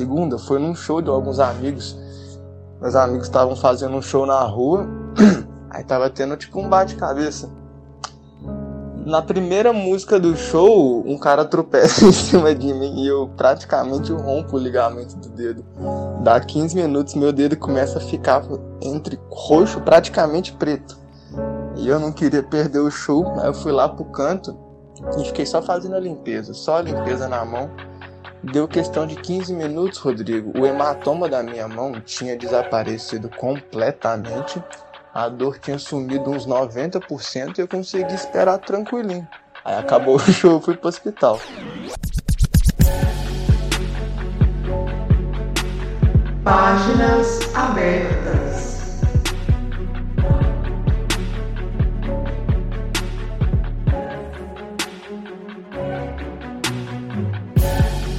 segunda foi num show de alguns amigos. Meus amigos estavam fazendo um show na rua, aí tava tendo tipo um bate-cabeça. Na primeira música do show, um cara tropeça em cima de mim e eu praticamente rompo o ligamento do dedo. Dá 15 minutos, meu dedo começa a ficar entre roxo, praticamente preto. E eu não queria perder o show, aí eu fui lá pro canto e fiquei só fazendo a limpeza, só a limpeza na mão. Deu questão de 15 minutos, Rodrigo. O hematoma da minha mão tinha desaparecido completamente. A dor tinha sumido uns 90% e eu consegui esperar tranquilinho. Aí acabou o show, fui pro hospital. Páginas abertas.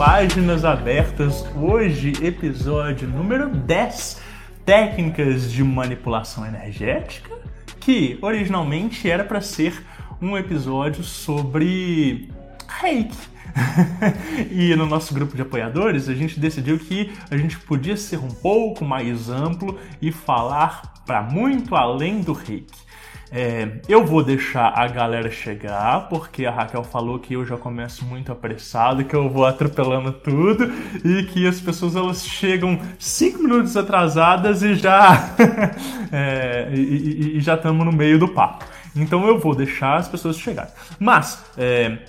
Páginas abertas, hoje, episódio número 10 Técnicas de manipulação energética, que originalmente era para ser um episódio sobre reiki. e no nosso grupo de apoiadores, a gente decidiu que a gente podia ser um pouco mais amplo e falar para muito além do reiki. É, eu vou deixar a galera chegar, porque a Raquel falou que eu já começo muito apressado, que eu vou atropelando tudo e que as pessoas elas chegam cinco minutos atrasadas e já é, e, e, já estamos no meio do papo. Então eu vou deixar as pessoas chegarem. Mas é,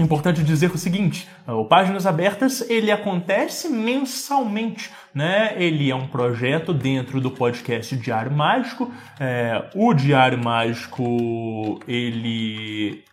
Importante dizer o seguinte, o Páginas Abertas ele acontece mensalmente, né? Ele é um projeto dentro do podcast Diário Mágico. É, o Diário Mágico ele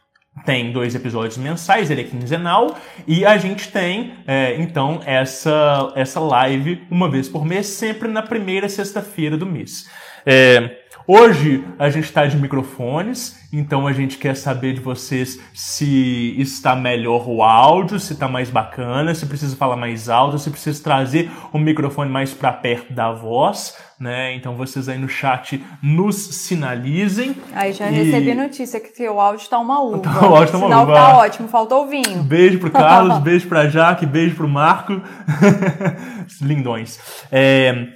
tem dois episódios mensais, ele é quinzenal, e a gente tem, é, então, essa, essa live uma vez por mês, sempre na primeira sexta-feira do mês. É, Hoje a gente está de microfones, então a gente quer saber de vocês se está melhor o áudio, se está mais bacana, se precisa falar mais alto, se precisa trazer o microfone mais para perto da voz, né? Então vocês aí no chat nos sinalizem. Aí já e... recebi notícia que o áudio está uma uva. Tá, o áudio tá uma Sinal uva. tá ótimo, faltou o vinho. Beijo pro Carlos, beijo pra Jaque, beijo pro Marco. Lindões. É...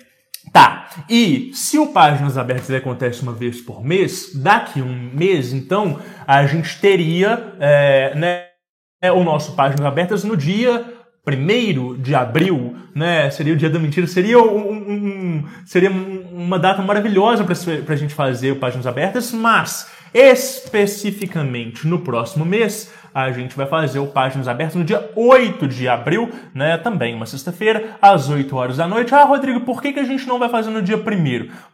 Tá, e se o Páginas Abertas acontece uma vez por mês, daqui um mês, então, a gente teria é, né, o nosso Páginas Abertas no dia 1 de abril, né? Seria o dia da mentira, seria, um, um seria uma data maravilhosa para a gente fazer o Páginas Abertas, mas especificamente no próximo mês a gente vai fazer o Páginas Abertas no dia 8 de abril, né? Também uma sexta-feira, às 8 horas da noite. Ah, Rodrigo, por que, que a gente não vai fazer no dia 1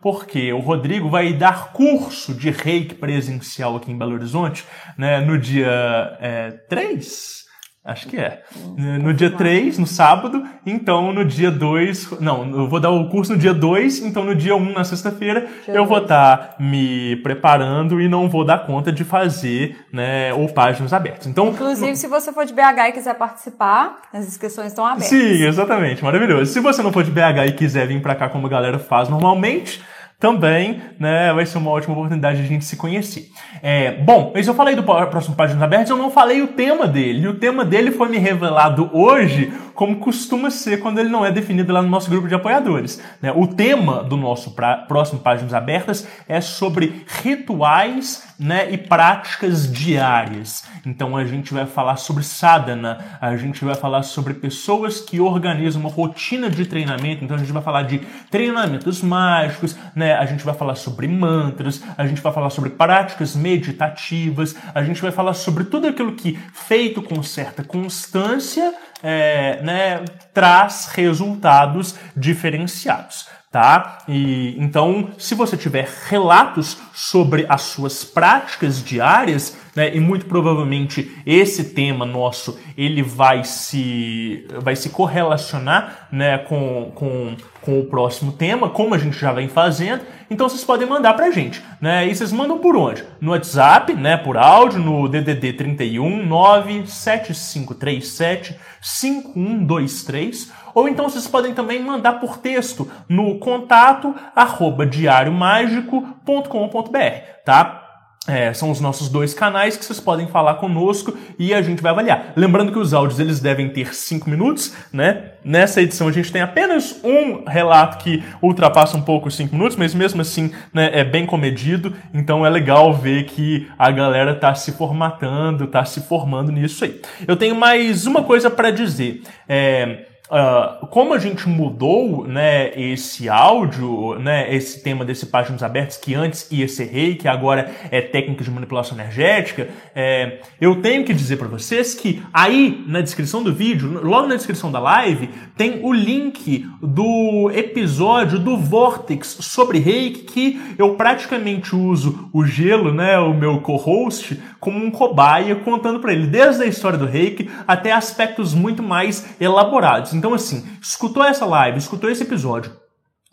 Porque o Rodrigo vai dar curso de reiki presencial aqui em Belo Horizonte, né? No dia é, 3? Acho que é. No dia 3, no sábado, então no dia 2. Não, eu vou dar o curso no dia 2, então no dia 1, um, na sexta-feira, eu vou estar tá me preparando e não vou dar conta de fazer né, o páginas abertas. Então, Inclusive, no... se você for de BH e quiser participar, as inscrições estão abertas. Sim, exatamente, maravilhoso. Se você não for de BH e quiser vir para cá como a galera faz normalmente, também, né, vai ser uma ótima oportunidade de a gente se conhecer. É, bom, mas eu falei do próximo Páginas Abertas, eu não falei o tema dele. E o tema dele foi me revelado hoje, como costuma ser quando ele não é definido lá no nosso grupo de apoiadores. Né? O tema do nosso pra, próximo Páginas Abertas é sobre rituais né, e práticas diárias. Então a gente vai falar sobre sadhana, a gente vai falar sobre pessoas que organizam uma rotina de treinamento. Então a gente vai falar de treinamentos mágicos, né? A gente vai falar sobre mantras, a gente vai falar sobre práticas meditativas, a gente vai falar sobre tudo aquilo que, feito com certa constância, é, né, traz resultados diferenciados tá? E então, se você tiver relatos sobre as suas práticas diárias, né, e muito provavelmente esse tema nosso ele vai se vai se correlacionar, né, com, com, com o próximo tema, como a gente já vem fazendo. Então vocês podem mandar pra gente, né? E vocês mandam por onde? No WhatsApp, né, por áudio, no DDD 31 97537 5123 ou então vocês podem também mandar por texto no contato arroba diariomágico.com.br, tá? É, são os nossos dois canais que vocês podem falar conosco e a gente vai avaliar. Lembrando que os áudios eles devem ter 5 minutos, né? Nessa edição a gente tem apenas um relato que ultrapassa um pouco os 5 minutos, mas mesmo assim né, é bem comedido, então é legal ver que a galera tá se formatando, tá se formando nisso aí. Eu tenho mais uma coisa para dizer. É, Uh, como a gente mudou né, esse áudio, né, esse tema desse Páginas Abertas, que antes ia ser rei, que agora é técnica de manipulação energética, é, eu tenho que dizer para vocês que aí na descrição do vídeo, logo na descrição da live, tem o link do episódio do Vortex sobre reiki, que eu praticamente uso o gelo, né, o meu co-host, como um cobaia, contando para ele desde a história do reiki até aspectos muito mais elaborados. Então, assim, escutou essa live, escutou esse episódio,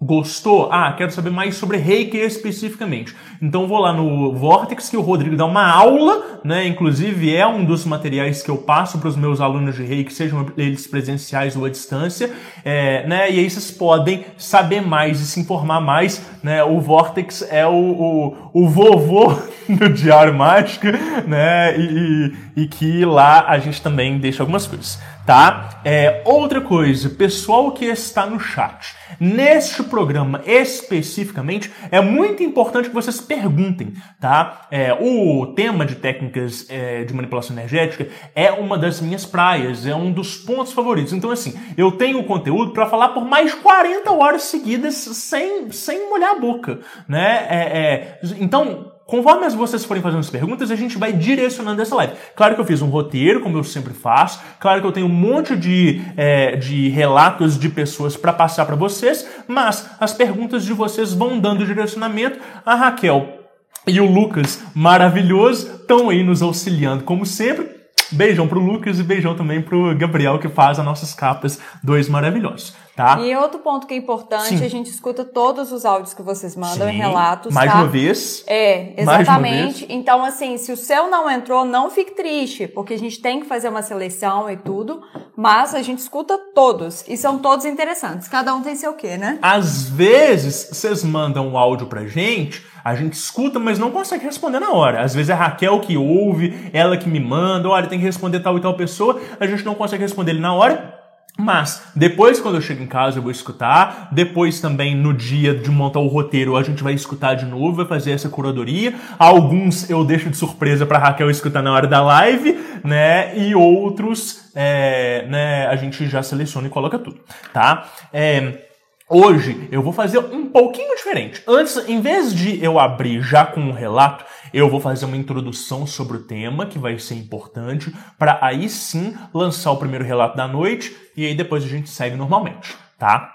Gostou? Ah, quero saber mais sobre reiki especificamente. Então vou lá no Vortex, que o Rodrigo dá uma aula, né? Inclusive é um dos materiais que eu passo para os meus alunos de reiki, sejam eles presenciais ou à distância, é, né? E aí vocês podem saber mais e se informar mais, né? O Vortex é o, o, o vovô do Diário Mágico, né? E, e, e que lá a gente também deixa algumas coisas tá? É, outra coisa, pessoal que está no chat. Neste programa especificamente, é muito importante que vocês perguntem, tá? É, o tema de técnicas é, de manipulação energética é uma das minhas praias, é um dos pontos favoritos. Então, assim, eu tenho conteúdo para falar por mais 40 horas seguidas sem, sem molhar a boca, né? É, é, então, conforme vocês forem fazendo as perguntas, a gente vai direcionando essa live. Claro que eu fiz um roteiro, como eu sempre faço. Claro que eu tenho um monte de, é, de relatos de pessoas para passar para vocês, mas as perguntas de vocês vão dando direcionamento. A Raquel e o Lucas, maravilhoso, estão aí nos auxiliando, como sempre. Beijão pro Lucas e beijão também pro Gabriel, que faz as nossas capas, dois maravilhosos. Tá? E outro ponto que é importante, Sim. a gente escuta todos os áudios que vocês mandam Sim. em relatos. Mais tá? uma vez. É, exatamente. Então, assim, se o seu não entrou, não fique triste, porque a gente tem que fazer uma seleção e tudo, mas a gente escuta todos. E são todos interessantes. Cada um tem seu quê, né? Às vezes, vocês mandam um áudio pra gente, a gente escuta, mas não consegue responder na hora. Às vezes é a Raquel que ouve, ela que me manda, olha, tem que responder tal e tal pessoa, a gente não consegue responder ele na hora. Mas depois, quando eu chego em casa, eu vou escutar. Depois, também no dia de montar o roteiro, a gente vai escutar de novo, vai fazer essa curadoria. Alguns eu deixo de surpresa para Raquel escutar na hora da live, né? E outros, é, né? A gente já seleciona e coloca tudo, tá? É, Hoje eu vou fazer um pouquinho diferente. Antes, em vez de eu abrir já com um relato, eu vou fazer uma introdução sobre o tema, que vai ser importante, para aí sim lançar o primeiro relato da noite e aí depois a gente segue normalmente, tá?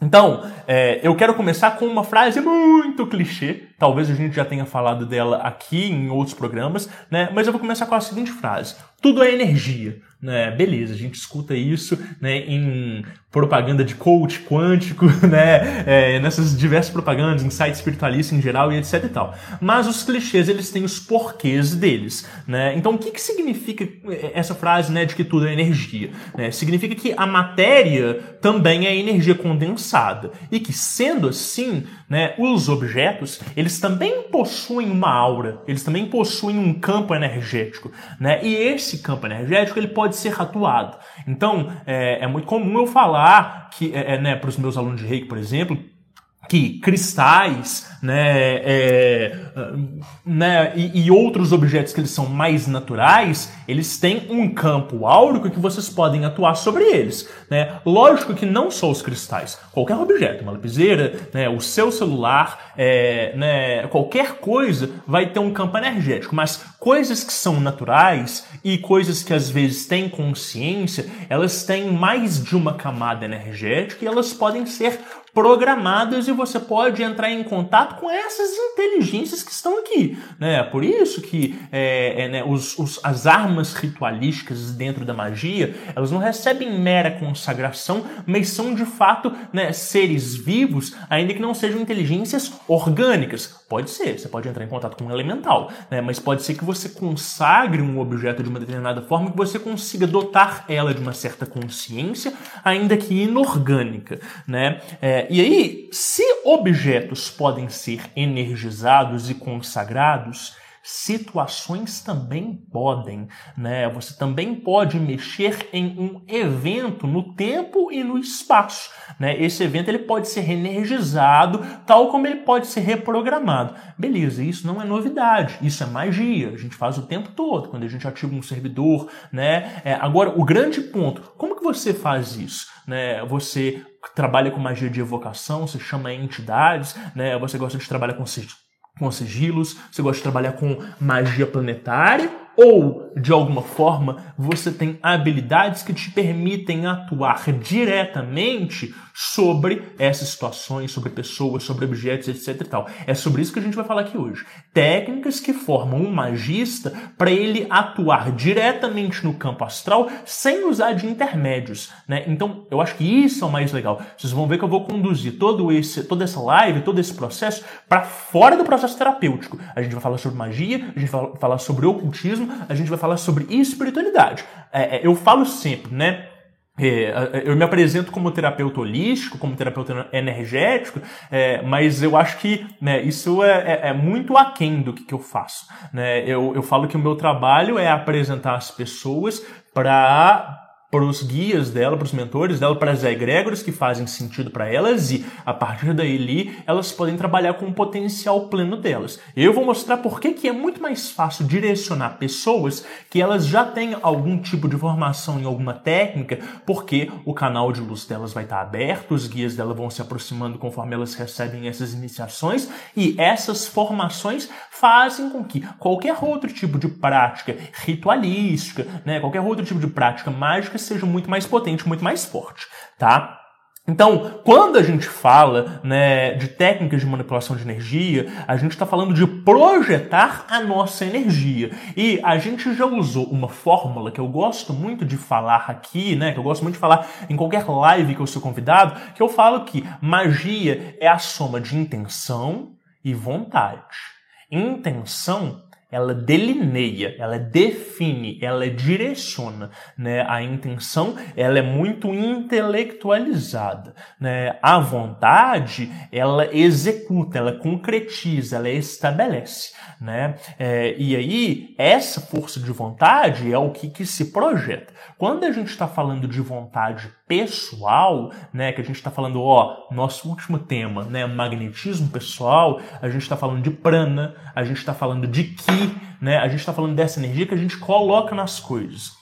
Então, é, eu quero começar com uma frase muito clichê. Talvez a gente já tenha falado dela aqui em outros programas, né? Mas eu vou começar com a seguinte frase: Tudo é energia. Né? Beleza, a gente escuta isso né, em propaganda de coach quântico, né, é, nessas diversas propagandas, em sites espiritualistas em geral e etc e tal. Mas os clichês, eles têm os porquês deles, né? Então, o que, que significa essa frase, né, de que tudo é energia? Né? Significa que a matéria também é energia condensada e que, sendo assim, né, os objetos, eles também possuem uma aura, eles também possuem um campo energético, né? E esse campo energético, ele pode ser atuado. Então, é, é muito comum eu falar que, é, é né, para os meus alunos de reiki, por exemplo, que cristais, né, é, né e, e, outros objetos que eles são mais naturais, eles têm um campo áurico que vocês podem atuar sobre eles, né? Lógico que não só os cristais, qualquer objeto, uma lapiseira, né, o seu celular, é, né, qualquer coisa vai ter um campo energético, mas coisas que são naturais e coisas que às vezes têm consciência, elas têm mais de uma camada energética e elas podem ser programadas e você pode entrar em contato com essas inteligências que estão aqui. Né? Por isso que é, é, né, os, os, as armas ritualísticas dentro da magia, elas não recebem mera consagração, mas são de fato né, seres vivos, ainda que não sejam inteligências orgânicas. Pode ser, você pode entrar em contato com um elemental, né? mas pode ser que você consagre um objeto de uma determinada forma que você consiga dotar ela de uma certa consciência, ainda que inorgânica. Né? É, e aí, se objetos podem ser energizados e consagrados, situações também podem, né? Você também pode mexer em um evento no tempo e no espaço, né? Esse evento ele pode ser reenergizado, tal como ele pode ser reprogramado. Beleza, isso não é novidade, isso é magia. A gente faz o tempo todo quando a gente ativa um servidor, né? É, agora, o grande ponto, como que você faz isso? Né? Você trabalha com magia de evocação, você chama entidades, né? Você gosta de trabalhar com com sigilos, você gosta de trabalhar com magia planetária, ou de alguma forma você tem habilidades que te permitem atuar diretamente sobre essas situações, sobre pessoas, sobre objetos, etc e tal. É sobre isso que a gente vai falar aqui hoje. Técnicas que formam um magista para ele atuar diretamente no campo astral sem usar de intermédios, né? Então, eu acho que isso é o mais legal. Vocês vão ver que eu vou conduzir todo esse, toda essa live, todo esse processo para fora do processo terapêutico. A gente vai falar sobre magia, a gente vai falar sobre ocultismo, a gente vai falar sobre espiritualidade. É, é, eu falo sempre, né? É, eu me apresento como terapeuta holístico, como terapeuta energético, é, mas eu acho que né, isso é, é, é, muito aquém do que, que eu faço. Né? Eu, eu falo que o meu trabalho é apresentar as pessoas para para os guias dela, para os mentores dela, para as egrégoras que fazem sentido para elas e a partir daí elas podem trabalhar com o potencial pleno delas. Eu vou mostrar por que, que é muito mais fácil direcionar pessoas que elas já têm algum tipo de formação em alguma técnica, porque o canal de luz delas vai estar aberto, os guias dela vão se aproximando conforme elas recebem essas iniciações e essas formações fazem com que qualquer outro tipo de prática ritualística, né, qualquer outro tipo de prática mágica seja muito mais potente, muito mais forte, tá? Então, quando a gente fala né, de técnicas de manipulação de energia, a gente está falando de projetar a nossa energia. E a gente já usou uma fórmula que eu gosto muito de falar aqui, né, que eu gosto muito de falar em qualquer live que eu sou convidado, que eu falo que magia é a soma de intenção e vontade. Intenção ela delineia, ela define, ela direciona, né? A intenção, ela é muito intelectualizada, né? A vontade, ela executa, ela concretiza, ela estabelece, né? É, e aí, essa força de vontade é o que, que se projeta. Quando a gente está falando de vontade pessoal, né, que a gente está falando, ó, nosso último tema, né, magnetismo pessoal, a gente está falando de prana, a gente está falando de ki, né, a gente está falando dessa energia que a gente coloca nas coisas.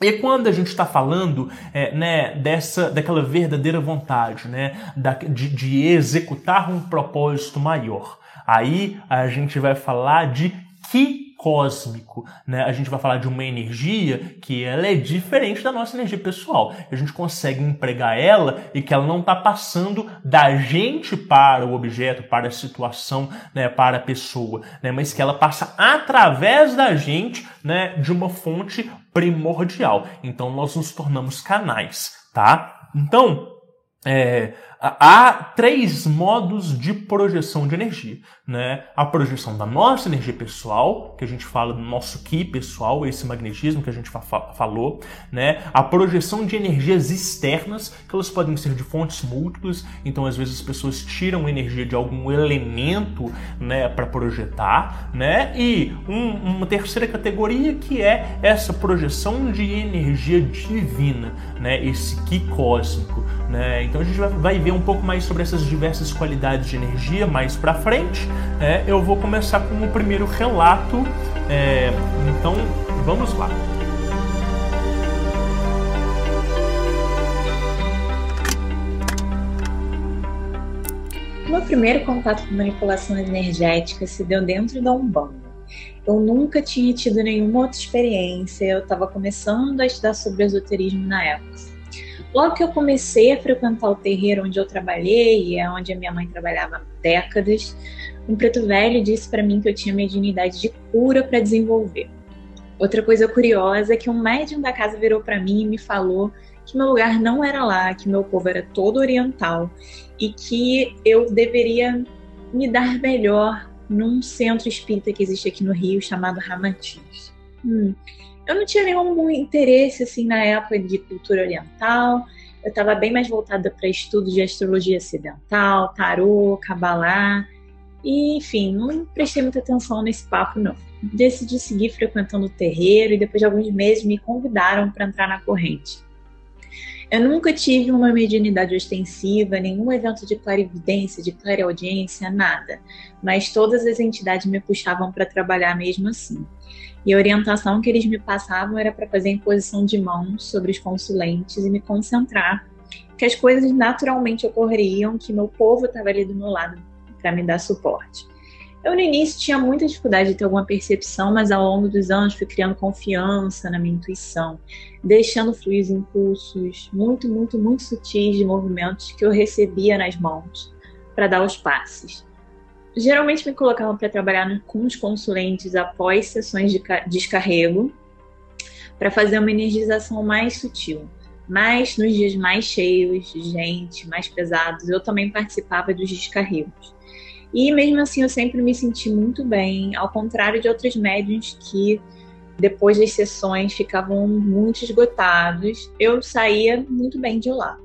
E quando a gente está falando é, né, dessa, daquela verdadeira vontade, né, da, de, de executar um propósito maior, aí a gente vai falar de ki cósmico, né? A gente vai falar de uma energia que ela é diferente da nossa energia pessoal. A gente consegue empregar ela e que ela não está passando da gente para o objeto, para a situação, né? Para a pessoa, né? Mas que ela passa através da gente, né? De uma fonte primordial. Então nós nos tornamos canais, tá? Então, é, há três modos de projeção de energia, né? A projeção da nossa energia pessoal, que a gente fala do nosso ki pessoal, esse magnetismo que a gente fa falou, né? A projeção de energias externas, que elas podem ser de fontes múltiplas, então às vezes as pessoas tiram energia de algum elemento, né, para projetar, né? E um, uma terceira categoria que é essa projeção de energia divina, né? Esse ki cósmico, né? Então a gente vai ver um pouco mais sobre essas diversas qualidades de energia mais para frente. É, eu vou começar com o primeiro relato. É, então, vamos lá. Meu primeiro contato com manipulação energética se deu dentro da Umbanda. Eu nunca tinha tido nenhuma outra experiência, eu estava começando a estudar sobre esoterismo na época. Logo que eu comecei a frequentar o terreiro onde eu trabalhei, e é onde a minha mãe trabalhava há décadas, um preto velho disse para mim que eu tinha mediunidade de cura para desenvolver. Outra coisa curiosa é que um médium da casa virou para mim e me falou que meu lugar não era lá, que meu povo era todo oriental e que eu deveria me dar melhor num centro espírita que existe aqui no Rio chamado Ramatiz. Hum, eu não tinha nenhum interesse assim na época de cultura oriental. Eu estava bem mais voltada para estudos de astrologia ocidental, tarô, cabalá. E, enfim, não prestei muita atenção nesse papo, não. Decidi seguir frequentando o terreiro e depois de alguns meses me convidaram para entrar na corrente. Eu nunca tive uma mediunidade ostensiva, nenhum evento de clarividência, de clareaudiência, nada. Mas todas as entidades me puxavam para trabalhar mesmo assim. E a orientação que eles me passavam era para fazer imposição de mãos sobre os consulentes e me concentrar, que as coisas naturalmente ocorreriam, que meu povo estava ali do meu lado para me dar suporte. Eu no início tinha muita dificuldade de ter alguma percepção, mas ao longo dos anos fui criando confiança na minha intuição, deixando fluir os impulsos muito, muito, muito sutis de movimentos que eu recebia nas mãos para dar os passes. Geralmente me colocavam para trabalhar com os consulentes após sessões de descarrego, para fazer uma energização mais sutil. Mas nos dias mais cheios de gente, mais pesados, eu também participava dos descarregos. E mesmo assim eu sempre me senti muito bem, ao contrário de outros médiums que depois das sessões ficavam muito esgotados, eu saía muito bem de lá.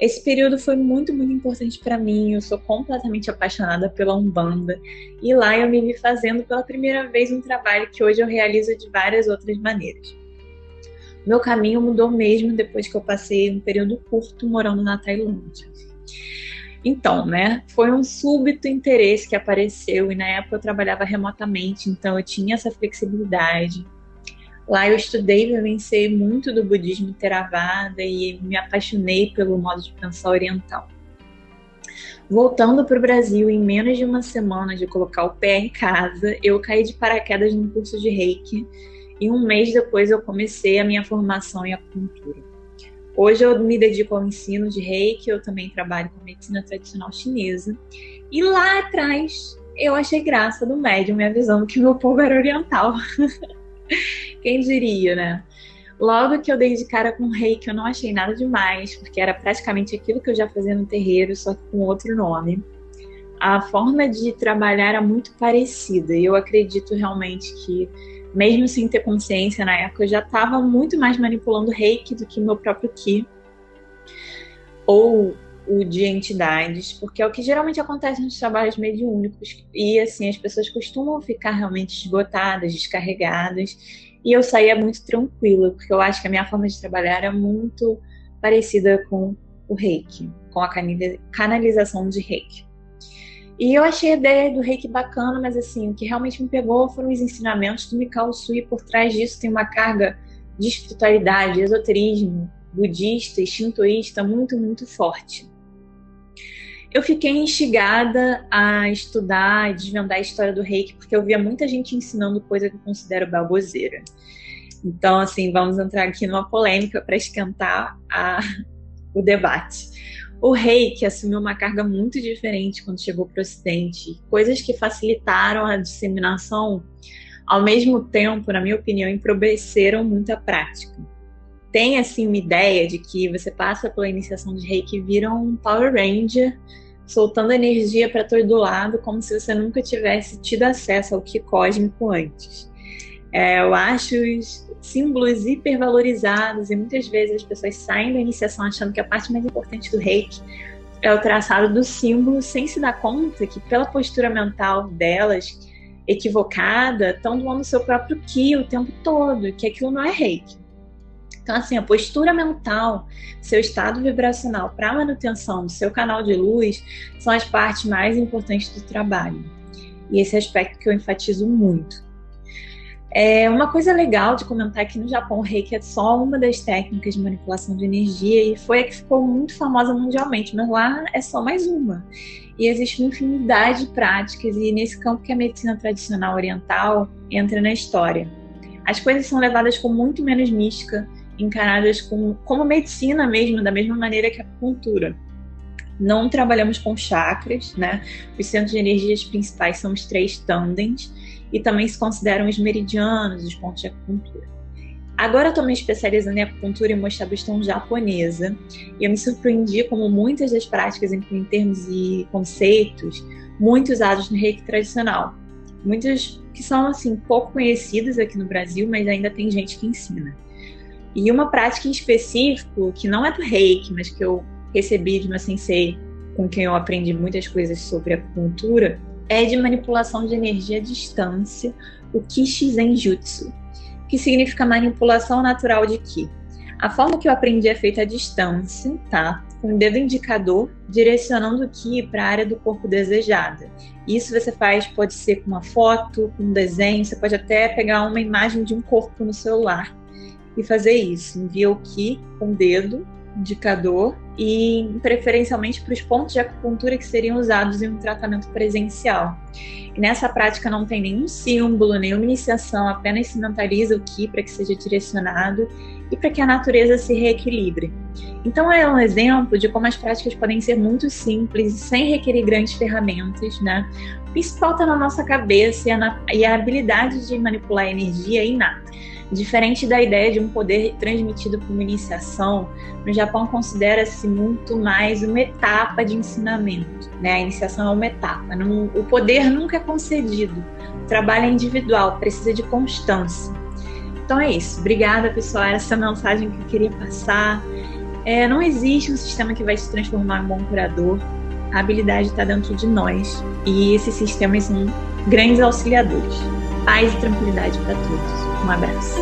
Esse período foi muito, muito importante para mim. Eu sou completamente apaixonada pela Umbanda e lá eu me vi fazendo pela primeira vez um trabalho que hoje eu realizo de várias outras maneiras. Meu caminho mudou mesmo depois que eu passei um período curto morando na Tailândia. Então, né, foi um súbito interesse que apareceu e na época eu trabalhava remotamente, então eu tinha essa flexibilidade. Lá eu estudei vivenciei muito do budismo Theravada e me apaixonei pelo modo de pensar oriental. Voltando para o Brasil, em menos de uma semana de colocar o pé em casa, eu caí de paraquedas num curso de Reiki e um mês depois eu comecei a minha formação em acupuntura. Hoje eu me dedico ao ensino de reiki, eu também trabalho com medicina tradicional chinesa. E lá atrás eu achei graça do médium me avisando que meu povo era oriental. Quem diria, né? Logo que eu dei de cara com reiki, eu não achei nada demais, porque era praticamente aquilo que eu já fazia no terreiro, só que com outro nome. A forma de trabalhar era muito parecida e eu acredito realmente que mesmo sem ter consciência na época, eu já estava muito mais manipulando reiki do que meu próprio ki ou o de entidades, porque é o que geralmente acontece nos trabalhos mediúnicos e assim as pessoas costumam ficar realmente esgotadas, descarregadas, e eu saía muito tranquila, porque eu acho que a minha forma de trabalhar era muito parecida com o reiki, com a canalização de reiki. E eu achei a ideia do reiki bacana, mas assim, o que realmente me pegou foram os ensinamentos do Mikao Sui. Por trás disso tem uma carga de espiritualidade, esoterismo, budista e shintoísta muito, muito forte. Eu fiquei instigada a estudar e desvendar a história do reiki, porque eu via muita gente ensinando coisa que eu considero baboseira. Então, assim, vamos entrar aqui numa polêmica para esquentar a, o debate. O rei, que assumiu uma carga muito diferente quando chegou para o Ocidente, coisas que facilitaram a disseminação, ao mesmo tempo, na minha opinião, empobreceram muito a prática. Tem, assim, uma ideia de que você passa pela iniciação de reiki e vira um Power Ranger, soltando energia para todo lado, como se você nunca tivesse tido acesso ao que cósmico antes. É, eu acho símbolos hipervalorizados e muitas vezes as pessoas saem da iniciação achando que a parte mais importante do reiki é o traçado do símbolo sem se dar conta que pela postura mental delas equivocada estão doando seu próprio ki o tempo todo, que aquilo não é reiki. Então, assim, a postura mental, seu estado vibracional para manutenção do seu canal de luz são as partes mais importantes do trabalho. E esse aspecto que eu enfatizo muito. É, uma coisa legal de comentar aqui no Japão, o reiki é só uma das técnicas de manipulação de energia e foi a que ficou muito famosa mundialmente, mas lá é só mais uma. E existe uma infinidade de práticas e nesse campo que a medicina tradicional oriental entra na história. As coisas são levadas com muito menos mística, encaradas com, como medicina mesmo, da mesma maneira que a acupuntura. Não trabalhamos com chakras, né? Os centros de energias principais são os três tandens, e também se consideram os meridianos, os pontos de acupuntura. Agora eu estou me especializando em acupuntura e mostrabustão japonesa e eu me surpreendi como muitas das práticas incluem termos e conceitos muito usados no reiki tradicional. Muitas que são assim pouco conhecidas aqui no Brasil, mas ainda tem gente que ensina. E uma prática em específico, que não é do reiki, mas que eu recebi de uma sensei com quem eu aprendi muitas coisas sobre acupuntura, é de manipulação de energia à distância, o Kishizen Jutsu, que significa manipulação natural de Ki. A forma que eu aprendi é feita à distância, tá? Com o dedo indicador direcionando o Ki para a área do corpo desejada. Isso você faz, pode ser com uma foto, com um desenho, você pode até pegar uma imagem de um corpo no celular e fazer isso. Envia o Ki com o dedo indicador e preferencialmente para os pontos de acupuntura que seriam usados em um tratamento presencial. E nessa prática não tem nenhum símbolo, nenhuma iniciação, apenas se mentaliza o Ki para que seja direcionado e para que a natureza se reequilibre. Então é um exemplo de como as práticas podem ser muito simples sem requerer grandes ferramentas, né? O principal está na nossa cabeça e a, e a habilidade de manipular a energia é inata. Diferente da ideia de um poder transmitido por uma iniciação, no Japão considera-se muito mais uma etapa de ensinamento. Né? A iniciação é uma etapa. Não, o poder nunca é concedido. O trabalho é individual, precisa de constância. Então é isso. Obrigada, pessoal. Essa é mensagem que eu queria passar. É, não existe um sistema que vai se transformar em um bom curador. A habilidade está dentro de nós. E esses sistemas são grandes auxiliadores. Paz e tranquilidade para todos. Um abraço.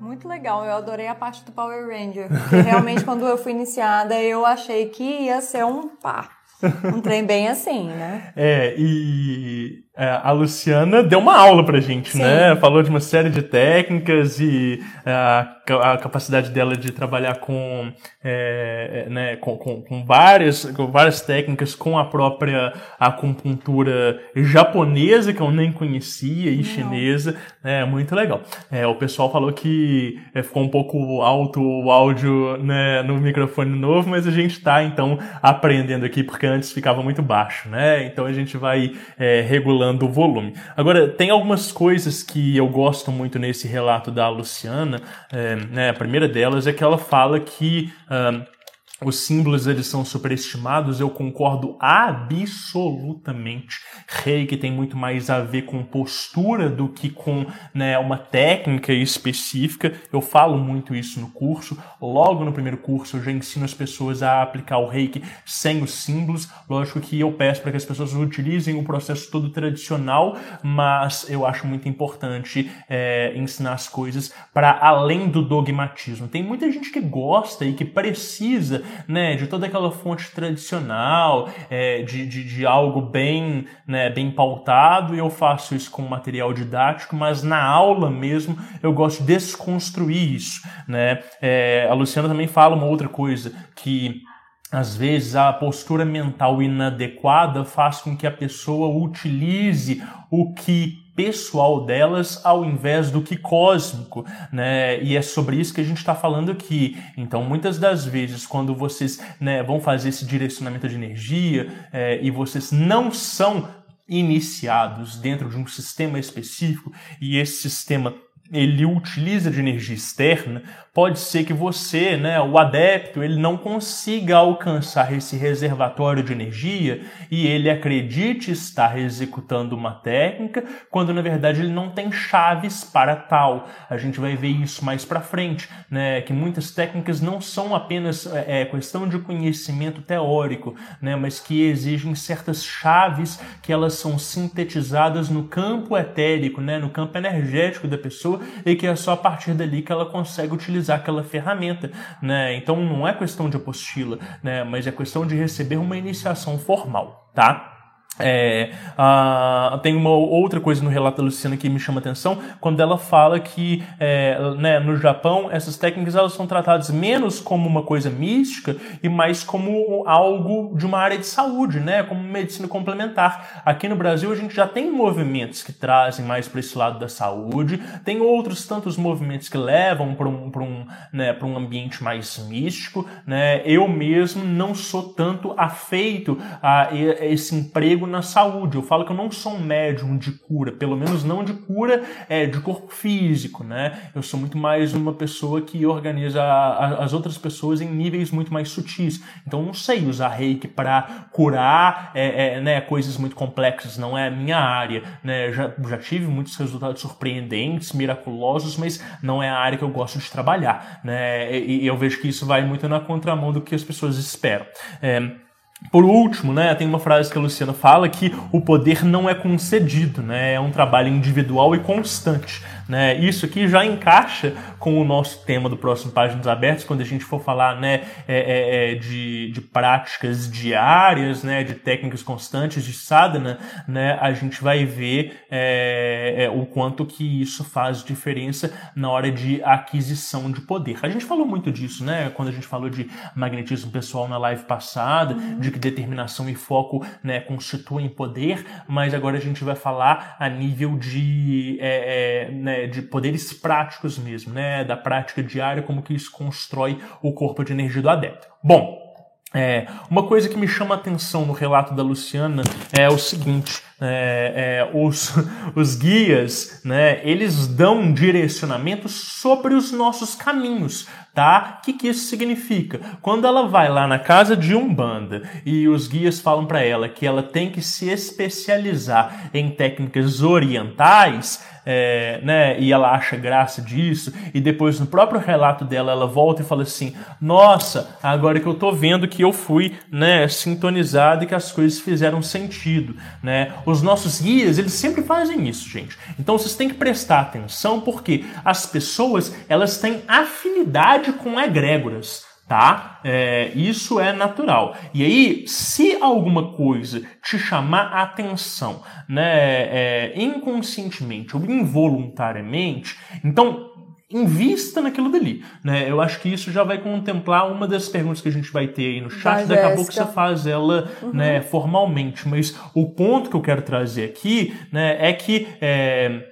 Muito legal, eu adorei a parte do Power Ranger. Porque realmente, quando eu fui iniciada, eu achei que ia ser um pá. Um trem bem assim, né? É, e a Luciana deu uma aula pra gente, Sim. né? Falou de uma série de técnicas e é, a, a capacidade dela de trabalhar com, é, é, né, com, com, com, várias, com várias técnicas, com a própria acupuntura japonesa, que eu nem conhecia, e Não. chinesa. É muito legal. É, o pessoal falou que ficou um pouco alto o áudio né, no microfone novo, mas a gente tá, então, aprendendo aqui, porque antes ficava muito baixo, né? Então a gente vai regulando aumentando o volume. Agora, tem algumas coisas que eu gosto muito nesse relato da Luciana. É, né, a primeira delas é que ela fala que. Uh, os símbolos eles são superestimados, eu concordo absolutamente. Reiki tem muito mais a ver com postura do que com né, uma técnica específica. Eu falo muito isso no curso. Logo no primeiro curso eu já ensino as pessoas a aplicar o Reiki sem os símbolos. Lógico que eu peço para que as pessoas utilizem o processo todo tradicional, mas eu acho muito importante é, ensinar as coisas para além do dogmatismo. Tem muita gente que gosta e que precisa né, de toda aquela fonte tradicional, é, de, de, de, algo bem, né, bem pautado, e eu faço isso com material didático, mas na aula mesmo eu gosto de desconstruir isso. Né? É, a Luciana também fala uma outra coisa, que às vezes a postura mental inadequada faz com que a pessoa utilize o que pessoal delas ao invés do que cósmico, né? E é sobre isso que a gente está falando aqui. Então, muitas das vezes, quando vocês né, vão fazer esse direcionamento de energia é, e vocês não são iniciados dentro de um sistema específico e esse sistema ele utiliza de energia externa, pode ser que você, né, o adepto, ele não consiga alcançar esse reservatório de energia e ele acredite estar executando uma técnica, quando na verdade ele não tem chaves para tal. A gente vai ver isso mais para frente, né, que muitas técnicas não são apenas é, é, questão de conhecimento teórico, né, mas que exigem certas chaves que elas são sintetizadas no campo etérico, né, no campo energético da pessoa e que é só a partir dali que ela consegue utilizar utilizar aquela ferramenta, né? Então não é questão de apostila, né? Mas é questão de receber uma iniciação formal, tá? É, tem uma outra coisa no relato da Luciana que me chama atenção, quando ela fala que é, né, no Japão essas técnicas elas são tratadas menos como uma coisa mística e mais como algo de uma área de saúde, né, como medicina complementar. Aqui no Brasil a gente já tem movimentos que trazem mais para esse lado da saúde, tem outros tantos movimentos que levam para um, um, né, um ambiente mais místico. Né. Eu mesmo não sou tanto afeito a esse emprego na saúde. Eu falo que eu não sou um médium de cura, pelo menos não de cura é, de corpo físico, né? Eu sou muito mais uma pessoa que organiza a, a, as outras pessoas em níveis muito mais sutis. Então, não sei usar reiki para curar é, é, né, coisas muito complexas, não é a minha área. Né? Já, já tive muitos resultados surpreendentes, miraculosos, mas não é a área que eu gosto de trabalhar. Né? E, e eu vejo que isso vai muito na contramão do que as pessoas esperam. É, por último, né, tem uma frase que a Luciana fala que o poder não é concedido, né, é um trabalho individual e constante. Né? Isso aqui já encaixa com o nosso tema do próximo Páginas Abertas, quando a gente for falar né, é, é, é, de, de práticas diárias, né, de técnicas constantes de sadhana, né, a gente vai ver é, é, o quanto que isso faz diferença na hora de aquisição de poder. A gente falou muito disso, né, quando a gente falou de magnetismo pessoal na live passada, de que determinação e foco né, constituem poder, mas agora a gente vai falar a nível de de poderes práticos mesmo, né? Da prática diária, como que isso constrói o corpo de energia do adepto. Bom, é, uma coisa que me chama a atenção no relato da Luciana é o seguinte: é, é, os, os guias, né, eles dão direcionamento sobre os nossos caminhos, tá? O que, que isso significa? Quando ela vai lá na casa de Umbanda e os guias falam para ela que ela tem que se especializar em técnicas orientais, é, né, e ela acha graça disso, e depois no próprio relato dela ela volta e fala assim: Nossa, agora que eu tô vendo que eu fui né, sintonizado e que as coisas fizeram sentido. Né? Os nossos guias, eles sempre fazem isso, gente. Então vocês têm que prestar atenção porque as pessoas elas têm afinidade com egrégoras tá? É, isso é natural. E aí, se alguma coisa te chamar a atenção, né, é, inconscientemente ou involuntariamente, então invista naquilo dali, né? Eu acho que isso já vai contemplar uma das perguntas que a gente vai ter aí no chat. Daqui a pouco você faz ela, uhum. né, formalmente. Mas o ponto que eu quero trazer aqui, né, é que é,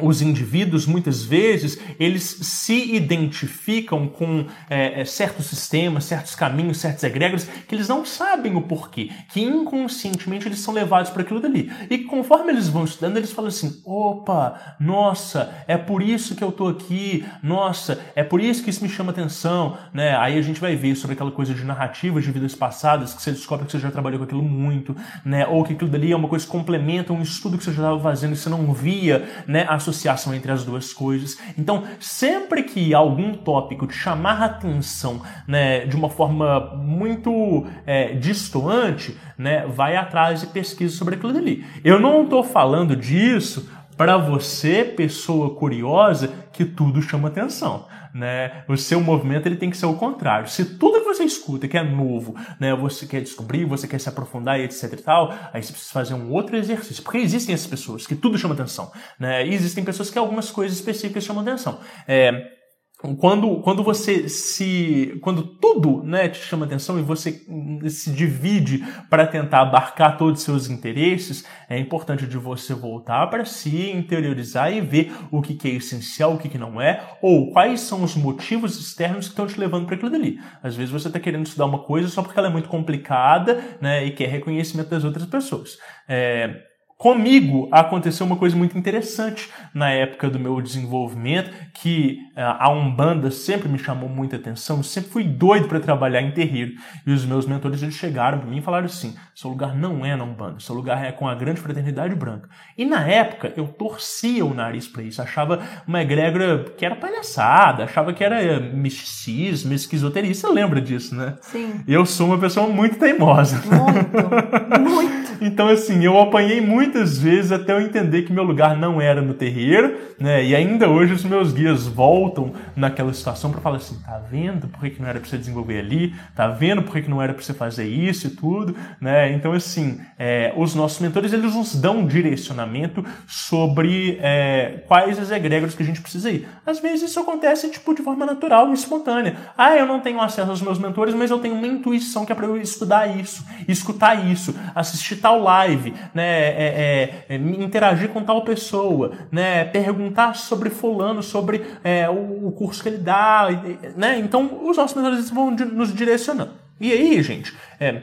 os indivíduos muitas vezes eles se identificam com é, é, certos sistemas, certos caminhos, certos egregores que eles não sabem o porquê, que inconscientemente eles são levados para aquilo dali. E conforme eles vão estudando, eles falam assim: opa, nossa, é por isso que eu tô aqui, nossa, é por isso que isso me chama atenção, né? Aí a gente vai ver sobre aquela coisa de narrativas de vidas passadas que você descobre que você já trabalhou com aquilo muito, né? Ou que aquilo dali é uma coisa que complementa um estudo que você já estava fazendo e você não via, né? A associação entre as duas coisas. Então, sempre que algum tópico te chamar a atenção né, de uma forma muito é, distoante, né, vai atrás e pesquisa sobre aquilo ali. Eu não estou falando disso para você, pessoa curiosa, que tudo chama atenção. Né? O seu movimento ele tem que ser o contrário. Se tudo que você escuta que é novo, né, você quer descobrir, você quer se aprofundar e etc e tal, aí você precisa fazer um outro exercício. Porque existem essas pessoas que tudo chama atenção. Né? E existem pessoas que algumas coisas específicas chamam atenção. É, quando, quando você se. Quando tudo né, te chama atenção e você se divide para tentar abarcar todos os seus interesses, é importante de você voltar para si, interiorizar e ver o que, que é essencial, o que, que não é, ou quais são os motivos externos que estão te levando para aquilo dali. Às vezes você está querendo estudar uma coisa só porque ela é muito complicada né, e quer reconhecimento das outras pessoas. É, Comigo aconteceu uma coisa muito interessante na época do meu desenvolvimento, que eh, a Umbanda sempre me chamou muita atenção, eu sempre fui doido para trabalhar em terreiro. E os meus mentores eles chegaram para mim e falaram assim: seu lugar não é na Umbanda, seu lugar é com a grande fraternidade branca. E na época eu torcia o nariz para isso, achava uma egrégora que era palhaçada, achava que era misticismo, esquizoteria. Você lembra disso, né? Sim. Eu sou uma pessoa muito teimosa. Muito, muito. Então, assim, eu apanhei muitas vezes até eu entender que meu lugar não era no terreiro, né? E ainda hoje os meus guias voltam naquela situação para falar assim: tá vendo por que, que não era para você desenvolver ali? Tá vendo por que, que não era para você fazer isso e tudo, né? Então, assim, é, os nossos mentores eles nos dão um direcionamento sobre é, quais as egrégoras que a gente precisa ir. Às vezes isso acontece tipo de forma natural espontânea. Ah, eu não tenho acesso aos meus mentores, mas eu tenho uma intuição que é para eu estudar isso, escutar isso, assistir tal live, né? É, é, é, interagir com tal pessoa, né? Perguntar sobre fulano, sobre é, o, o, curso que ele dá, né? Então, os nossos mentores vão nos direcionando. E aí, gente, é,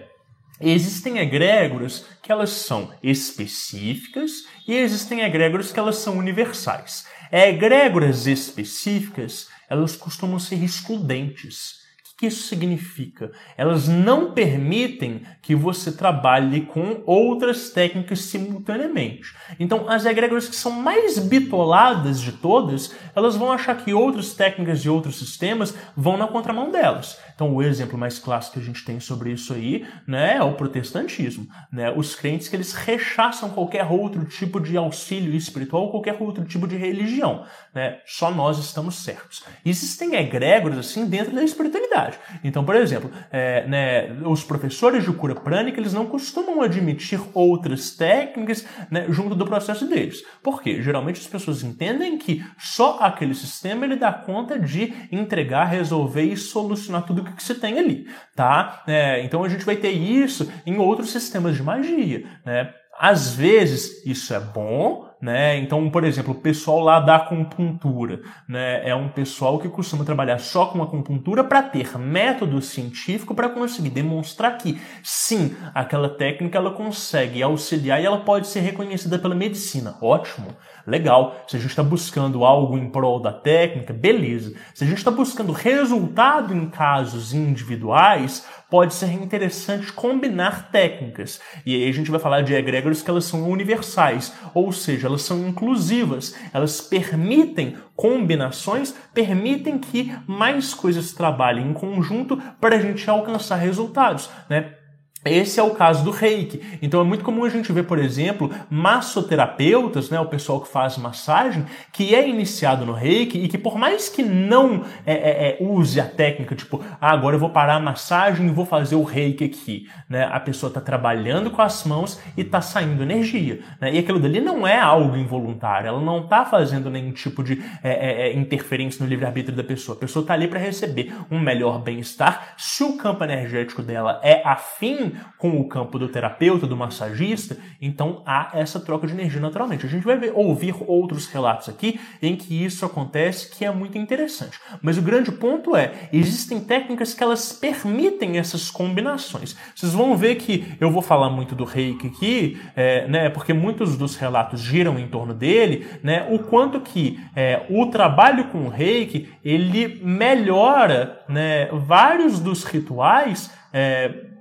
Existem egrégoras que elas são específicas e existem egrégoras que elas são universais. Egrégoras específicas, elas costumam ser excludentes que isso significa? Elas não permitem que você trabalhe com outras técnicas simultaneamente. Então, as egrégoras que são mais bitoladas de todas, elas vão achar que outras técnicas de outros sistemas vão na contramão delas. Então, o exemplo mais clássico que a gente tem sobre isso aí né, é o protestantismo. Né? Os crentes que eles rechaçam qualquer outro tipo de auxílio espiritual, qualquer outro tipo de religião. Né? Só nós estamos certos. Existem egrégoras assim dentro da espiritualidade. Então, por exemplo, é, né, os professores de cura prânica eles não costumam admitir outras técnicas né, junto do processo deles. Por quê? Geralmente as pessoas entendem que só aquele sistema ele dá conta de entregar, resolver e solucionar tudo que você tem ali, tá? É, então a gente vai ter isso em outros sistemas de magia, né? Às vezes isso é bom, né? Então, por exemplo, o pessoal lá da acupuntura né? é um pessoal que costuma trabalhar só com acupuntura para ter método científico para conseguir demonstrar que sim, aquela técnica ela consegue auxiliar e ela pode ser reconhecida pela medicina. Ótimo, legal. Se a gente está buscando algo em prol da técnica, beleza. Se a gente está buscando resultado em casos individuais, pode ser interessante combinar técnicas. E aí a gente vai falar de egrégoras que elas são universais, ou seja, elas são inclusivas, elas permitem combinações, permitem que mais coisas trabalhem em conjunto para a gente alcançar resultados, né? Esse é o caso do reiki. Então é muito comum a gente ver, por exemplo, massoterapeutas, né, o pessoal que faz massagem, que é iniciado no reiki e que por mais que não é, é, é, use a técnica, tipo, ah, agora eu vou parar a massagem e vou fazer o reiki aqui, né, a pessoa está trabalhando com as mãos e está saindo energia. Né, e aquilo dali não é algo involuntário, ela não está fazendo nenhum tipo de é, é, é, interferência no livre-arbítrio da pessoa. A pessoa está ali para receber um melhor bem-estar. Se o campo energético dela é afim com o campo do terapeuta, do massagista, então há essa troca de energia naturalmente. A gente vai ver, ouvir outros relatos aqui em que isso acontece, que é muito interessante. Mas o grande ponto é, existem técnicas que elas permitem essas combinações. Vocês vão ver que eu vou falar muito do reiki aqui, é, né, porque muitos dos relatos giram em torno dele, né, o quanto que é, o trabalho com o reiki, ele melhora né, vários dos rituais é,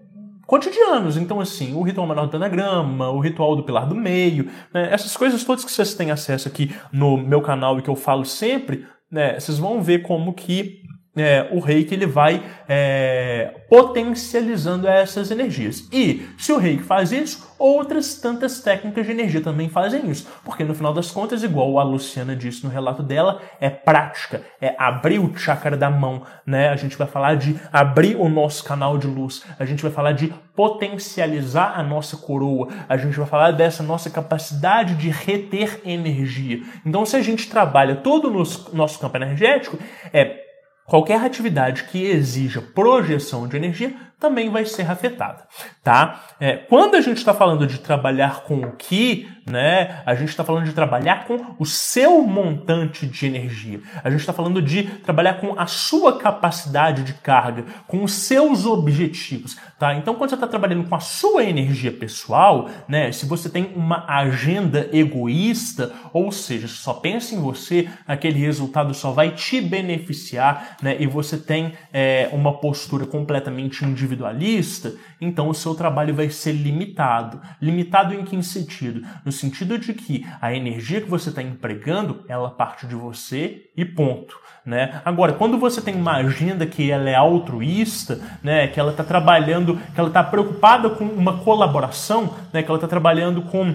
cotidianos. Então, assim, o ritual menor do anagrama, o ritual do pilar do meio, né, essas coisas todas que vocês têm acesso aqui no meu canal e que eu falo sempre, né, vocês vão ver como que é, o reiki ele vai é, potencializando essas energias. E se o reiki faz isso, outras tantas técnicas de energia também fazem isso. Porque no final das contas, igual a Luciana disse no relato dela, é prática, é abrir o chakra da mão. Né? A gente vai falar de abrir o nosso canal de luz, a gente vai falar de potencializar a nossa coroa, a gente vai falar dessa nossa capacidade de reter energia. Então, se a gente trabalha todo o nosso, campo energético, é Qualquer atividade que exija projeção de energia também vai ser afetada, tá? É, quando a gente está falando de trabalhar com o que, né? A gente está falando de trabalhar com o seu montante de energia. A gente está falando de trabalhar com a sua capacidade de carga, com os seus objetivos, tá? Então, quando você está trabalhando com a sua energia pessoal, né? Se você tem uma agenda egoísta, ou seja, só pensa em você, aquele resultado só vai te beneficiar, né? E você tem é, uma postura completamente individual individualista, então o seu trabalho vai ser limitado. Limitado em que sentido? No sentido de que a energia que você está empregando, ela parte de você e ponto. Né? Agora, quando você tem uma agenda que ela é altruísta, né, que ela está trabalhando, que ela está preocupada com uma colaboração, né, que ela está trabalhando com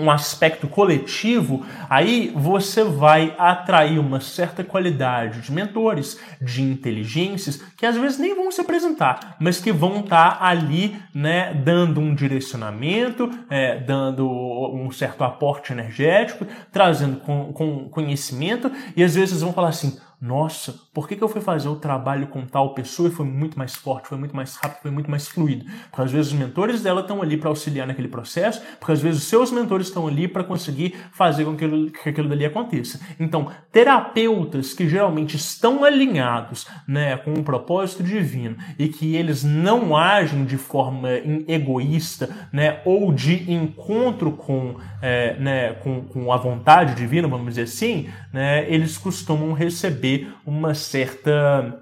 um aspecto coletivo, aí você vai atrair uma certa qualidade de mentores, de inteligências, que às vezes nem vão se apresentar, mas que vão estar tá ali, né, dando um direcionamento, é, dando um certo aporte energético, trazendo com, com conhecimento, e às vezes vão falar assim: nossa, por que, que eu fui fazer o trabalho com tal pessoa e foi muito mais forte, foi muito mais rápido, foi muito mais fluido? Porque às vezes os mentores dela estão ali para auxiliar naquele processo, porque às vezes os seus mentores estão ali para conseguir fazer com que aquilo, que aquilo dali aconteça. Então, terapeutas que geralmente estão alinhados né, com um propósito divino e que eles não agem de forma egoísta né, ou de encontro com, é, né, com, com a vontade divina, vamos dizer assim, né, eles costumam receber uma certa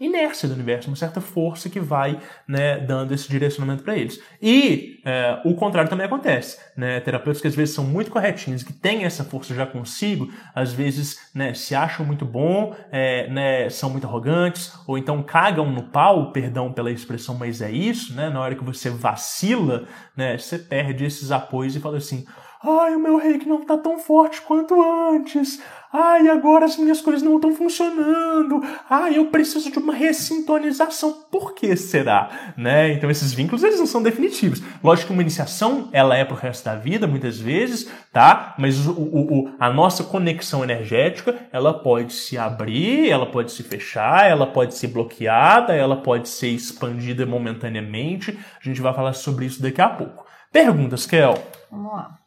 inércia do universo, uma certa força que vai né, dando esse direcionamento para eles. E é, o contrário também acontece. Né? Terapeutas que às vezes são muito corretinhos, que têm essa força já consigo, às vezes né, se acham muito bom, é, né, são muito arrogantes, ou então cagam no pau, perdão pela expressão, mas é isso, né? na hora que você vacila, né, você perde esses apoios e fala assim, ai, o meu reiki não está tão forte quanto antes, Ai, agora as minhas coisas não estão funcionando. Ai, eu preciso de uma ressintonização. Por que será? Né? Então esses vínculos eles não são definitivos. Lógico que uma iniciação ela é pro resto da vida, muitas vezes, tá? Mas o, o, o, a nossa conexão energética ela pode se abrir, ela pode se fechar, ela pode ser bloqueada, ela pode ser expandida momentaneamente. A gente vai falar sobre isso daqui a pouco. Perguntas, Kel? Vamos lá.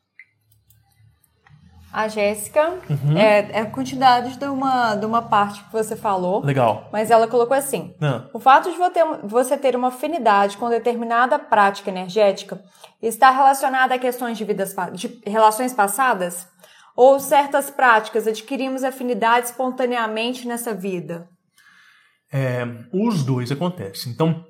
A Jéssica, uhum. é, é a quantidade de uma, de uma parte que você falou. Legal. Mas ela colocou assim: ah. o fato de você ter uma afinidade com determinada prática energética está relacionado a questões de, vidas, de relações passadas? Ou certas práticas adquirimos afinidade espontaneamente nessa vida? É, os dois acontecem. Então,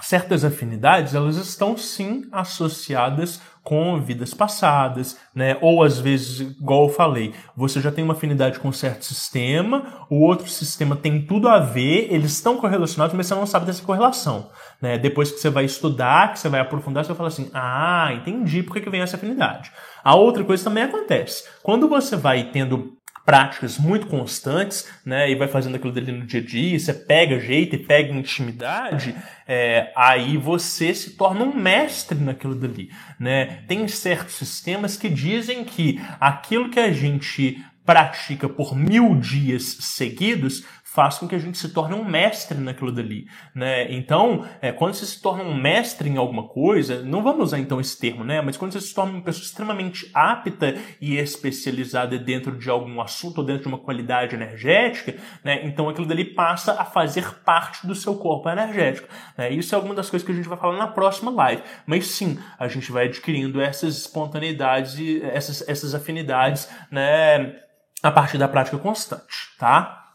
certas afinidades elas estão sim associadas com vidas passadas, né? Ou às vezes, igual eu falei, você já tem uma afinidade com um certo sistema, o outro sistema tem tudo a ver, eles estão correlacionados, mas você não sabe dessa correlação, né? Depois que você vai estudar, que você vai aprofundar, você vai falar assim: "Ah, entendi por que, que vem essa afinidade". A outra coisa também acontece. Quando você vai tendo práticas muito constantes, né, e vai fazendo aquilo dele no dia a dia, você pega jeito e pega intimidade, é, aí você se torna um mestre naquilo dali, né? Tem certos sistemas que dizem que aquilo que a gente pratica por mil dias seguidos faz com que a gente se torne um mestre naquilo dali, né? Então, é, quando você se torna um mestre em alguma coisa, não vamos usar então esse termo, né? Mas quando você se torna uma pessoa extremamente apta e especializada dentro de algum assunto ou dentro de uma qualidade energética, né? Então aquilo dali passa a fazer parte do seu corpo energético, né? Isso é alguma das coisas que a gente vai falar na próxima live. Mas sim, a gente vai adquirindo essas espontaneidades e essas, essas afinidades, né? A partir da prática constante, tá?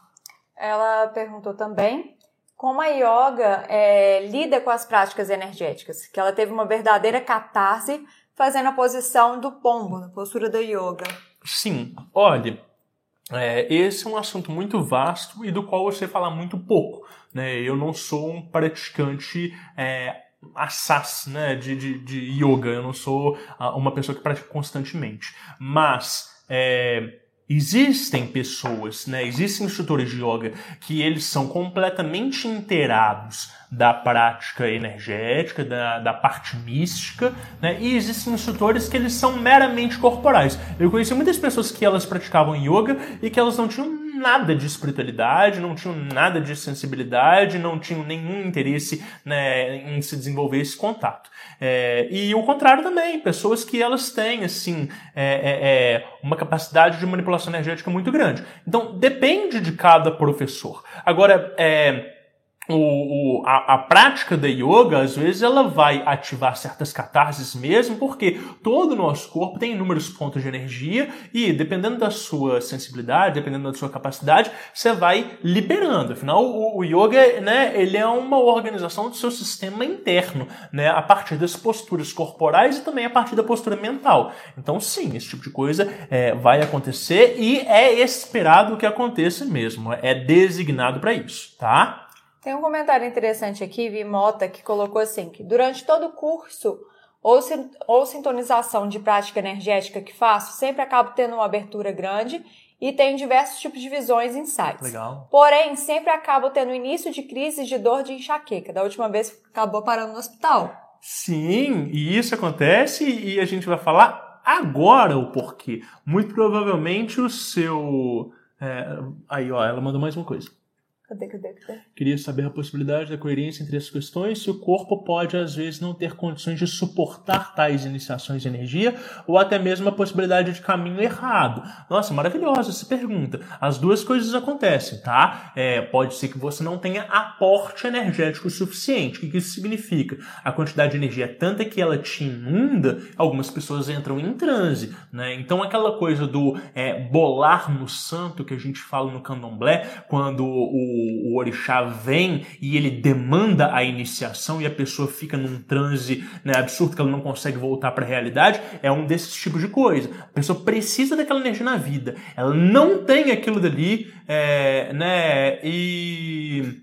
Ela perguntou também como a yoga é, lida com as práticas energéticas, que ela teve uma verdadeira catarse fazendo a posição do pombo, na postura da yoga. Sim, olha, é, esse é um assunto muito vasto e do qual você fala muito pouco. Né? Eu não sou um praticante é, assaz né, de, de, de yoga, eu não sou ah, uma pessoa que pratica constantemente. Mas é, Existem pessoas, né? Existem instrutores de yoga que eles são completamente inteirados da prática energética, da, da parte mística, né? E existem instrutores que eles são meramente corporais. Eu conheci muitas pessoas que elas praticavam yoga e que elas não tinham nada de espiritualidade, não tinham nada de sensibilidade, não tinham nenhum interesse né, em se desenvolver esse contato. É, e o contrário também, pessoas que elas têm assim é, é, é, uma capacidade de manipulação energética muito grande. Então depende de cada professor. Agora, é, o, o, a, a, prática da yoga, às vezes, ela vai ativar certas catarses mesmo, porque todo o nosso corpo tem inúmeros pontos de energia e, dependendo da sua sensibilidade, dependendo da sua capacidade, você vai liberando. Afinal, o, o yoga, né, ele é uma organização do seu sistema interno, né, a partir das posturas corporais e também a partir da postura mental. Então, sim, esse tipo de coisa é, vai acontecer e é esperado que aconteça mesmo, é designado para isso, tá? Tem um comentário interessante aqui, Vi Mota, que colocou assim, que durante todo o curso ou, ou sintonização de prática energética que faço, sempre acabo tendo uma abertura grande e tenho diversos tipos de visões e insights. Legal. Porém, sempre acabo tendo início de crises de dor de enxaqueca. Da última vez acabou parando no hospital. Sim, e isso acontece e a gente vai falar agora o porquê. Muito provavelmente o seu É, aí, ó, ela mandou mais uma coisa. Cadê, cadê, cadê? Queria saber a possibilidade da coerência entre as questões, se o corpo pode, às vezes, não ter condições de suportar tais iniciações de energia, ou até mesmo a possibilidade de caminho errado. Nossa, maravilhosa essa pergunta. As duas coisas acontecem, tá? É, pode ser que você não tenha aporte energético suficiente. O que isso significa? A quantidade de energia é tanta que ela te inunda, algumas pessoas entram em transe, né? Então, aquela coisa do é, bolar no santo que a gente fala no candomblé, quando o orixá vem e ele demanda a iniciação e a pessoa fica num transe né, absurdo que ela não consegue voltar para a realidade, é um desses tipos de coisa. A pessoa precisa daquela energia na vida. Ela não tem aquilo dali, é, né? E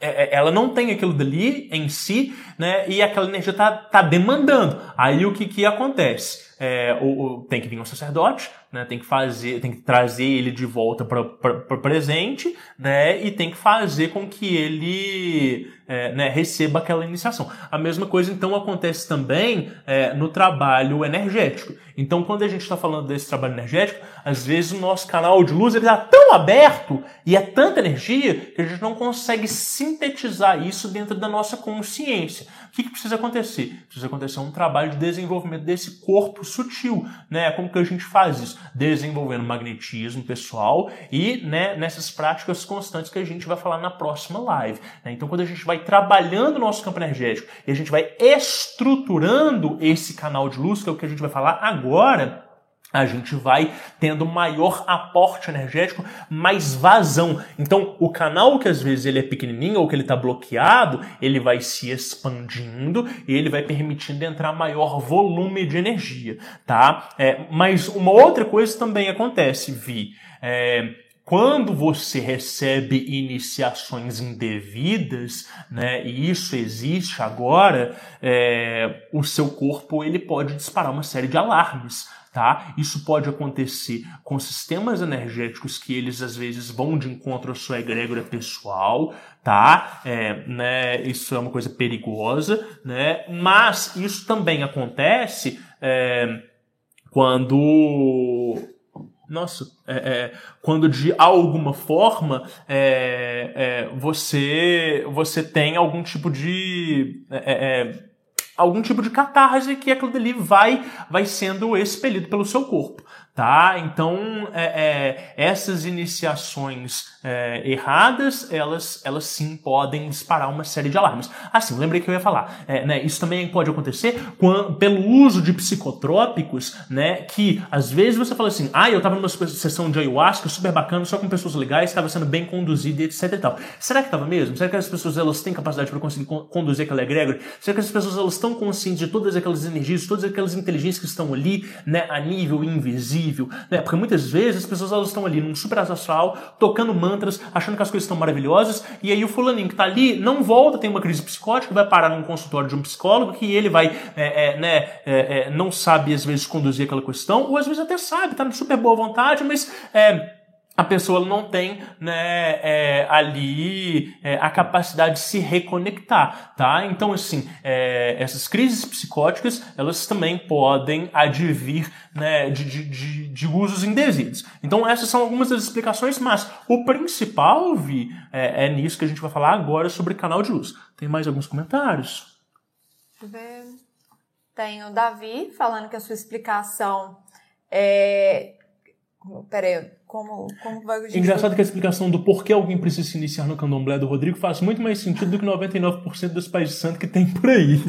é, é, ela não tem aquilo dali em si, né? E aquela energia tá, tá demandando. Aí o que que acontece? É, o, o, tem que vir um sacerdote, né? Tem que fazer, tem que trazer ele de volta para o presente, né? E tem que fazer com que ele é, né, receba aquela iniciação. A mesma coisa então acontece também é, no trabalho energético. Então, quando a gente está falando desse trabalho energético, às vezes o nosso canal de luz está tão aberto e é tanta energia que a gente não consegue sintetizar isso dentro da nossa consciência. O que, que precisa acontecer? Precisa acontecer um trabalho de desenvolvimento desse corpo sutil, né? Como que a gente faz isso? Desenvolvendo magnetismo pessoal e né, nessas práticas constantes que a gente vai falar na próxima live. Né? Então, quando a gente vai trabalhando o nosso campo energético e a gente vai estruturando esse canal de luz, que é o que a gente vai falar agora, a gente vai tendo maior aporte energético, mais vazão. Então, o canal que às vezes ele é pequenininho ou que ele está bloqueado, ele vai se expandindo e ele vai permitindo entrar maior volume de energia, tá? É, mas uma outra coisa também acontece, Vi. É, quando você recebe iniciações indevidas, né, e isso existe agora, é, o seu corpo ele pode disparar uma série de alarmes tá? Isso pode acontecer com sistemas energéticos que eles às vezes vão de encontro à sua egrégora pessoal, tá? É, né, isso é uma coisa perigosa, né? Mas isso também acontece é, quando nossa, é, é, quando de alguma forma é, é você você tem algum tipo de é, é, algum tipo de catarse que aquilo dali vai, vai sendo expelido pelo seu corpo tá? Então, é, é, essas iniciações é, erradas, elas, elas sim podem disparar uma série de alarmes. Assim, lembrei que eu ia falar, é, né, isso também pode acontecer pelo uso de psicotrópicos, né, que às vezes você fala assim, ah, eu estava numa sessão de ayahuasca super bacana, só com pessoas legais, estava sendo bem conduzido, etc e tal. Será que estava mesmo? Será que as pessoas elas têm capacidade para conseguir conduzir aquela egrégora? Será que as pessoas elas estão conscientes de todas aquelas energias, todas aquelas inteligências que estão ali, né, a nível invisível? né? Porque muitas vezes as pessoas elas estão ali num super astral, tocando mantras, achando que as coisas estão maravilhosas, e aí o fulaninho que está ali não volta, tem uma crise psicótica, vai parar num consultório de um psicólogo, que ele vai, é, é, né, é, é não sabe às vezes conduzir aquela questão, ou às vezes até sabe, está de super boa vontade, mas é, a pessoa não tem né, é, ali é, a capacidade de se reconectar, tá? Então, assim, é, essas crises psicóticas, elas também podem advir né, de, de, de, usos indevidos. Então, essas são algumas das explicações, mas o principal, Vi, é, é nisso que a gente vai falar agora sobre canal de luz. Tem mais alguns comentários? Tem o Davi falando que a sua explicação é... Peraí, como, como vai Engraçado que a explicação do porquê alguém precisa se iniciar no candomblé do Rodrigo faz muito mais sentido do que 99% dos pais de santo que tem por aí.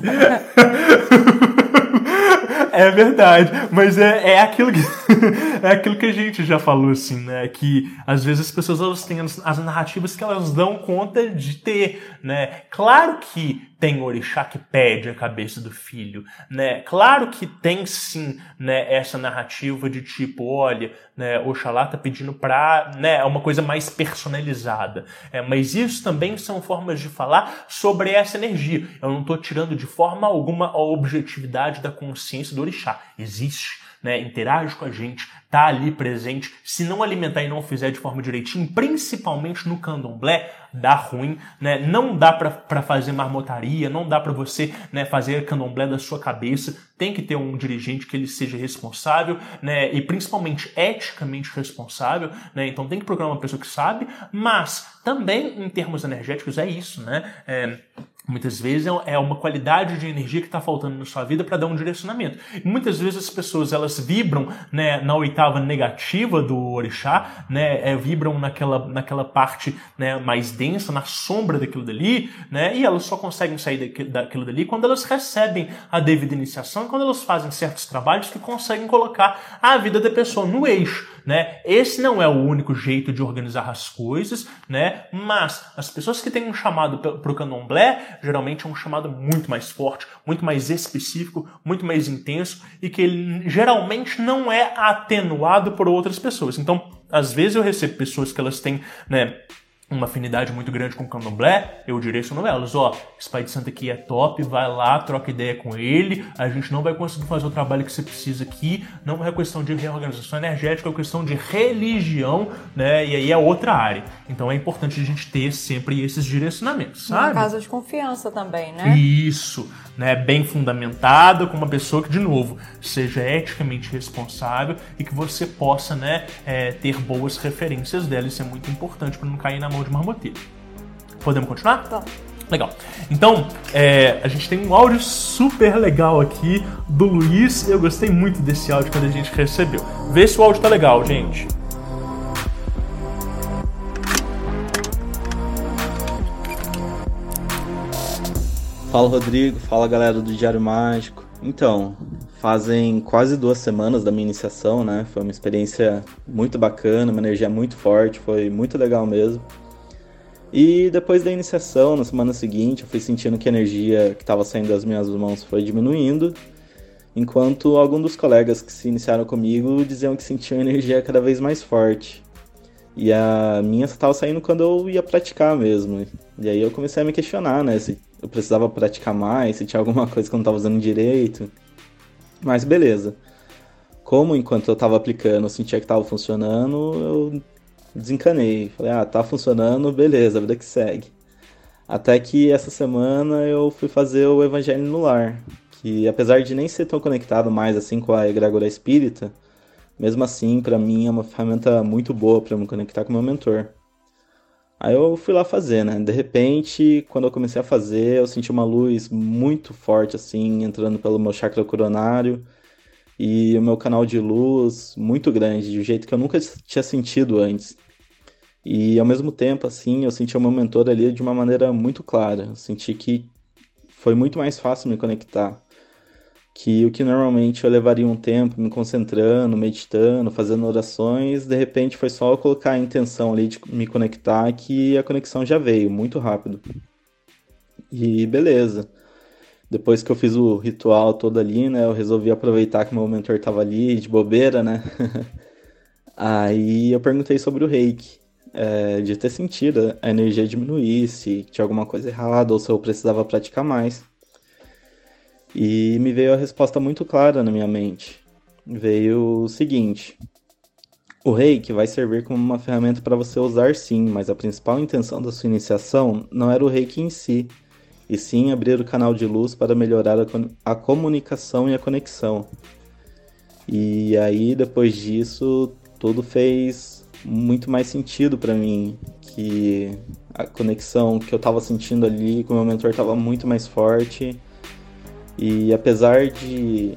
é verdade, mas é, é aquilo que é aquilo que a gente já falou assim, né? Que às vezes as pessoas elas têm as, as narrativas que elas dão conta de ter, né? Claro que tem orixá que pede a cabeça do filho, né? Claro que tem sim, né, essa narrativa de tipo, olha, né, Oxalá tá pedindo para, né, uma coisa mais personalizada. É, mas isso também são formas de falar sobre essa energia. Eu não estou tirando de forma alguma a objetividade da consciência do orixá. Existe né, interage com a gente, tá ali presente. Se não alimentar e não fizer de forma direitinho, principalmente no candomblé, dá ruim, né? Não dá para fazer marmotaria, não dá para você né, fazer candomblé da sua cabeça. Tem que ter um dirigente que ele seja responsável, né? E principalmente eticamente responsável, né? Então tem que procurar uma pessoa que sabe, mas também em termos energéticos é isso, né? É, Muitas vezes é, é uma qualidade de energia que está faltando na sua vida para dar um direcionamento. E muitas vezes as pessoas elas vibram né, na oitava negativa do orixá, né, é, vibram naquela, naquela parte né, mais densa, na sombra daquilo dali, né, e elas só conseguem sair daquilo dali quando elas recebem a devida iniciação, quando elas fazem certos trabalhos que conseguem colocar a vida da pessoa no eixo. Né? Esse não é o único jeito de organizar as coisas, né? mas as pessoas que têm um chamado para o candomblé geralmente é um chamado muito mais forte, muito mais específico, muito mais intenso e que ele geralmente não é atenuado por outras pessoas. Então, às vezes eu recebo pessoas que elas têm, né, uma afinidade muito grande com o candomblé, eu direciono elas, ó, esse pai de santo aqui é top, vai lá, troca ideia com ele, a gente não vai conseguir fazer o trabalho que você precisa aqui, não é questão de reorganização energética, é questão de religião, né, e aí é outra área. Então é importante a gente ter sempre esses direcionamentos, sabe? Uma casa de confiança também, né? Isso, né, bem fundamentada, com uma pessoa que, de novo, seja eticamente responsável e que você possa, né, é, ter boas referências dela, isso é muito importante para não cair na mão de marmoteiro. Podemos continuar? Tá. Legal. Então, é, a gente tem um áudio super legal aqui do Luiz. Eu gostei muito desse áudio quando a gente recebeu. Vê se o áudio tá legal, gente. Fala Rodrigo, fala galera do Diário Mágico. Então, fazem quase duas semanas da minha iniciação, né? Foi uma experiência muito bacana, uma energia muito forte, foi muito legal mesmo. E depois da iniciação, na semana seguinte, eu fui sentindo que a energia que estava saindo das minhas mãos foi diminuindo, enquanto alguns dos colegas que se iniciaram comigo diziam que sentiam a energia cada vez mais forte. E a minha estava saindo quando eu ia praticar mesmo. E aí eu comecei a me questionar, né? Se eu precisava praticar mais, se tinha alguma coisa que eu não estava usando direito. Mas beleza. Como enquanto eu estava aplicando eu sentia que estava funcionando, eu desencanei. Falei, ah, tá funcionando, beleza, vida que segue. Até que essa semana eu fui fazer o Evangelho no Lar, que apesar de nem ser tão conectado mais assim com a egregora espírita, mesmo assim, para mim é uma ferramenta muito boa para me conectar com meu mentor. Aí eu fui lá fazer, né? De repente, quando eu comecei a fazer, eu senti uma luz muito forte assim entrando pelo meu chakra coronário e o meu canal de luz muito grande, de um jeito que eu nunca tinha sentido antes. E ao mesmo tempo, assim, eu senti o meu mentor ali de uma maneira muito clara. Eu senti que foi muito mais fácil me conectar. Que o que normalmente eu levaria um tempo me concentrando, meditando, fazendo orações, de repente foi só eu colocar a intenção ali de me conectar que a conexão já veio muito rápido. E beleza. Depois que eu fiz o ritual todo ali, né, eu resolvi aproveitar que meu mentor estava ali de bobeira, né? Aí eu perguntei sobre o reiki, é, de ter sentido a energia diminuir, se tinha alguma coisa errada ou se eu precisava praticar mais. E me veio a resposta muito clara na minha mente. Veio o seguinte: o reiki vai servir como uma ferramenta para você usar sim, mas a principal intenção da sua iniciação não era o reiki em si, e sim abrir o canal de luz para melhorar a, a comunicação e a conexão. E aí, depois disso, tudo fez muito mais sentido para mim, que a conexão que eu estava sentindo ali com o meu mentor estava muito mais forte. E apesar de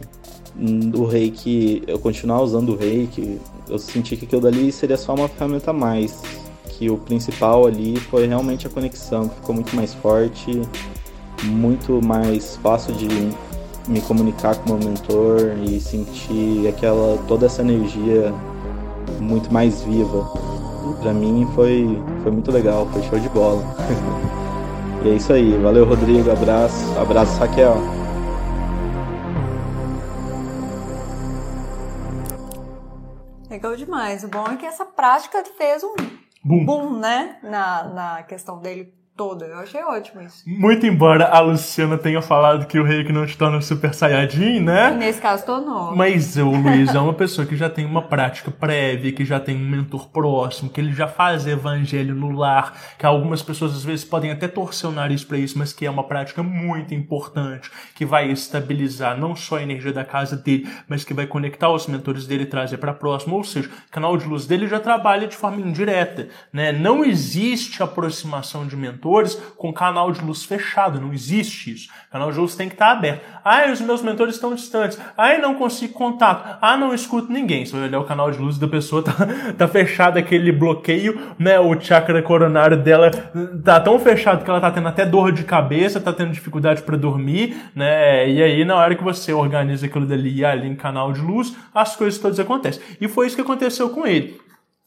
o reiki, eu continuar usando o reiki, eu senti que aquilo dali seria só uma ferramenta a mais. Que o principal ali foi realmente a conexão, que ficou muito mais forte muito mais fácil de me comunicar com o meu mentor e sentir aquela toda essa energia muito mais viva. Para mim foi foi muito legal, foi show de bola. e é isso aí, valeu Rodrigo, abraço, abraço Raquel. Legal demais. O bom é que essa prática fez um boom, boom né? Na, na questão dele toda. Eu achei ótimo isso. Muito embora a Luciana tenha falado que o reiki não te torna super saiyajin, né? Nesse caso, tornou. Mas o Luiz é uma pessoa que já tem uma prática prévia, que já tem um mentor próximo, que ele já faz evangelho no lar, que algumas pessoas às vezes podem até torcer o nariz para isso, mas que é uma prática muito importante, que vai estabilizar não só a energia da casa dele, mas que vai conectar os mentores dele e trazer para próximo. Ou seja, o canal de luz dele já trabalha de forma indireta, né? Não existe aproximação de mentores mentores com canal de luz fechado. Não existe isso. O canal de luz tem que estar aberto. Ah, os meus mentores estão distantes. Ah, não consigo contato. Ah, não escuto ninguém. Se olhar o canal de luz da pessoa, tá, tá fechado aquele bloqueio, né? O chakra coronário dela tá tão fechado que ela tá tendo até dor de cabeça, tá tendo dificuldade para dormir, né? E aí, na hora que você organiza aquilo dali e ali em canal de luz, as coisas todas acontecem. E foi isso que aconteceu com ele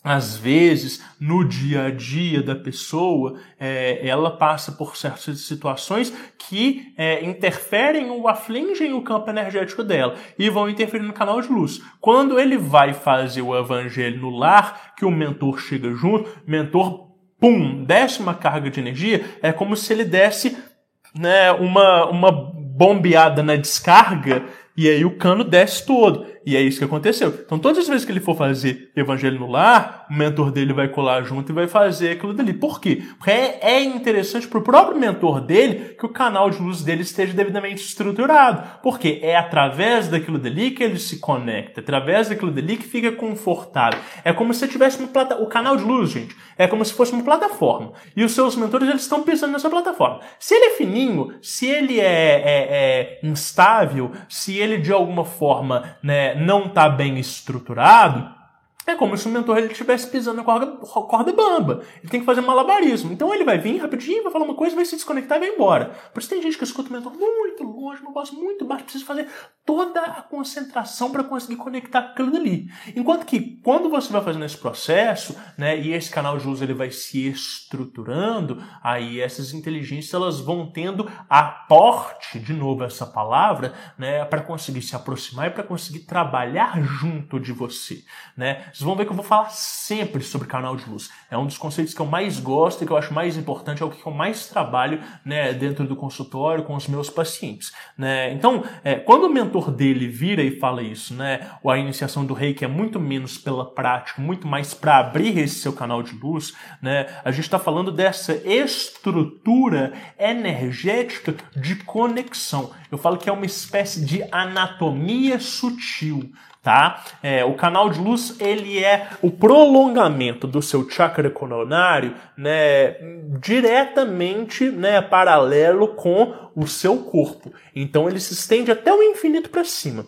às vezes, no dia a dia da pessoa, é, ela passa por certas situações que é, interferem ou afligem o campo energético dela e vão interferir no canal de luz. Quando ele vai fazer o evangelho no lar, que o mentor chega junto, mentor, pum, desce uma carga de energia, é como se ele desse né, uma, uma bombeada na descarga e aí o cano desce todo. E é isso que aconteceu. Então, todas as vezes que ele for fazer evangelho no lar, o mentor dele vai colar junto e vai fazer aquilo dali. Por quê? Porque é, é interessante para o próprio mentor dele que o canal de luz dele esteja devidamente estruturado. Porque é através daquilo dali que ele se conecta, através daquilo dali que fica confortável. É como se tivesse uma plata... o canal de luz, gente, é como se fosse uma plataforma. E os seus mentores eles estão pisando nessa plataforma. Se ele é fininho, se ele é, é, é instável, se ele de alguma forma, né, não está bem estruturado, é como se o mentor ele estivesse pisando na corda, corda bamba. Ele tem que fazer malabarismo. Então ele vai vir rapidinho, vai falar uma coisa, vai se desconectar e vai embora. Por isso tem gente que escuta o mentor muito longe, uma voz muito baixa, precisa fazer toda a concentração para conseguir conectar aquilo dali. Enquanto que quando você vai fazendo esse processo, né, e esse canal de luz ele vai se estruturando, aí essas inteligências elas vão tendo aporte, de novo essa palavra, né, para conseguir se aproximar e para conseguir trabalhar junto de você, né? Vocês vão ver que eu vou falar sempre sobre canal de luz. É um dos conceitos que eu mais gosto e que eu acho mais importante, é o que eu mais trabalho né, dentro do consultório com os meus pacientes. Né? Então, é, quando o mentor dele vira e fala isso, né, ou a iniciação do reiki é muito menos pela prática, muito mais para abrir esse seu canal de luz, né, a gente está falando dessa estrutura energética de conexão. Eu falo que é uma espécie de anatomia sutil tá? É, o canal de luz ele é o prolongamento do seu chakra coronário, né, diretamente, né, paralelo com o seu corpo. Então ele se estende até o infinito para cima.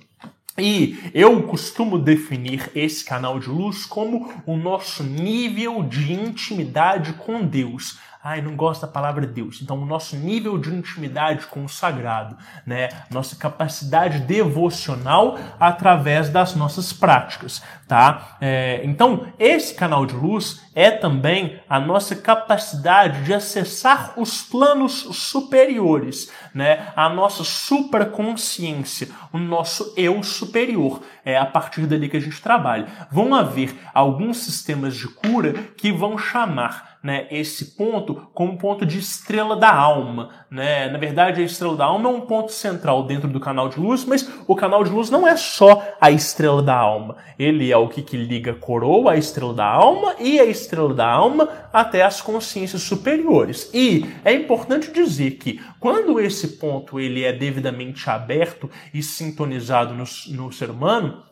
E eu costumo definir esse canal de luz como o nosso nível de intimidade com Deus ai, não gosto da palavra Deus. Então, o nosso nível de intimidade com o sagrado, né? Nossa capacidade devocional através das nossas práticas, tá? É, então, esse canal de luz é também a nossa capacidade de acessar os planos superiores, né? A nossa supraconsciência, o nosso eu superior. É a partir dali que a gente trabalha. Vão haver alguns sistemas de cura que vão chamar né, esse ponto como ponto de estrela da alma. Né? Na verdade, a estrela da alma é um ponto central dentro do canal de luz, mas o canal de luz não é só a estrela da alma. Ele é o que, que liga a coroa, a estrela da alma, e a estrela da alma até as consciências superiores. E é importante dizer que quando esse ponto ele é devidamente aberto e sintonizado no, no ser humano,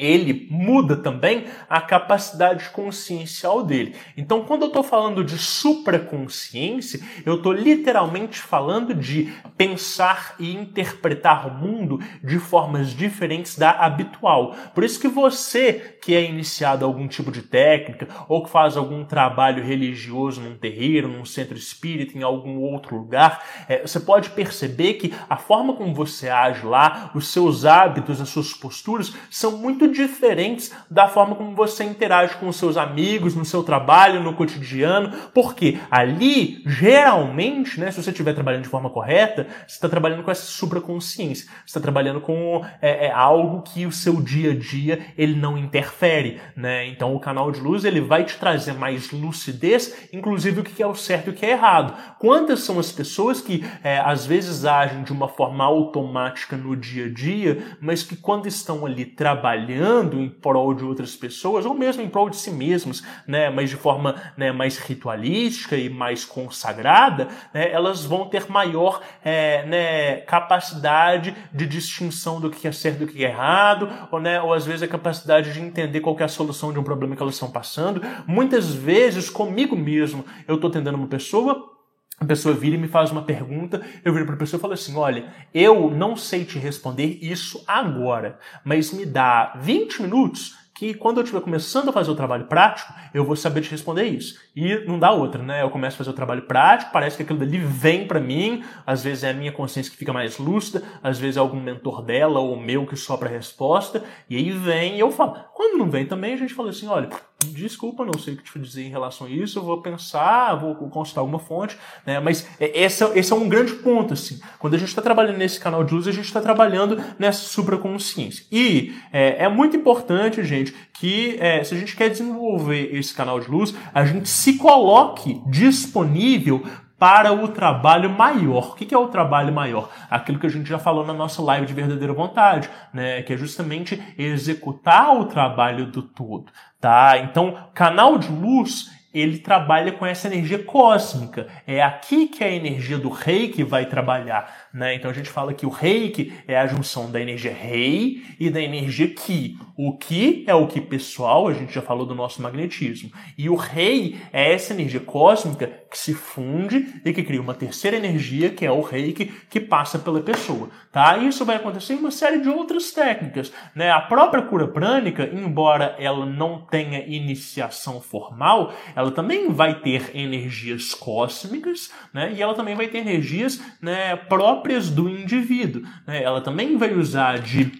ele muda também a capacidade consciencial dele. Então, quando eu estou falando de supraconsciência, eu estou literalmente falando de pensar e interpretar o mundo de formas diferentes da habitual. Por isso que você que é iniciado algum tipo de técnica ou que faz algum trabalho religioso num terreiro, num centro espírita, em algum outro lugar, é, você pode perceber que a forma como você age lá, os seus hábitos, as suas posturas são muito diferentes da forma como você interage com os seus amigos, no seu trabalho, no cotidiano, porque ali, geralmente, né, se você estiver trabalhando de forma correta, você está trabalhando com essa supraconsciência, você está trabalhando com é, é, algo que o seu dia a dia ele não interfere, né? Então o canal de luz ele vai te trazer mais lucidez, inclusive o que é o certo e o que é errado. Quantas são as pessoas que é, às vezes agem de uma forma automática no dia a dia, mas que quando estão ali trabalhando em prol de outras pessoas, ou mesmo em prol de si mesmos, né, mas de forma né, mais ritualística e mais consagrada, né, elas vão ter maior é, né, capacidade de distinção do que é certo e do que é errado, ou, né, ou às vezes a capacidade de entender qual é a solução de um problema que elas estão passando. Muitas vezes, comigo mesmo, eu estou atendendo uma pessoa, a pessoa vira e me faz uma pergunta, eu viro para a pessoa e falo assim: olha, eu não sei te responder isso agora, mas me dá 20 minutos que quando eu estiver começando a fazer o trabalho prático, eu vou saber te responder isso. E não dá outra, né? Eu começo a fazer o trabalho prático, parece que aquilo dali vem para mim, às vezes é a minha consciência que fica mais lúcida, às vezes é algum mentor dela ou meu que sopra a resposta, e aí vem e eu falo. Quando não vem também, a gente fala assim, olha, desculpa, não sei o que te dizer em relação a isso, eu vou pensar, vou consultar alguma fonte, né? Mas é, esse, esse é um grande ponto, assim. Quando a gente está trabalhando nesse canal de luz, a gente está trabalhando nessa supraconsciência. E é, é muito importante, gente, que é, se a gente quer desenvolver esse canal de luz, a gente se coloque disponível para o trabalho maior. O que é o trabalho maior? Aquilo que a gente já falou na nossa live de verdadeira vontade, né? Que é justamente executar o trabalho do todo, tá? Então, canal de luz ele trabalha com essa energia cósmica. É aqui que a energia do reiki vai trabalhar. Né? Então a gente fala que o reiki é a junção da energia rei e da energia ki. O ki é o ki pessoal, a gente já falou do nosso magnetismo. E o rei é essa energia cósmica que se funde e que cria uma terceira energia, que é o reiki, que passa pela pessoa. Tá? Isso vai acontecer em uma série de outras técnicas. Né? A própria cura prânica, embora ela não tenha iniciação formal, ela também vai ter energias cósmicas né? e ela também vai ter energias né, próprias próprias do indivíduo. Né? Ela também vai usar de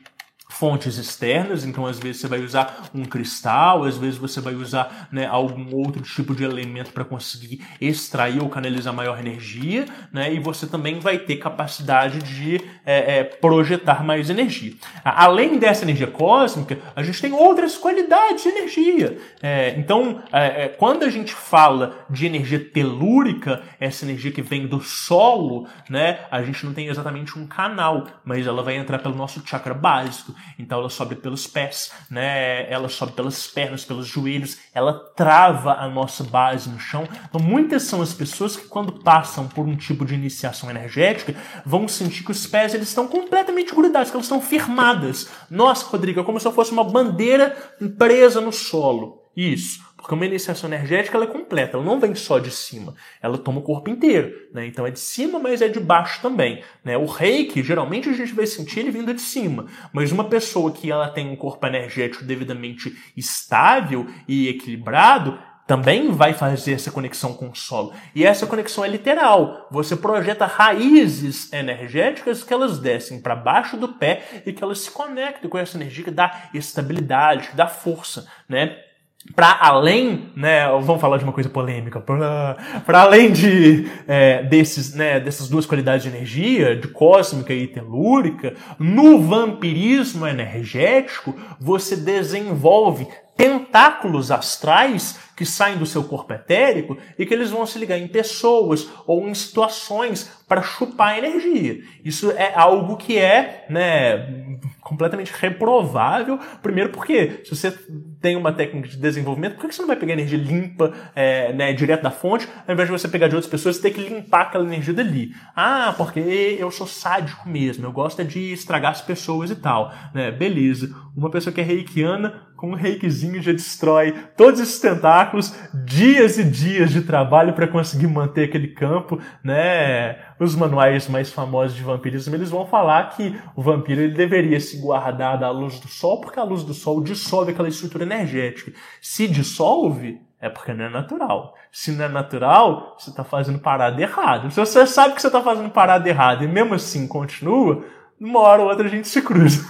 fontes externas, então às vezes você vai usar um cristal, às vezes você vai usar né, algum outro tipo de elemento para conseguir extrair ou canalizar maior energia, né, e você também vai ter capacidade de é, é, projetar mais energia. Além dessa energia cósmica, a gente tem outras qualidades de energia. É, então, é, é, quando a gente fala de energia telúrica, essa energia que vem do solo, né, a gente não tem exatamente um canal, mas ela vai entrar pelo nosso chakra básico. Então ela sobe pelos pés, né? Ela sobe pelas pernas, pelos joelhos, ela trava a nossa base no chão. Então muitas são as pessoas que quando passam por um tipo de iniciação energética vão sentir que os pés eles estão completamente grudados, que elas estão firmadas. Nossa, Rodrigo, é como se eu fosse uma bandeira presa no solo. Isso. Porque uma iniciação energética ela é completa, ela não vem só de cima, ela toma o corpo inteiro. Né? Então é de cima, mas é de baixo também. Né? O reiki, geralmente a gente vai sentir ele vindo de cima, mas uma pessoa que ela tem um corpo energético devidamente estável e equilibrado, também vai fazer essa conexão com o solo. E essa conexão é literal. Você projeta raízes energéticas que elas descem para baixo do pé e que elas se conectam com essa energia que dá estabilidade, que dá força, né? Para além, né, vamos falar de uma coisa polêmica, para além de é, desses, né, dessas duas qualidades de energia, de cósmica e telúrica, no vampirismo energético você desenvolve tentáculos astrais que saem do seu corpo etérico e que eles vão se ligar em pessoas ou em situações para chupar energia. Isso é algo que é né, completamente reprovável. Primeiro porque se você tem uma técnica de desenvolvimento, por que você não vai pegar energia limpa é, né, direto da fonte, ao invés de você pegar de outras pessoas e ter que limpar aquela energia dali? Ah, porque eu sou sádico mesmo, eu gosto é de estragar as pessoas e tal. Né? Beleza. Uma pessoa que é reikiana, com um reikizinho já destrói todos esses tentáculos, dias e dias de trabalho para conseguir manter aquele campo, né? Os manuais mais famosos de vampirismo, eles vão falar que o vampiro ele deveria se guardar da luz do sol, porque a luz do sol dissolve aquela estrutura energética. Se dissolve, é porque não é natural. Se não é natural, você está fazendo parada errada. Se você sabe que você está fazendo parada errada e mesmo assim continua, uma hora ou outra a gente se cruza.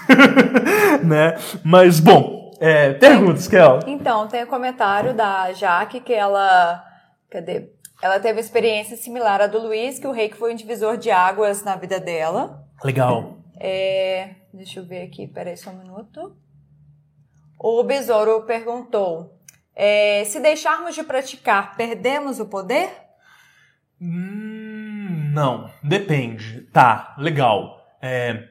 né? Mas, bom, é, perguntas, Kel? Então, tem o um comentário da Jaque que ela. Cadê? Ela teve experiência similar à do Luiz, que o reiki foi um divisor de águas na vida dela. Legal. É, deixa eu ver aqui, peraí só um minuto. O Besouro perguntou: é, se deixarmos de praticar, perdemos o poder? Hum, não, depende. Tá, legal. É,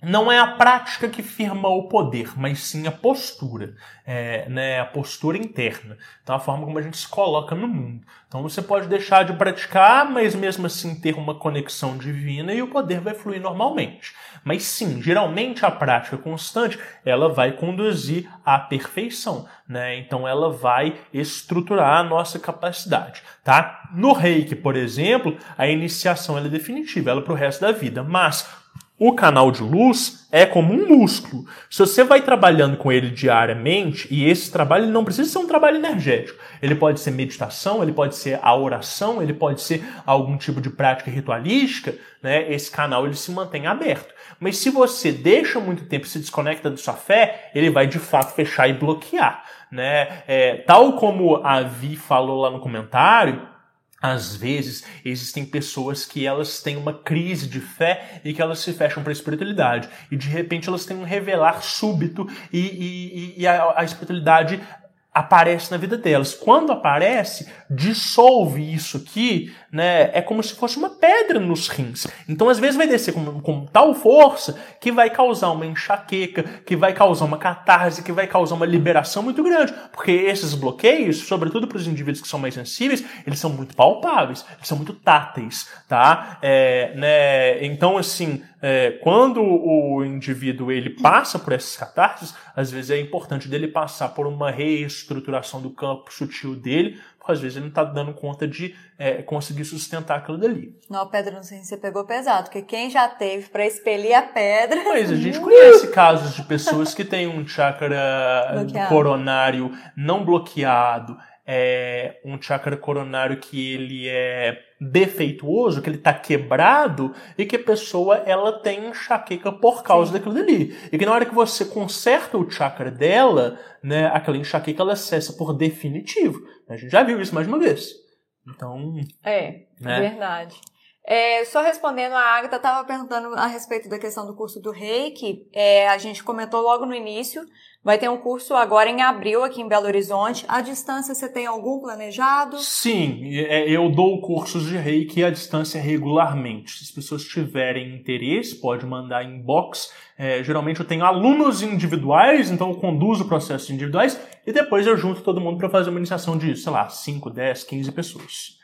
não é a prática que firma o poder, mas sim a postura, é, né, a postura interna. Então, a forma como a gente se coloca no mundo. Então, você pode deixar de praticar, mas mesmo assim ter uma conexão divina e o poder vai fluir normalmente. Mas sim, geralmente a prática constante ela vai conduzir à perfeição, né? Então, ela vai estruturar a nossa capacidade, tá? No Reiki, por exemplo, a iniciação é definitiva, ela é para o resto da vida, mas o canal de luz é como um músculo. Se você vai trabalhando com ele diariamente, e esse trabalho não precisa ser um trabalho energético, ele pode ser meditação, ele pode ser a oração, ele pode ser algum tipo de prática ritualística, né? Esse canal ele se mantém aberto. Mas se você deixa muito tempo e se desconecta da sua fé, ele vai de fato fechar e bloquear, né? É, tal como a Vi falou lá no comentário, às vezes existem pessoas que elas têm uma crise de fé e que elas se fecham para a espiritualidade e de repente elas têm um revelar súbito e, e, e a, a espiritualidade aparece na vida delas. Quando aparece, dissolve isso aqui, né? É como se fosse uma pedra nos rins. Então, às vezes, vai descer com, com tal força que vai causar uma enxaqueca, que vai causar uma catarse, que vai causar uma liberação muito grande. Porque esses bloqueios, sobretudo para os indivíduos que são mais sensíveis, eles são muito palpáveis, eles são muito táteis, tá? É, né? Então, assim, é, quando o indivíduo ele passa por essas catarses, às vezes é importante dele passar por uma reestruturação do campo sutil dele, às vezes ele não está dando conta de é, conseguir sustentar aquilo dali. Não, Pedro, não sei se você pegou pesado, porque quem já teve para expelir a pedra. Mas a gente conhece casos de pessoas que têm um chakra bloqueado. coronário não bloqueado, é, um chakra coronário que ele é defeituoso, que ele está quebrado e que a pessoa ela tem enxaqueca por causa Sim. daquilo dali. E que na hora que você conserta o chakra dela, né, aquela enxaqueca ela cessa por definitivo. A gente já viu isso mais uma vez. Então. É, né? verdade. É, só respondendo, a Agatha estava perguntando a respeito da questão do curso do Reiki. É, a gente comentou logo no início. Vai ter um curso agora em abril aqui em Belo Horizonte. A distância, você tem algum planejado? Sim, é, eu dou cursos de Reiki à distância regularmente. Se as pessoas tiverem interesse, pode mandar inbox. É, geralmente eu tenho alunos individuais, então eu conduzo processos individuais e depois eu junto todo mundo para fazer uma iniciação de, sei lá, 5, 10, 15 pessoas.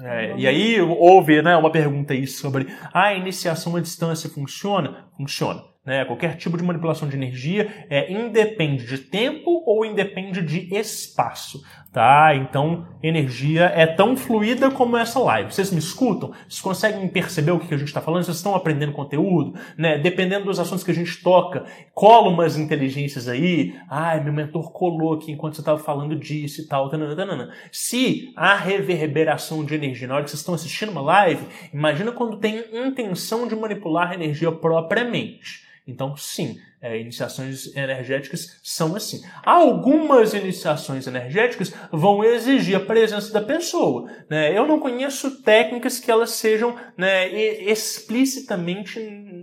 É, e aí houve né, uma pergunta aí sobre ah, a iniciação à distância funciona? Funciona. Né? Qualquer tipo de manipulação de energia é, independe de tempo ou independe de espaço. Tá? Então, energia é tão fluida como essa live. Vocês me escutam? Vocês conseguem perceber o que a gente está falando? Vocês estão aprendendo conteúdo? Né? Dependendo dos assuntos que a gente toca, cola umas inteligências aí. Ai, meu mentor colou aqui enquanto você estava falando disso e tal. Tanana, tanana. Se há reverberação de energia na hora que vocês estão assistindo uma live, imagina quando tem intenção de manipular a energia propriamente. Então, sim, é, iniciações energéticas são assim. Algumas iniciações energéticas vão exigir a presença da pessoa. Né? Eu não conheço técnicas que elas sejam né, explicitamente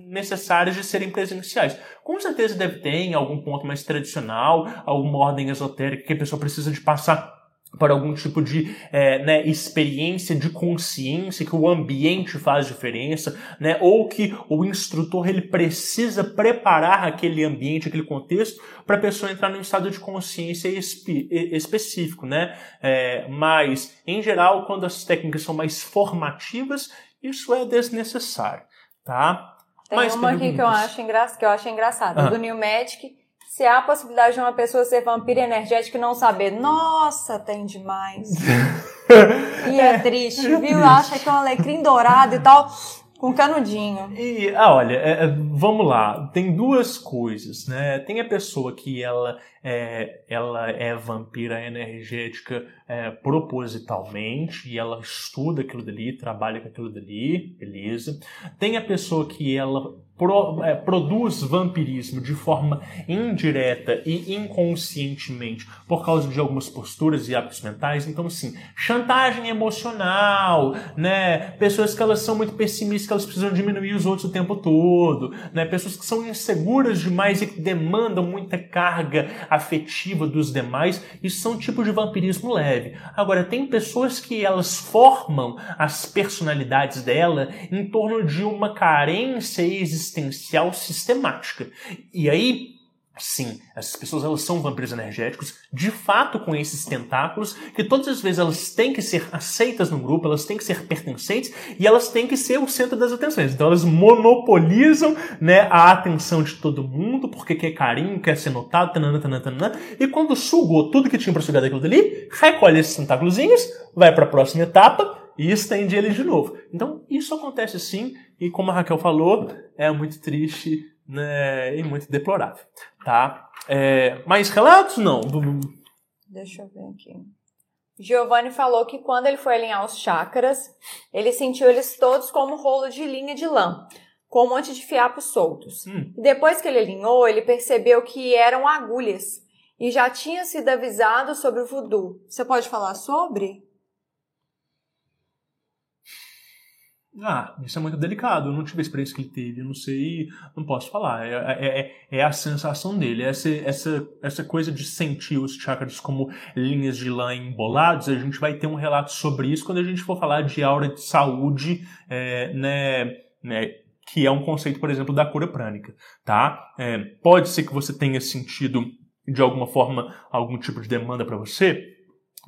necessárias de serem presenciais. Com certeza deve ter em algum ponto mais tradicional, alguma ordem esotérica que a pessoa precisa de passar para algum tipo de é, né, experiência de consciência que o ambiente faz diferença, né, ou que o instrutor ele precisa preparar aquele ambiente, aquele contexto para a pessoa entrar num estado de consciência espe específico, né? É, mas em geral, quando as técnicas são mais formativas, isso é desnecessário, tá? Tem mais uma perguntas. aqui que eu acho, engra que eu acho engraçada, ah. do New Magic se há a possibilidade de uma pessoa ser vampira energética e não saber, nossa, tem demais. e é triste, é viu? Acha que é um alecrim dourado e tal, com canudinho. E, ah, olha, é, é, vamos lá. Tem duas coisas, né? Tem a pessoa que ela é, ela é vampira energética é, propositalmente e ela estuda aquilo dali, trabalha com aquilo dali, beleza. Tem a pessoa que ela pro, é, produz vampirismo de forma indireta e inconscientemente por causa de algumas posturas e hábitos mentais. Então, assim, chantagem emocional, né? Pessoas que elas são muito pessimistas, que elas precisam diminuir os outros o tempo todo, né? Pessoas que são inseguras demais e que demandam muita carga afetiva dos demais. Isso são tipos de vampirismo leve. Agora, tem pessoas que elas formam as personalidades dela em torno de uma carência existencial sistemática. E aí, sim, essas pessoas elas são vampiros energéticos, de fato com esses tentáculos, que todas as vezes elas têm que ser aceitas no grupo, elas têm que ser pertencentes e elas têm que ser o centro das atenções. Então elas monopolizam né, a atenção de todo mundo, porque quer carinho, quer ser notado, tanana, tanana, tanana, e quando sugou tudo que tinha para sugar daquilo dali, recolhe esses tentáculos, vai para a próxima etapa e estende eles de novo. Então, isso acontece sim, e como a Raquel falou, é muito triste né, e muito deplorável, tá? É, mais relatos? Não. Deixa eu ver aqui. Giovanni falou que quando ele foi alinhar os chakras, ele sentiu eles todos como rolo de linha de lã, com um monte de fiapos soltos. Hum. Depois que ele alinhou, ele percebeu que eram agulhas e já tinha sido avisado sobre o voodoo. Você pode falar sobre? Ah, isso é muito delicado. Eu não tive a experiência que ele teve, eu não sei, não posso falar. É, é, é, é a sensação dele. Essa, essa, essa coisa de sentir os chakras como linhas de lã embolados, a gente vai ter um relato sobre isso quando a gente for falar de aura de saúde, é, né, né, que é um conceito, por exemplo, da cura prânica, tá? É, pode ser que você tenha sentido de alguma forma algum tipo de demanda para você?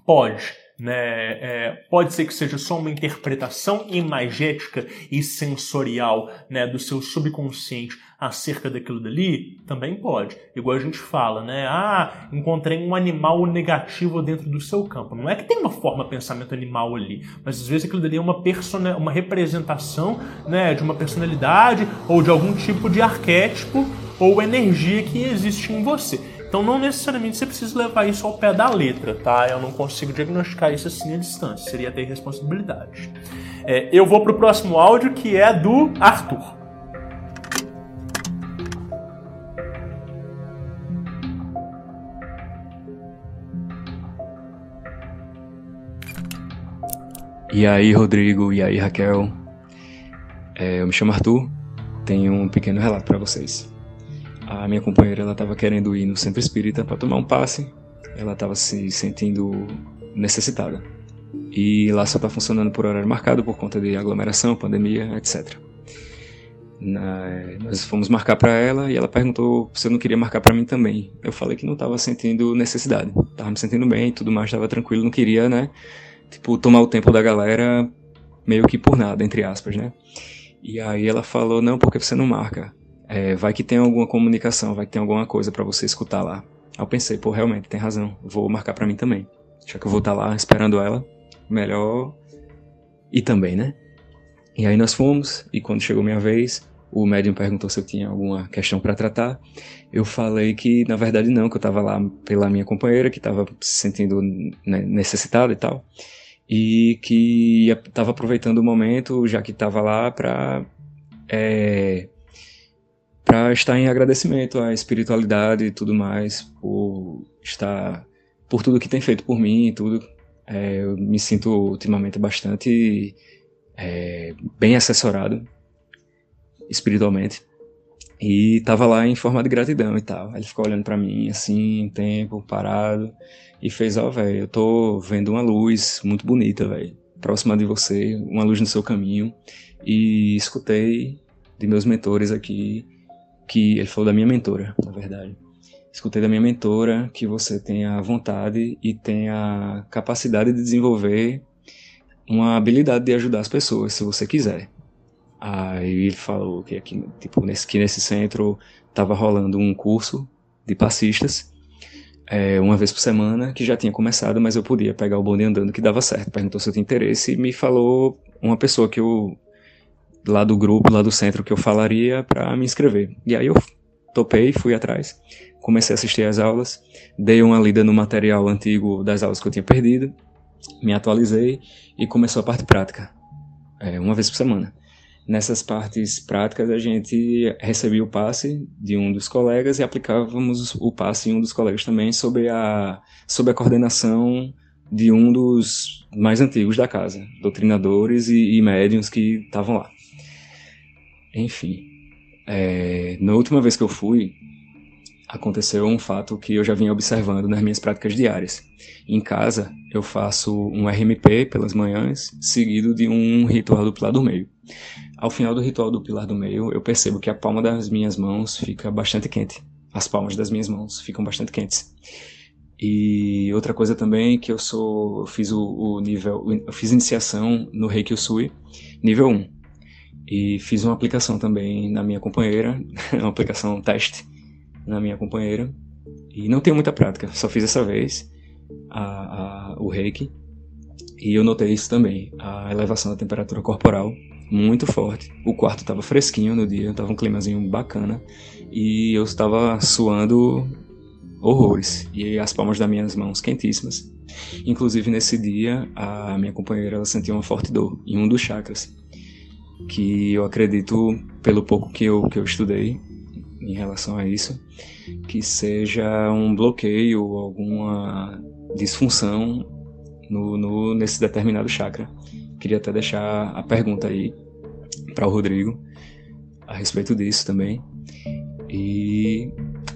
Pode. Né? É, pode ser que seja só uma interpretação imagética e sensorial né, do seu subconsciente acerca daquilo dali? Também pode. Igual a gente fala, né? Ah, encontrei um animal negativo dentro do seu campo. Não é que tem uma forma pensamento animal ali, mas às vezes aquilo dali é uma, persona, uma representação né, de uma personalidade ou de algum tipo de arquétipo ou energia que existe em você. Então não necessariamente você precisa levar isso ao pé da letra, tá? Eu não consigo diagnosticar isso assim à distância, seria ter responsabilidade. É, eu vou pro próximo áudio que é do Arthur. E aí, Rodrigo, e aí, Raquel. É, eu me chamo Arthur, tenho um pequeno relato para vocês a minha companheira ela estava querendo ir no centro espírita para tomar um passe. Ela estava se sentindo necessitada. E lá só está funcionando por horário marcado por conta de aglomeração, pandemia, etc. Na, nós fomos marcar para ela e ela perguntou se eu não queria marcar para mim também. Eu falei que não estava sentindo necessidade, estava me sentindo bem, tudo mais, estava tranquilo, não queria, né? Tipo, tomar o tempo da galera meio que por nada, entre aspas, né? E aí ela falou: não, porque você não marca? É, vai que tem alguma comunicação, vai que tem alguma coisa para você escutar lá. Aí eu pensei, pô, realmente, tem razão, vou marcar para mim também. Já que eu vou estar tá lá esperando ela, melhor ir também, né? E aí nós fomos, e quando chegou minha vez, o médium perguntou se eu tinha alguma questão para tratar. Eu falei que, na verdade, não, que eu estava lá pela minha companheira, que estava se sentindo né, necessitada e tal, e que estava aproveitando o momento, já que estava lá, para é, para estar em agradecimento à espiritualidade e tudo mais, por estar por tudo que tem feito por mim e tudo. É, eu me sinto ultimamente bastante é, bem assessorado espiritualmente e tava lá em forma de gratidão e tal. Ele ficou olhando para mim assim, um tempo parado e fez, ó, oh, velho, eu tô vendo uma luz muito bonita, velho, próxima de você, uma luz no seu caminho e escutei de meus mentores aqui que ele falou da minha mentora, na verdade. Escutei da minha mentora que você tem a vontade e tem a capacidade de desenvolver uma habilidade de ajudar as pessoas, se você quiser. Aí ele falou que aqui, tipo, nesse, que nesse centro estava rolando um curso de passistas, é, uma vez por semana, que já tinha começado, mas eu podia pegar o bonde andando que dava certo. Perguntou se eu tinha interesse e me falou uma pessoa que eu lá do grupo, lá do centro que eu falaria para me inscrever. E aí eu topei, fui atrás, comecei a assistir às aulas, dei uma lida no material antigo das aulas que eu tinha perdido me atualizei e começou a parte prática, é, uma vez por semana. Nessas partes práticas, a gente recebia o passe de um dos colegas e aplicávamos o passe em um dos colegas também sobre a, sobre a coordenação de um dos mais antigos da casa, doutrinadores e, e médiums que estavam lá. Enfim, é, na última vez que eu fui, aconteceu um fato que eu já vinha observando nas minhas práticas diárias. Em casa, eu faço um RMP pelas manhãs, seguido de um ritual do pilar do meio. Ao final do ritual do pilar do meio, eu percebo que a palma das minhas mãos fica bastante quente. As palmas das minhas mãos ficam bastante quentes. E outra coisa também que eu sou, eu fiz o, o nível, eu fiz iniciação no Reiki Usui, nível 1. E fiz uma aplicação também na minha companheira, uma aplicação teste na minha companheira. E não tenho muita prática, só fiz essa vez a, a, o Reiki. E eu notei isso também, a elevação da temperatura corporal muito forte. O quarto estava fresquinho no dia, estava um climazinho bacana e eu estava suando horrores e as palmas das minhas mãos quentíssimas. Inclusive nesse dia a minha companheira ela sentiu uma forte dor em um dos chakras, que eu acredito pelo pouco que eu que eu estudei em relação a isso, que seja um bloqueio alguma disfunção no, no, nesse determinado chakra. Queria até deixar a pergunta aí para o Rodrigo a respeito disso também. E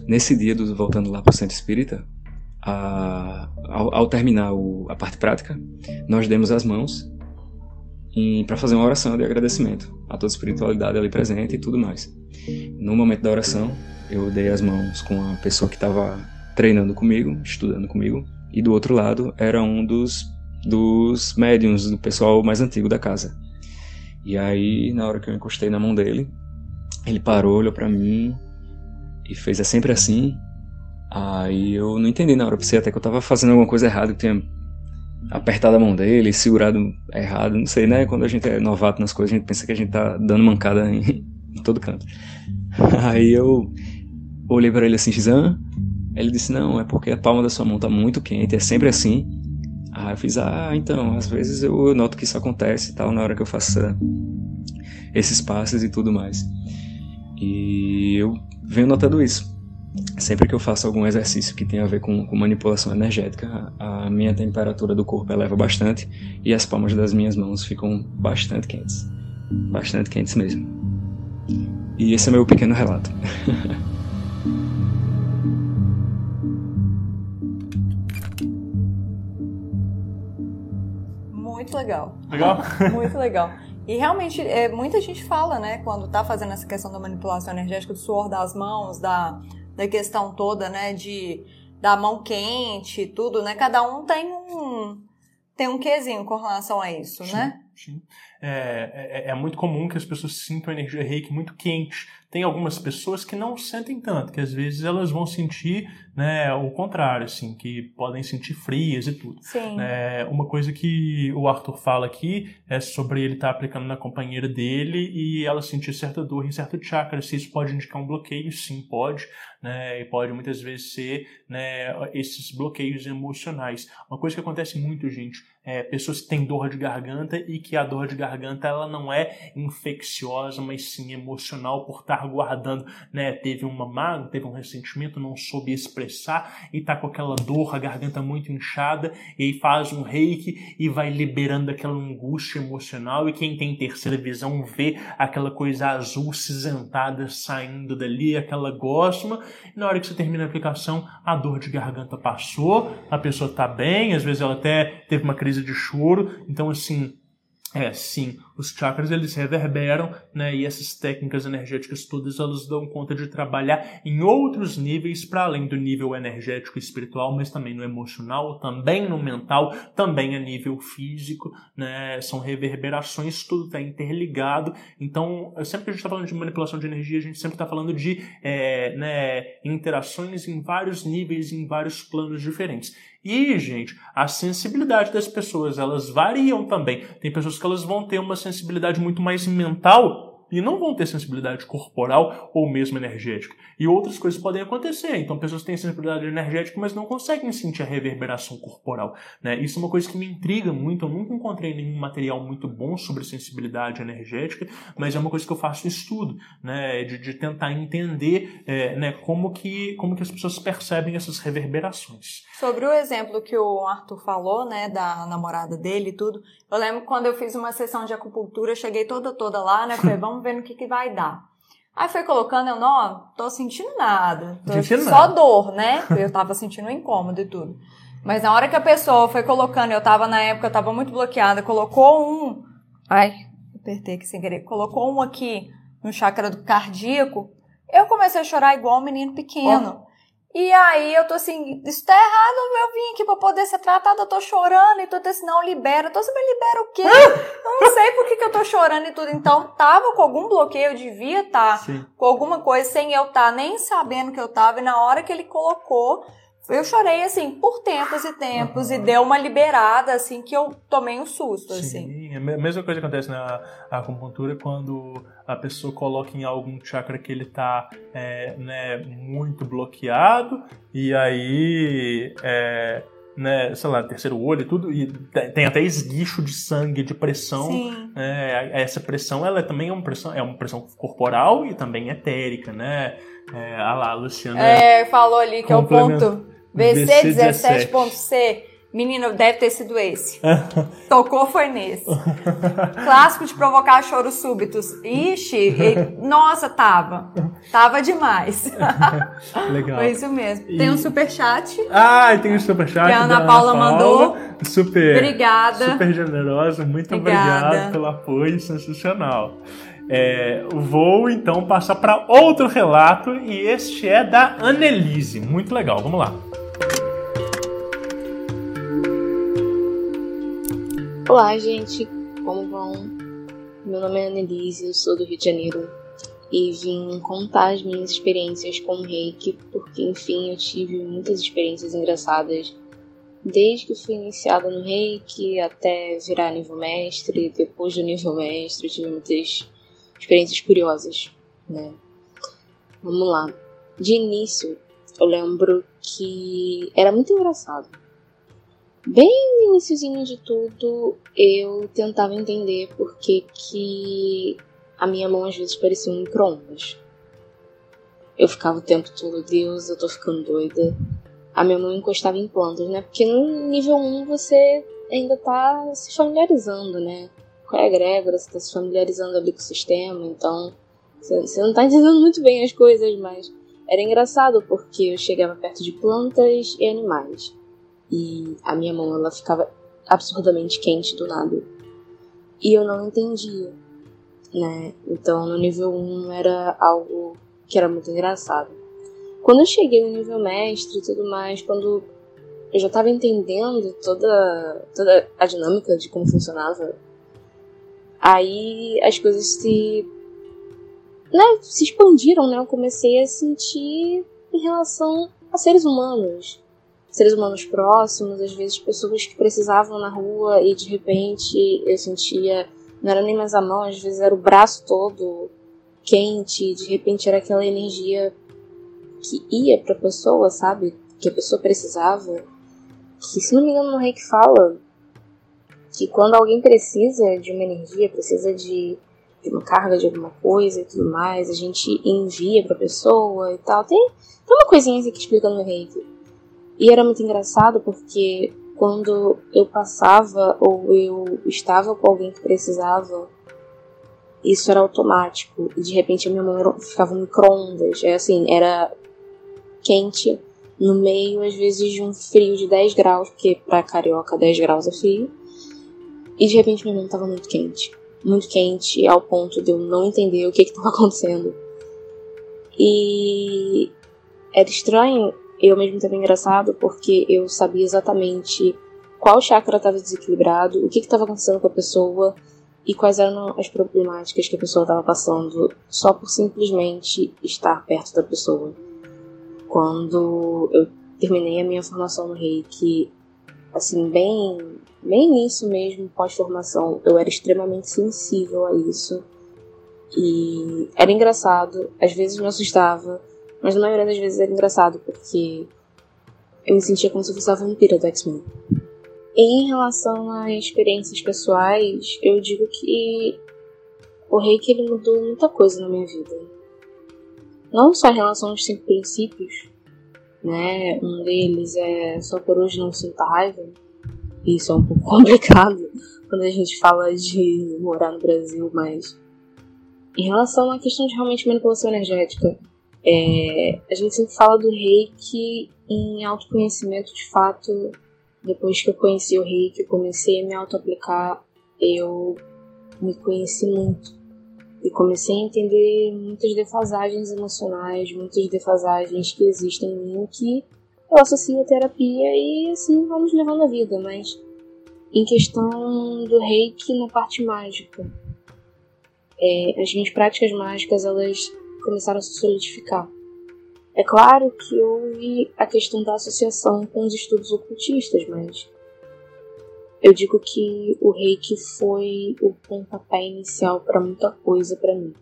nesse dia, do, voltando lá para o Centro Espírita, a, ao, ao, terminar o, a parte prática, nós demos as mãos para fazer uma oração de agradecimento a toda a espiritualidade ali presente e tudo mais. No momento da oração, eu dei as mãos com a pessoa que estava treinando comigo, estudando comigo, e do outro lado era um dos, dos médiums, do pessoal mais antigo da casa. E aí, na hora que eu encostei na mão dele, ele parou, olhou para mim e fez é sempre assim. Aí eu não entendi na hora, pensei até que eu tava fazendo alguma coisa errada, que tinha apertado a mão dele, segurado errado, não sei, né? Quando a gente é novato nas coisas, a gente pensa que a gente tá dando mancada em, em todo canto. Aí eu olhei para ele assim, Xan, ele disse, não, é porque a palma da sua mão tá muito quente, é sempre assim. Aí eu fiz, ah, então, às vezes eu noto que isso acontece e tal, na hora que eu faço esses passos e tudo mais. E eu venho notando isso sempre que eu faço algum exercício que tem a ver com, com, manipulação energética, a minha temperatura do corpo eleva bastante e as palmas das minhas mãos ficam bastante quentes. Bastante quentes mesmo. E esse é meu pequeno relato. Muito legal. Legal? Muito legal. E realmente, é, muita gente fala, né, quando tá fazendo essa questão da manipulação energética, do suor das mãos, da, da questão toda, né, de da mão quente e tudo, né? Cada um tem um tem um quesinho com relação a isso, sim, né? Sim. É, é, é, muito comum que as pessoas sintam energia reiki muito quente. Tem algumas pessoas que não sentem tanto, que às vezes elas vão sentir né, o contrário, assim, que podem sentir frias e tudo. Sim. É, uma coisa que o Arthur fala aqui é sobre ele estar tá aplicando na companheira dele e ela sentir certa dor em certo chakra. Se isso pode indicar um bloqueio, sim, pode. Né, e pode muitas vezes ser né, esses bloqueios emocionais. Uma coisa que acontece muito, gente, é pessoas que têm dor de garganta e que a dor de garganta ela não é infecciosa, mas sim emocional por estar guardando, né? Teve uma mágoa, teve um ressentimento, não soube expressar e tá com aquela dor, a garganta muito inchada, e aí faz um reiki e vai liberando aquela angústia emocional. E quem tem terceira visão vê aquela coisa azul cinzentada saindo dali, aquela gosma. E na hora que você termina a aplicação, a dor de garganta passou, a pessoa tá bem, às vezes ela até teve uma crise de choro. Então, assim, é, sim, os chakras eles reverberam, né? E essas técnicas energéticas todas elas dão conta de trabalhar em outros níveis para além do nível energético e espiritual, mas também no emocional, também no mental, também a nível físico, né? São reverberações, tudo está interligado. Então, sempre que a gente está falando de manipulação de energia, a gente sempre está falando de é, né, interações em vários níveis, em vários planos diferentes. E, gente, a sensibilidade das pessoas, elas variam também. Tem pessoas que elas vão ter uma sensibilidade muito mais mental e não vão ter sensibilidade corporal ou mesmo energética. E outras coisas podem acontecer. Então, pessoas têm sensibilidade energética, mas não conseguem sentir a reverberação corporal. Né? Isso é uma coisa que me intriga muito. Eu nunca encontrei nenhum material muito bom sobre sensibilidade energética, mas é uma coisa que eu faço estudo, né? de, de tentar entender é, né, como, que, como que as pessoas percebem essas reverberações. Sobre o exemplo que o Arthur falou, né, da namorada dele e tudo, eu lembro quando eu fiz uma sessão de acupuntura, cheguei toda toda lá, né, falei, vamos ver no que que vai dar. Aí foi colocando, eu não, tô sentindo nada, tô Sentindo só nada. dor, né, eu tava sentindo um incômodo e tudo. Mas na hora que a pessoa foi colocando, eu tava na época, eu tava muito bloqueada, colocou um, ai, apertei aqui sem querer, colocou um aqui no chakra do cardíaco, eu comecei a chorar igual um menino pequeno. E aí eu tô assim, isso tá errado, eu vim aqui pra poder ser tratada, eu tô chorando e tudo assim, não, libera. Eu tô assim, mas libera o quê? eu não sei por que, que eu tô chorando e tudo. Então, tava com algum bloqueio, eu devia estar Sim. com alguma coisa sem eu estar nem sabendo que eu tava. E na hora que ele colocou, eu chorei assim, por tempos e tempos, e deu uma liberada, assim, que eu tomei um susto, assim. Sim, é a me- mesma coisa que acontece na acupuntura quando a pessoa coloca em algum chakra que ele tá é, né, muito bloqueado e aí é, né, sei lá, terceiro olho e tudo, e te- tem até esguicho de sangue, de pressão. Sim. É, essa pressão, ela também é uma pressão, é uma pressão corporal e também etérica, né? É, ah lá, a Luciana É, falou ali que é o ponto VC17.C. Menino, deve ter sido esse. Tocou foi nesse. Clássico de provocar choros súbitos. Ixi, e- nossa, tava. Tava demais. legal. Foi isso mesmo. E- Tem um superchat. Ah, e tem o superchat Que a Ana da Paula mandou. Super, Obrigada. super generosa. Muito Obrigada. obrigado pelo apoio sensacional. É, vou então passar para outro relato e este é da Annelise. Muito legal, vamos lá. Olá, gente, como vão? Meu nome é Annelise, eu sou do Rio de Janeiro e vim contar as minhas experiências com o reiki, porque enfim eu tive muitas experiências engraçadas desde que fui iniciada no reiki até virar nível mestre, depois do nível mestre eu tive muitas experiências curiosas, né? Vamos lá. De início, eu lembro que era muito engraçado. Bem no iniciozinho de tudo, eu tentava entender por que, que a minha mão às vezes parecia um micro-ondas. Eu ficava o tempo todo, Deus, eu tô ficando doida. A minha mão encostava em plantas, né? Porque no nível 1 você ainda tá se familiarizando, né? Com a egrégora, você tá se familiarizando ali com o sistema, então você não tá entendendo muito bem as coisas, mas era engraçado porque eu chegava perto de plantas e animais. E a minha mão ela ficava absurdamente quente do nada. E eu não entendia, né? Então no nível 1 era algo que era muito engraçado. Quando eu cheguei no nível mestre e tudo mais, quando eu já estava entendendo toda, toda a dinâmica de como funcionava, aí as coisas se, né, se expandiram, né? Eu comecei a sentir em relação a seres humanos seres humanos próximos, às vezes pessoas que precisavam na rua e de repente eu sentia, não era nem mais a mão, às vezes era o braço todo quente, de repente era aquela energia que ia pra pessoa, sabe? Que a pessoa precisava. Que se não me engano no Reiki fala que quando alguém precisa de uma energia, precisa de, de uma carga de alguma coisa e tudo mais, a gente envia pra pessoa e tal. Tem, tem uma coisinha assim que explica no Reiki. E era muito engraçado porque quando eu passava ou eu estava com alguém que precisava, isso era automático. E de repente a minha mão ficava um micro-ondas. É assim, era quente no meio, às vezes, de um frio de 10 graus, porque pra carioca 10 graus é frio. E de repente minha mão estava muito quente. Muito quente, ao ponto de eu não entender o que estava acontecendo. E era estranho e ao mesmo tempo engraçado porque eu sabia exatamente qual chakra estava desequilibrado, o que estava acontecendo com a pessoa e quais eram as problemáticas que a pessoa estava passando só por simplesmente estar perto da pessoa. Quando eu terminei a minha formação no Reiki, assim, bem, bem nisso mesmo, pós-formação, eu era extremamente sensível a isso. E era engraçado, às vezes me assustava, mas na maioria das vezes era engraçado porque eu me sentia como se fosse a vampira do X-Men. Em relação a experiências pessoais, eu digo que o reiki ele mudou muita coisa na minha vida. Não só em relação aos cinco princípios, né? Um deles é só por hoje não sinta raiva. Isso é um pouco complicado quando a gente fala de morar no Brasil, mas em relação à questão de realmente manipulação energética, é, a gente sempre fala do reiki em autoconhecimento de fato depois que eu conheci o reiki, eu comecei a me auto-aplicar, eu me conheci muito. E comecei a entender muitas defasagens emocionais, muitas defasagens que existem em mim que eu associo à terapia e assim vamos levando a vida. Mas em questão do reiki na parte mágica, é, as minhas práticas mágicas elas começaram a se solidificar. É claro que houve a questão da associação com os estudos ocultistas, mas eu digo que o reiki foi o pontapé inicial para muita coisa para mim.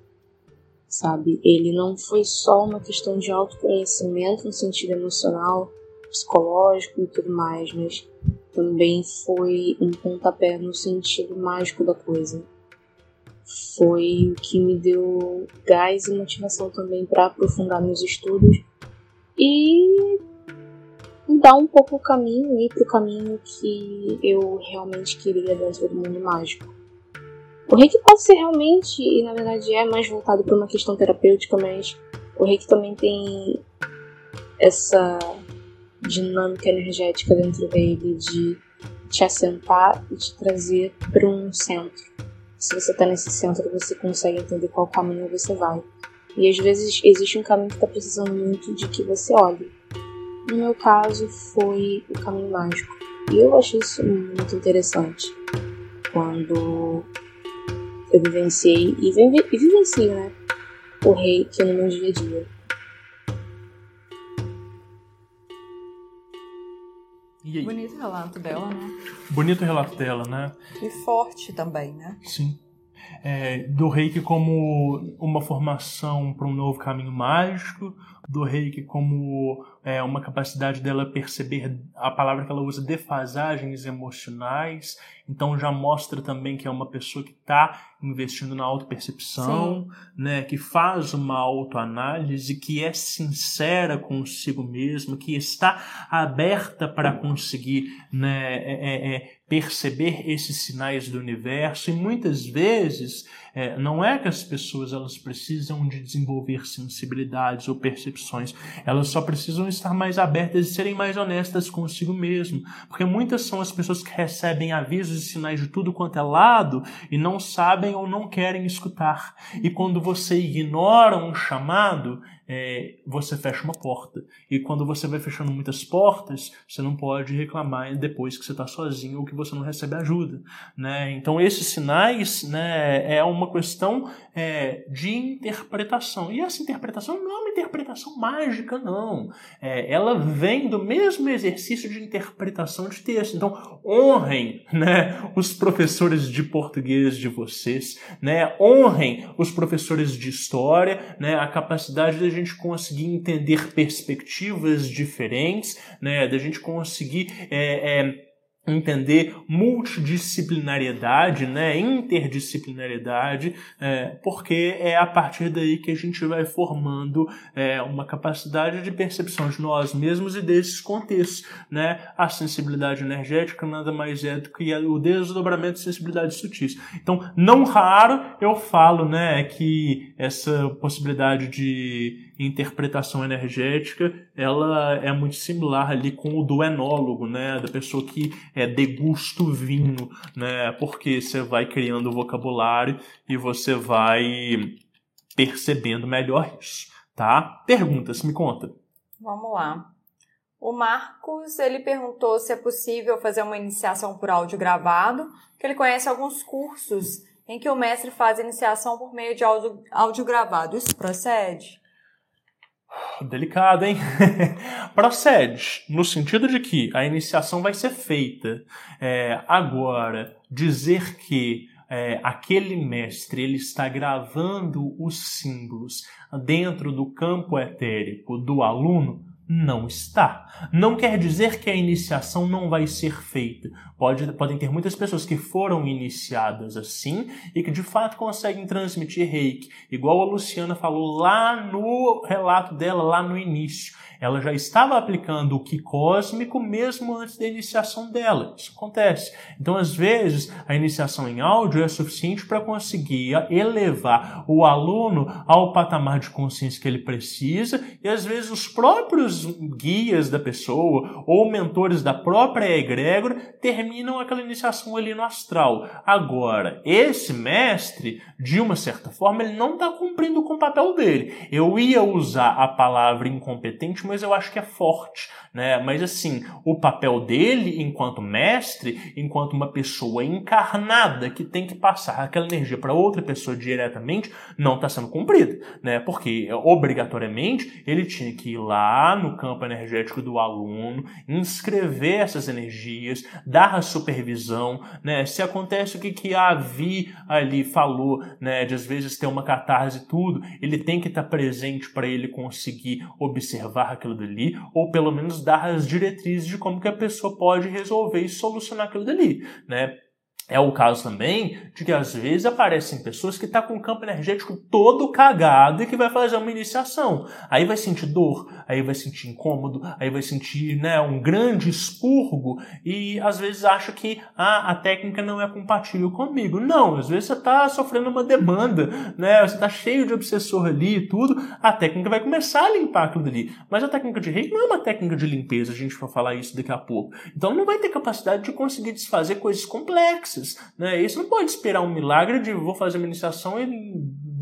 Sabe? Ele não foi só uma questão de autoconhecimento no sentido emocional, psicológico e tudo mais, mas também foi um pontapé no sentido mágico da coisa. Foi o que me deu gás e motivação também para aprofundar meus estudos e mudar um pouco o caminho, ir para o caminho que eu realmente queria dentro do mundo mágico. O reiki pode ser realmente, e na verdade é mais voltado para uma questão terapêutica, mas o reiki também tem essa dinâmica energética dentro dele de te assentar e te trazer para um centro. Se você está nesse centro, você consegue entender qual caminho você vai. E às vezes existe um caminho que está precisando muito de que você olhe. No meu caso, foi o caminho mágico. E eu achei isso muito interessante. Quando eu vivenciei e, vive, e vivencio, né? O rei que no meu dia a dia. Bonito relato dela, né? Bonito relato dela, né? E forte também, né? Sim é, do reiki como uma formação para um novo caminho mágico, do reiki como é, uma capacidade dela perceber a palavra que ela usa, defasagens emocionais. Então já mostra também que é uma pessoa que está investindo na autopercepção, né, que faz uma autoanálise, que é sincera consigo mesma, que está aberta para conseguir né, é, é, é perceber esses sinais do universo. E muitas vezes é, não é que as pessoas elas precisam de desenvolver sensibilidades ou percepções, elas só precisam estar mais abertas e serem mais honestas consigo mesmo, porque muitas são as pessoas que recebem avisos e sinais de tudo quanto é lado e não sabem ou não querem escutar. E quando você ignora um chamado, é, você fecha uma porta. E quando você vai fechando muitas portas, você não pode reclamar depois que você está sozinho ou que você não recebe ajuda. Né? Então, esses sinais né, é uma questão é, de interpretação. E essa interpretação não é uma interpretação mágica, não. É, ela vem do mesmo exercício de interpretação de texto. Então, honrem né, os professores de português de vocês, né, honrem os professores de história, né, a capacidade de gente conseguir entender perspectivas diferentes, né, da gente conseguir é, é, entender multidisciplinariedade, né, interdisciplinariedade, é, porque é a partir daí que a gente vai formando é, uma capacidade de percepção de nós mesmos e desses contextos, né, a sensibilidade energética nada mais é do que o desdobramento de sensibilidades sutis. Então, não raro eu falo, né, que essa possibilidade de interpretação energética, ela é muito similar ali com o do enólogo, né, da pessoa que é, degusta o vinho, né, porque você vai criando o vocabulário e você vai percebendo melhor isso, tá? Perguntas, me conta. Vamos lá. O Marcos, ele perguntou se é possível fazer uma iniciação por áudio gravado, que ele conhece alguns cursos em que o mestre faz iniciação por meio de áudio, áudio gravado. Isso procede? Delicado, hein? Procede, no sentido de que a iniciação vai ser feita. É, agora, dizer que é, aquele mestre ele está gravando os símbolos dentro do campo etérico do aluno, não está. Não quer dizer que a iniciação não vai ser feita. Pode, podem ter muitas pessoas que foram iniciadas assim e que de fato conseguem transmitir reiki, igual a Luciana falou lá no relato dela, lá no início. Ela já estava aplicando o que cósmico mesmo antes da iniciação dela. Isso acontece. Então, às vezes, a iniciação em áudio é suficiente para conseguir elevar o aluno ao patamar de consciência que ele precisa, e às vezes os próprios guias da pessoa ou mentores da própria egrégora terminam aquela iniciação ali no astral. Agora, esse mestre, de uma certa forma, ele não está cumprindo com o papel dele. Eu ia usar a palavra incompetente, mas eu acho que é forte, né? Mas assim, o papel dele enquanto mestre, enquanto uma pessoa encarnada que tem que passar aquela energia para outra pessoa diretamente, não está sendo cumprido, né? Porque obrigatoriamente ele tinha que ir lá no campo energético do aluno, inscrever essas energias, dar a supervisão, né? Se acontece o que que a Vi ali falou, né, de às vezes ter uma catarse e tudo, ele tem que estar tá presente para ele conseguir observar aquilo dali, ou pelo menos dar as diretrizes de como que a pessoa pode resolver e solucionar aquilo dali, né? É o caso também de que às vezes aparecem pessoas que estão tá com o campo energético todo cagado e que vai fazer uma iniciação. Aí vai sentir dor, aí vai sentir incômodo, aí vai sentir né, um grande expurgo e às vezes acha que ah, a técnica não é compatível comigo. Não, às vezes você está sofrendo uma demanda, né? Você está cheio de obsessor ali e tudo, a técnica vai começar a limpar aquilo ali. Mas a técnica de reiki não é uma técnica de limpeza, a gente vai falar isso daqui a pouco. Então não vai ter capacidade de conseguir desfazer coisas complexas Né? Isso não pode esperar um milagre de vou fazer uma iniciação e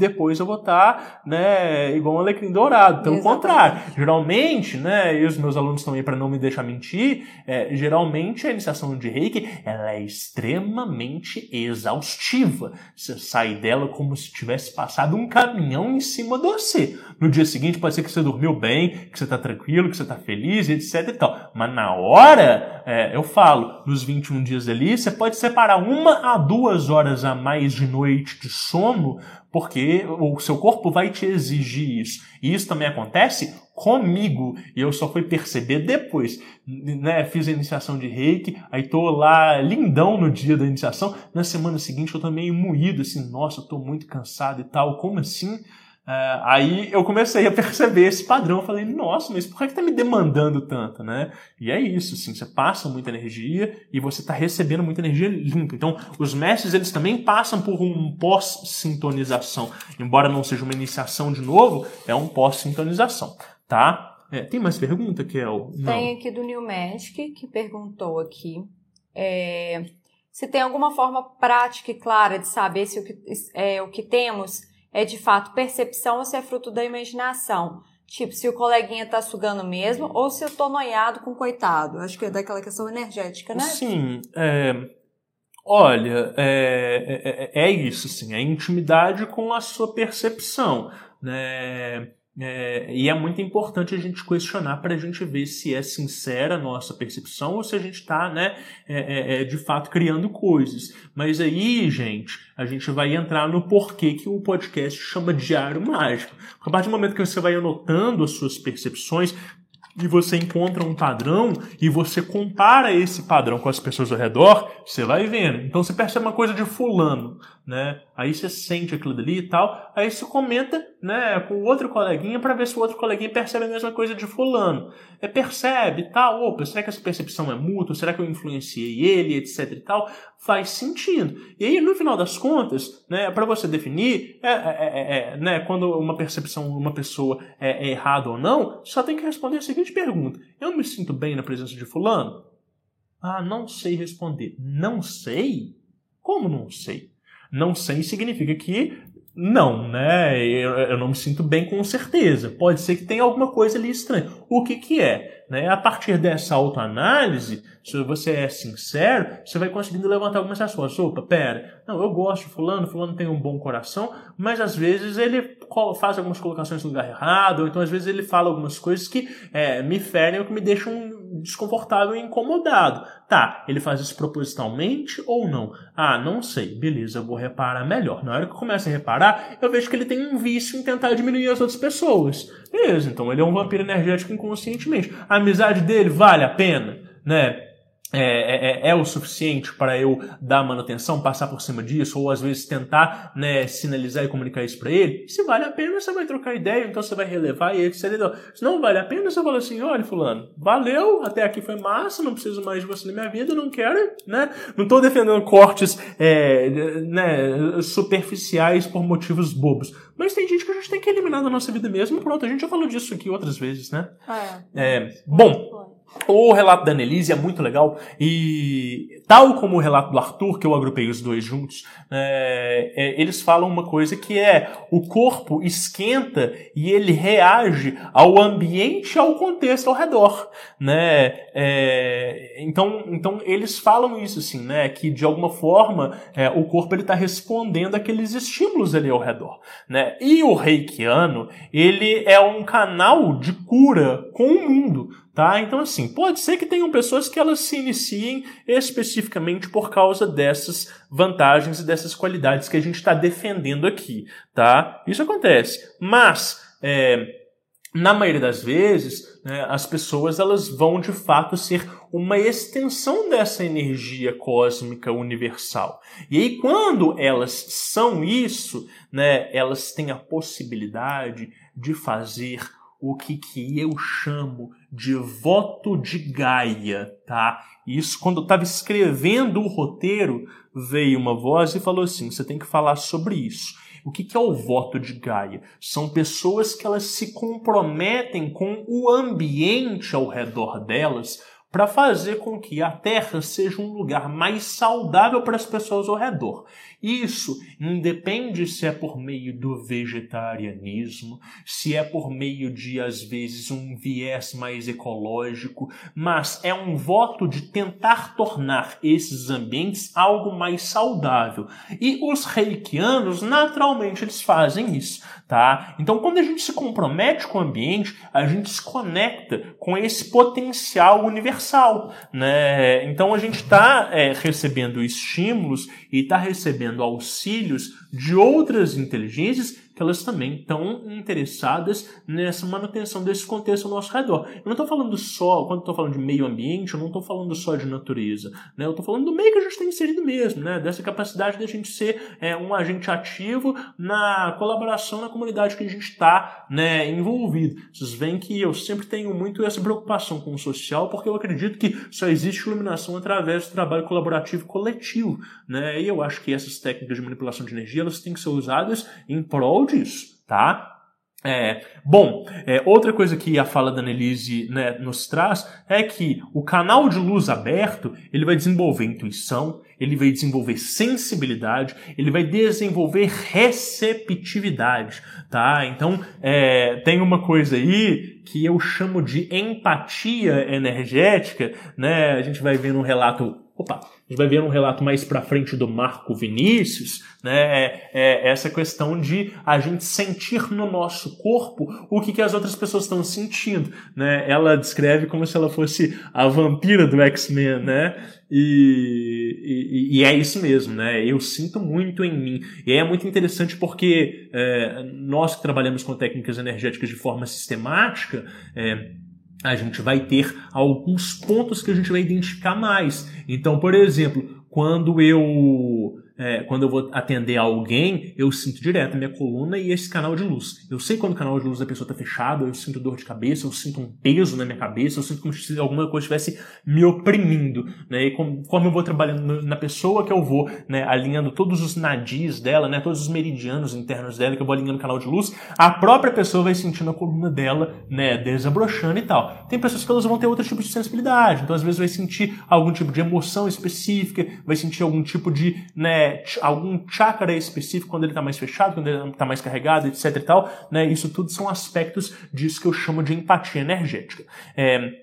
depois eu vou estar né, igual um alecrim dourado. Pelo Exatamente. contrário, geralmente, né, e os meus alunos também, para não me deixar mentir, é, geralmente a iniciação de reiki ela é extremamente exaustiva. Você sai dela como se tivesse passado um caminhão em cima de você. No dia seguinte pode ser que você dormiu bem, que você está tranquilo, que você está feliz, etc e tal. Mas na hora, é, eu falo, nos 21 dias ali, você pode separar uma a duas horas a mais de noite de sono porque o seu corpo vai te exigir isso. E isso também acontece comigo. E eu só fui perceber depois. Né? Fiz a iniciação de reiki, aí tô lá lindão no dia da iniciação. Na semana seguinte eu tô meio moído, assim, nossa, eu tô muito cansado e tal. Como assim? É, aí eu comecei a perceber esse padrão. Eu falei, nossa, mas por que está me demandando tanto, né? E é isso, assim, você passa muita energia e você está recebendo muita energia limpa. Então, os mestres, eles também passam por um pós-sintonização. Embora não seja uma iniciação de novo, é um pós-sintonização, tá? É, tem mais pergunta, Kel? Não. Tem aqui do New Magic, que perguntou aqui. É, se tem alguma forma prática e clara de saber se o que, é, o que temos é de fato percepção ou se é fruto da imaginação. Tipo, se o coleguinha tá sugando mesmo ou se eu tô noiado com coitado. Acho que é daquela questão energética, né? Sim. É, olha, é, é, é isso, sim. É intimidade com a sua percepção. Né? É, e é muito importante a gente questionar para a gente ver se é sincera a nossa percepção ou se a gente está, né, é, é, é, de fato criando coisas. Mas aí, gente, a gente vai entrar no porquê que o podcast chama Diário Mágico. A partir do momento que você vai anotando as suas percepções, e você encontra um padrão e você compara esse padrão com as pessoas ao redor, você vai vendo. Então você percebe uma coisa de fulano, né? Aí você sente aquilo dali e tal, aí você comenta, né, com o outro coleguinha para ver se o outro coleguinha percebe a mesma coisa de fulano. É percebe, tal, opa, será que essa percepção é mútua? Será que eu influenciei ele, etc e tal? Faz sentido. E aí, no final das contas, né, para você definir, é, é, é, é, né, quando uma percepção, uma pessoa é, é errada ou não, só tem que responder a seguinte pergunta: eu me sinto bem na presença de fulano? Ah, não sei responder. Não sei? Como não sei? Não sei significa que não, né? Eu, eu, não me sinto bem com certeza. Pode ser que tenha alguma coisa ali estranha. O que que é? Né? A partir dessa autoanálise, se você é sincero, você vai conseguindo levantar algumas respostas. Opa, pera, não, eu gosto de fulano, fulano tem um bom coração, mas às vezes ele faz algumas colocações no lugar errado, ou então às vezes ele fala algumas coisas que é, me ferem ou que me deixam desconfortável e incomodado. Tá, ele faz isso propositalmente ou não? Ah, não sei. Beleza, eu vou reparar melhor. Na hora que eu começo a reparar, eu vejo que ele tem um vício em tentar diminuir as outras pessoas. Beleza, então ele é um vampiro energético inconscientemente. A amizade dele vale a pena, né? É, é, é, é, o suficiente para eu dar manutenção, passar por cima disso, ou às vezes tentar né, sinalizar e comunicar isso para ele. Se vale a pena, você vai trocar ideia, então você vai relevar e etc. Se não vale a pena, você fala assim: olha, Fulano, valeu, até aqui foi massa, não preciso mais de você na minha vida, não quero, né? Não estou defendendo cortes é, né, superficiais por motivos bobos. Mas tem gente que a gente tem que eliminar da nossa vida mesmo. Pronto, a gente já falou disso aqui outras vezes, né? É. é bom. O relato da Annelise é muito legal e, tal como o relato do Arthur, que eu agrupei os dois juntos, é, é, eles falam uma coisa que é o corpo esquenta e ele reage ao ambiente ao contexto ao redor, né? É, então, então eles falam isso assim, né? Que de alguma forma é, o corpo ele está respondendo aqueles estímulos ali ao redor, né? E o reikiano ele é um canal de cura com o mundo, Tá? Então, assim, pode ser que tenham pessoas que elas se iniciem especificamente por causa dessas vantagens e dessas qualidades que a gente está defendendo aqui, tá? Isso acontece. Mas, é, na maioria das vezes, né, as pessoas elas vão de fato ser uma extensão dessa energia cósmica universal. E aí, quando elas são isso, né, elas têm a possibilidade de fazer o que, que eu chamo de voto de Gaia, tá? Isso, quando eu estava escrevendo o roteiro, veio uma voz e falou assim: você tem que falar sobre isso. O que, que é o voto de Gaia? São pessoas que elas se comprometem com o ambiente ao redor delas para fazer com que a Terra seja um lugar mais saudável para as pessoas ao redor. Isso independe se é por meio do vegetarianismo, se é por meio de, às vezes, um viés mais ecológico, mas é um voto de tentar tornar esses ambientes algo mais saudável. E os reikianos, naturalmente, eles fazem isso, tá? Então, quando a gente se compromete com o ambiente, a gente se conecta com esse potencial universal, né? Então, a gente está é, recebendo estímulos e está recebendo auxílios de outras inteligências que elas também estão interessadas nessa manutenção desse contexto ao nosso redor. Eu não estou falando só, quando estou falando de meio ambiente, eu não estou falando só de natureza. Né? Eu estou falando do meio que a gente tem inserido mesmo, né? dessa capacidade de a gente ser é, um agente ativo na colaboração na comunidade que a gente está né, envolvido. Vocês veem que eu sempre tenho muito essa preocupação com o social, porque eu acredito que só existe iluminação através do trabalho colaborativo coletivo. Né? E eu acho que essas técnicas de manipulação de energia elas têm que ser usadas em prol disso, tá? É, bom, é, outra coisa que a fala da Annelise né, nos traz é que o canal de luz aberto ele vai desenvolver intuição, ele vai desenvolver sensibilidade, ele vai desenvolver receptividade, tá? Então é, tem uma coisa aí que eu chamo de empatia energética, né? A gente vai ver no relato, opa, a gente vai ver um relato mais para frente do Marco Vinícius, né? É, é, essa questão de a gente sentir no nosso corpo o que, que as outras pessoas estão sentindo, né? Ela descreve como se ela fosse a vampira do X-Men, né? E, e, e, é isso mesmo, né? Eu sinto muito em mim. E é muito interessante porque é, nós que trabalhamos com técnicas energéticas de forma sistemática, é, a gente vai ter alguns pontos que a gente vai identificar mais. Então, por exemplo, quando eu é, quando eu vou atender alguém, eu sinto direto a minha coluna e esse canal de luz. Eu sei quando o canal de luz da pessoa está fechado, eu sinto dor de cabeça, eu sinto um peso na minha cabeça, eu sinto como se alguma coisa estivesse me oprimindo. Né? E como, como eu vou trabalhando na pessoa que eu vou, né, alinhando todos os nadis dela, né, todos os meridianos internos dela, que eu vou alinhando o canal de luz, a própria pessoa vai sentindo a coluna dela né, desabrochando e tal. Tem pessoas que elas vão ter outro tipo de sensibilidade, então às vezes vai sentir algum tipo de emoção específica, vai sentir algum tipo de né, algum chakra específico quando ele está mais fechado, quando ele está mais carregado, etc e tal, né? Isso tudo são aspectos disso que eu chamo de empatia energética. É,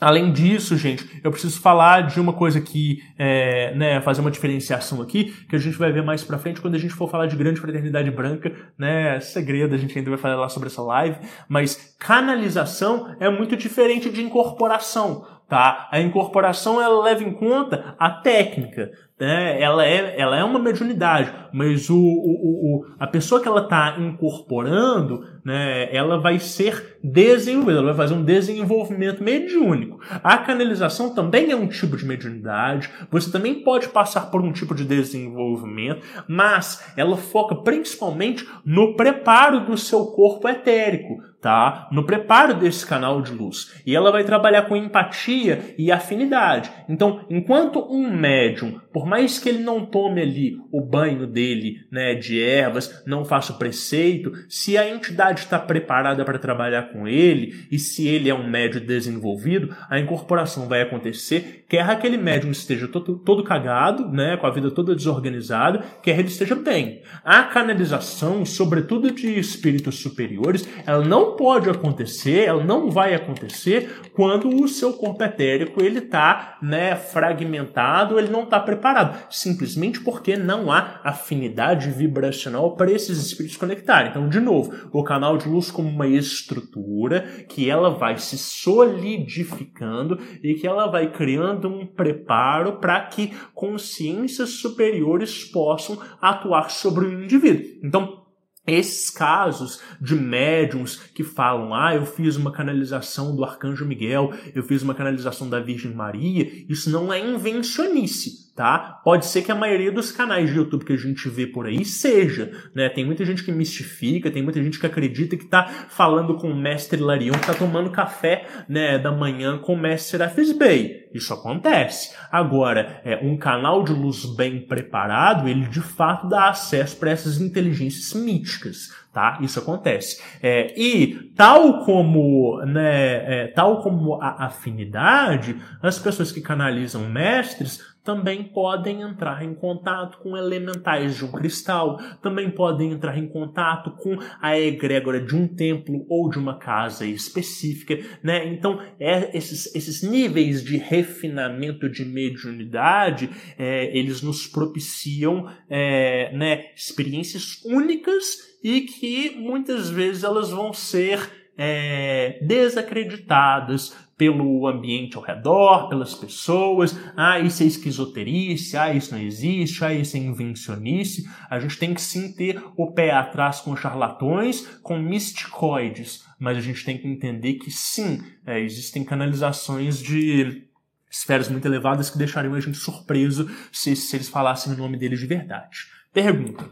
Além disso, gente, eu preciso falar de uma coisa que, é, né, fazer uma diferenciação aqui, que a gente vai ver mais pra frente quando a gente for falar de grande fraternidade branca, né, segredo, a gente ainda vai falar lá sobre essa live, mas canalização é muito diferente de incorporação, tá? A incorporação, ela leva em conta a técnica, né? Ela é, ela é uma mediunidade, mas o, o, o, a pessoa que ela está incorporando, né, ela vai ser desenvolvida, ela vai fazer um desenvolvimento mediúnico. A canalização também é um tipo de mediunidade, você também pode passar por um tipo de desenvolvimento, mas ela foca principalmente no preparo do seu corpo etérico, tá? No preparo desse canal de luz. E ela vai trabalhar com empatia e afinidade. Então, enquanto um médium, por mais que ele não tome ali o banho dele, né, de ervas, não faça o preceito, se a entidade está preparada para trabalhar com ele e se ele é um médium desenvolvido, a incorporação vai acontecer, quer aquele médium esteja todo, todo cagado, né, com a vida toda desorganizada, quer ele esteja bem. A canalização, sobretudo de espíritos superiores, ela não pode acontecer, ela não vai acontecer quando o seu corpo etérico ele está né, fragmentado, ele não está preparado, simplesmente porque não há afinidade vibracional para esses espíritos conectarem. Então, de novo, o canal de luz como uma estrutura que ela vai se solidificando e que ela vai criando um preparo para que consciências superiores possam atuar sobre o indivíduo. Então, esses casos de médiums que falam, ah, eu fiz uma canalização do Arcanjo Miguel, eu fiz uma canalização da Virgem Maria, isso não é invencionice tá? Pode ser que a maioria dos canais de YouTube que a gente vê por aí seja, né? Tem muita gente que mistifica, tem muita gente que acredita que tá falando com o mestre Larion, que tá tomando café, né, da manhã com o mestre Serafis Bey. Isso acontece. Agora, é, um canal de luz bem preparado, ele de fato dá acesso para essas inteligências míticas, tá? Isso acontece. É, e tal como, né, é, tal como a afinidade, as pessoas que canalizam mestres também podem entrar em contato com elementais de um cristal, também podem entrar em contato com a egrégora de um templo ou de uma casa específica, né? Então, é, esses, esses níveis de refinamento de mediunidade, é, eles nos propiciam é, né, experiências únicas e que muitas vezes elas vão ser é, desacreditadas pelo ambiente ao redor, pelas pessoas. Ah, isso é esquizoterice, ah, isso não existe, ah, isso é invencionice. A gente tem que sim ter o pé atrás com charlatões, com misticoides, mas a gente tem que entender que sim, é, existem canalizações de esferas muito elevadas que deixariam a gente surpreso se, se eles falassem o nome deles de verdade. Pergunta.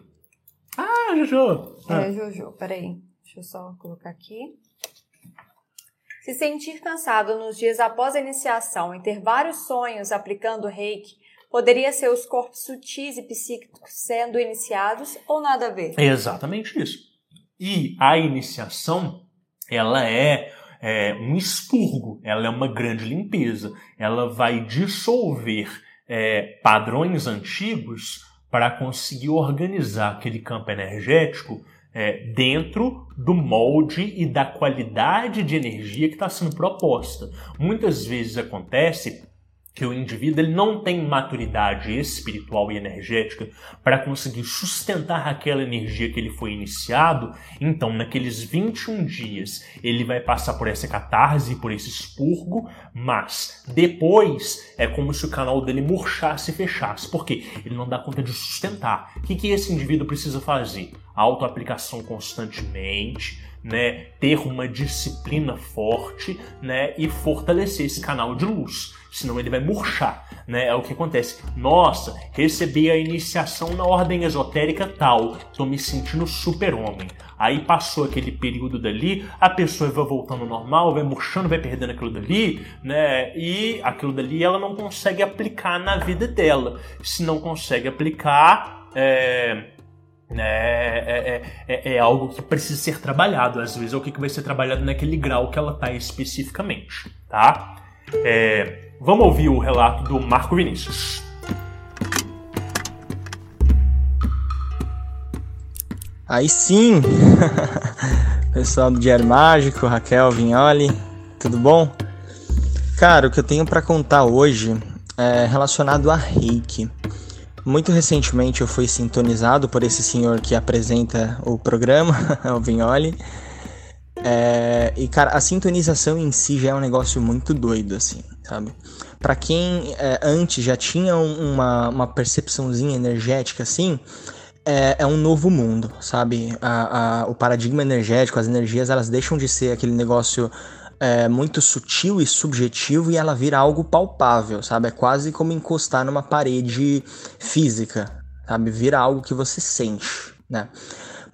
Ah, Jojo! Ah. É, Jojo, peraí. Deixa eu só colocar aqui. Se sentir cansado nos dias após a iniciação e ter vários sonhos aplicando reiki, poderia ser os corpos sutis e psíquicos sendo iniciados ou nada a ver? É exatamente isso. E a iniciação, ela é, é um expurgo, ela é uma grande limpeza. Ela vai dissolver é, padrões antigos para conseguir organizar aquele campo energético é, dentro do molde e da qualidade de energia que está sendo proposta. Muitas vezes acontece que o indivíduo ele não tem maturidade espiritual e energética para conseguir sustentar aquela energia que ele foi iniciado, então naqueles 21 dias ele vai passar por essa catarse, por esse expurgo, mas depois é como se o canal dele murchasse e fechasse, porque ele não dá conta de sustentar. O que, que esse indivíduo precisa fazer? Autoaplicação constantemente, né, ter uma disciplina forte, né, e fortalecer esse canal de luz senão ele vai murchar, né? É o que acontece. Nossa, recebi a iniciação na ordem esotérica tal, tô me sentindo super-homem. Aí passou aquele período dali, a pessoa vai voltando ao normal, vai murchando, vai perdendo aquilo dali, né? E aquilo dali ela não consegue aplicar na vida dela. Se não consegue aplicar, é, né, é, é, é, é, algo que precisa ser trabalhado. Às vezes é o que vai ser trabalhado naquele grau que ela está especificamente, tá? É, Vamos ouvir o relato do Marco Vinícius. Aí sim! Pessoal do Diário Mágico, Raquel Vignoli, tudo bom? Cara, o que eu tenho para contar hoje é relacionado a reiki. Muito recentemente eu fui sintonizado por esse senhor que apresenta o programa, o Vignoli. É, e, cara, a sintonização em si já é um negócio muito doido, assim, sabe? Para quem é, antes já tinha uma, uma percepçãozinha energética, assim, é, é um novo mundo, sabe? A, a, o paradigma energético, as energias, elas deixam de ser aquele negócio é, muito sutil e subjetivo e ela vira algo palpável, sabe? É quase como encostar numa parede física, sabe? Vira algo que você sente, né?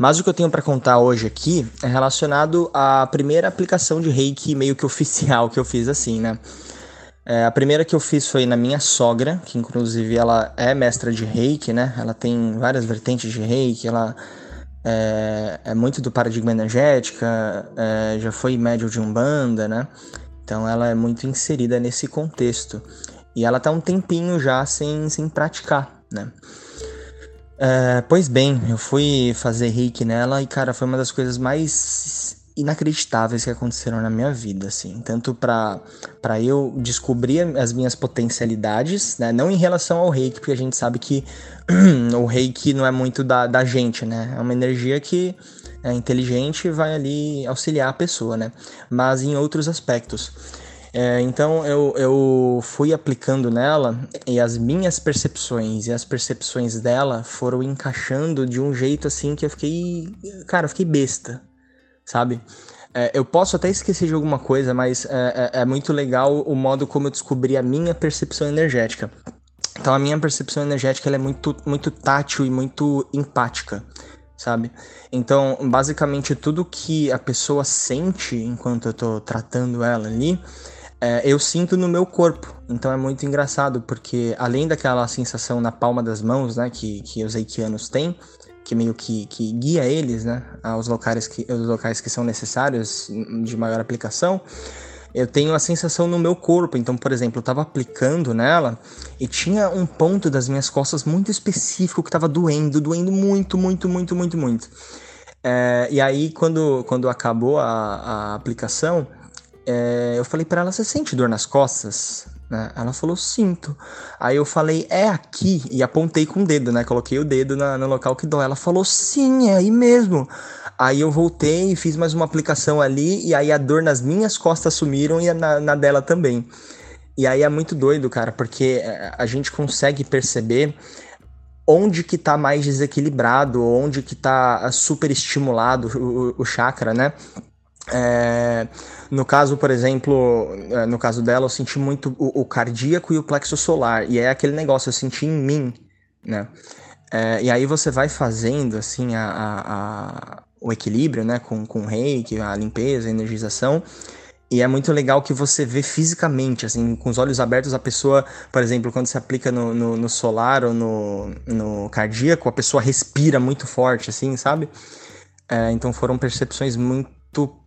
Mas o que eu tenho para contar hoje aqui é relacionado à primeira aplicação de reiki meio que oficial que eu fiz assim, né? É, a primeira que eu fiz foi na minha sogra, que inclusive ela é mestra de reiki, né? Ela tem várias vertentes de reiki, ela é, é muito do paradigma energética, é, já foi médio de umbanda, né? Então ela é muito inserida nesse contexto. E ela tá um tempinho já sem, sem praticar, né? É, pois bem, eu fui fazer reiki nela e, cara, foi uma das coisas mais inacreditáveis que aconteceram na minha vida, assim. Tanto para eu descobrir as minhas potencialidades, né? Não em relação ao reiki, porque a gente sabe que o reiki não é muito da, da gente, né? É uma energia que é inteligente e vai ali auxiliar a pessoa, né? Mas em outros aspectos. É, então eu, eu fui aplicando nela e as minhas percepções e as percepções dela foram encaixando de um jeito assim que eu fiquei. Cara, eu fiquei besta, sabe? É, eu posso até esquecer de alguma coisa, mas é, é, é muito legal o modo como eu descobri a minha percepção energética. Então a minha percepção energética é muito, muito tátil e muito empática, sabe? Então, basicamente, tudo que a pessoa sente enquanto eu tô tratando ela ali, é, eu sinto no meu corpo. Então é muito engraçado, porque além daquela sensação na palma das mãos, né, que, que os reikianos têm, que meio que, que guia eles, né, aos locais que, aos locais que são necessários de maior aplicação, eu tenho a sensação no meu corpo. Então, por exemplo, eu estava aplicando nela e tinha um ponto das minhas costas muito específico que estava doendo, doendo muito, muito, muito, muito, muito. É, e aí, quando, quando acabou a, a aplicação, é, eu falei para ela: Você sente dor nas costas? Né? Ela falou: Sinto. Aí eu falei: É aqui. E apontei com o dedo, né? Coloquei o dedo na, no local que dói. Ela falou: Sim, é aí mesmo. Aí eu voltei e fiz mais uma aplicação ali. E aí a dor nas minhas costas sumiram e na, na dela também. E aí é muito doido, cara, porque é, a gente consegue perceber onde que tá mais desequilibrado, onde que tá super estimulado o, o chakra, né? É, no caso, por exemplo, é, no caso dela, eu senti muito o, o, cardíaco e o plexo solar. E é aquele negócio, eu senti em mim, né? É, e aí você vai fazendo, assim, a, a, a, o equilíbrio, né? Com, com o reiki, a limpeza, a energização. E é muito legal que você vê fisicamente, assim, com os olhos abertos, a pessoa, por exemplo, quando se aplica no, no, no solar ou no, no cardíaco, a pessoa respira muito forte, assim, sabe? É, então foram percepções muito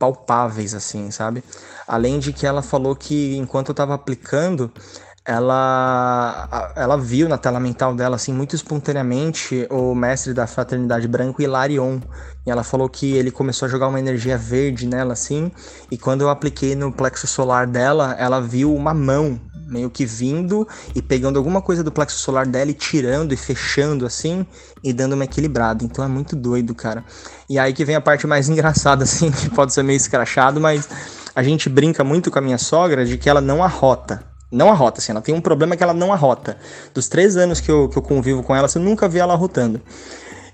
palpáveis, assim, sabe? Além de que ela falou que enquanto eu estava aplicando, ela, ela viu na tela mental dela, assim, muito espontaneamente, o mestre da Fraternidade Branco, Hilarion. E ela falou que ele começou a jogar uma energia verde nela, assim, e quando eu apliquei no plexo solar dela, ela viu uma mão meio que vindo e pegando alguma coisa do plexo solar dela e tirando e fechando assim e dando uma equilibrada. Então é muito doido, cara. E aí que vem a parte mais engraçada, assim, que pode ser meio escrachado, mas a gente brinca muito com a minha sogra de que ela não arrota. Não arrota, assim, ela tem um problema que ela não arrota. Dos três anos que eu, que eu convivo com ela, você nunca vi ela arrotando.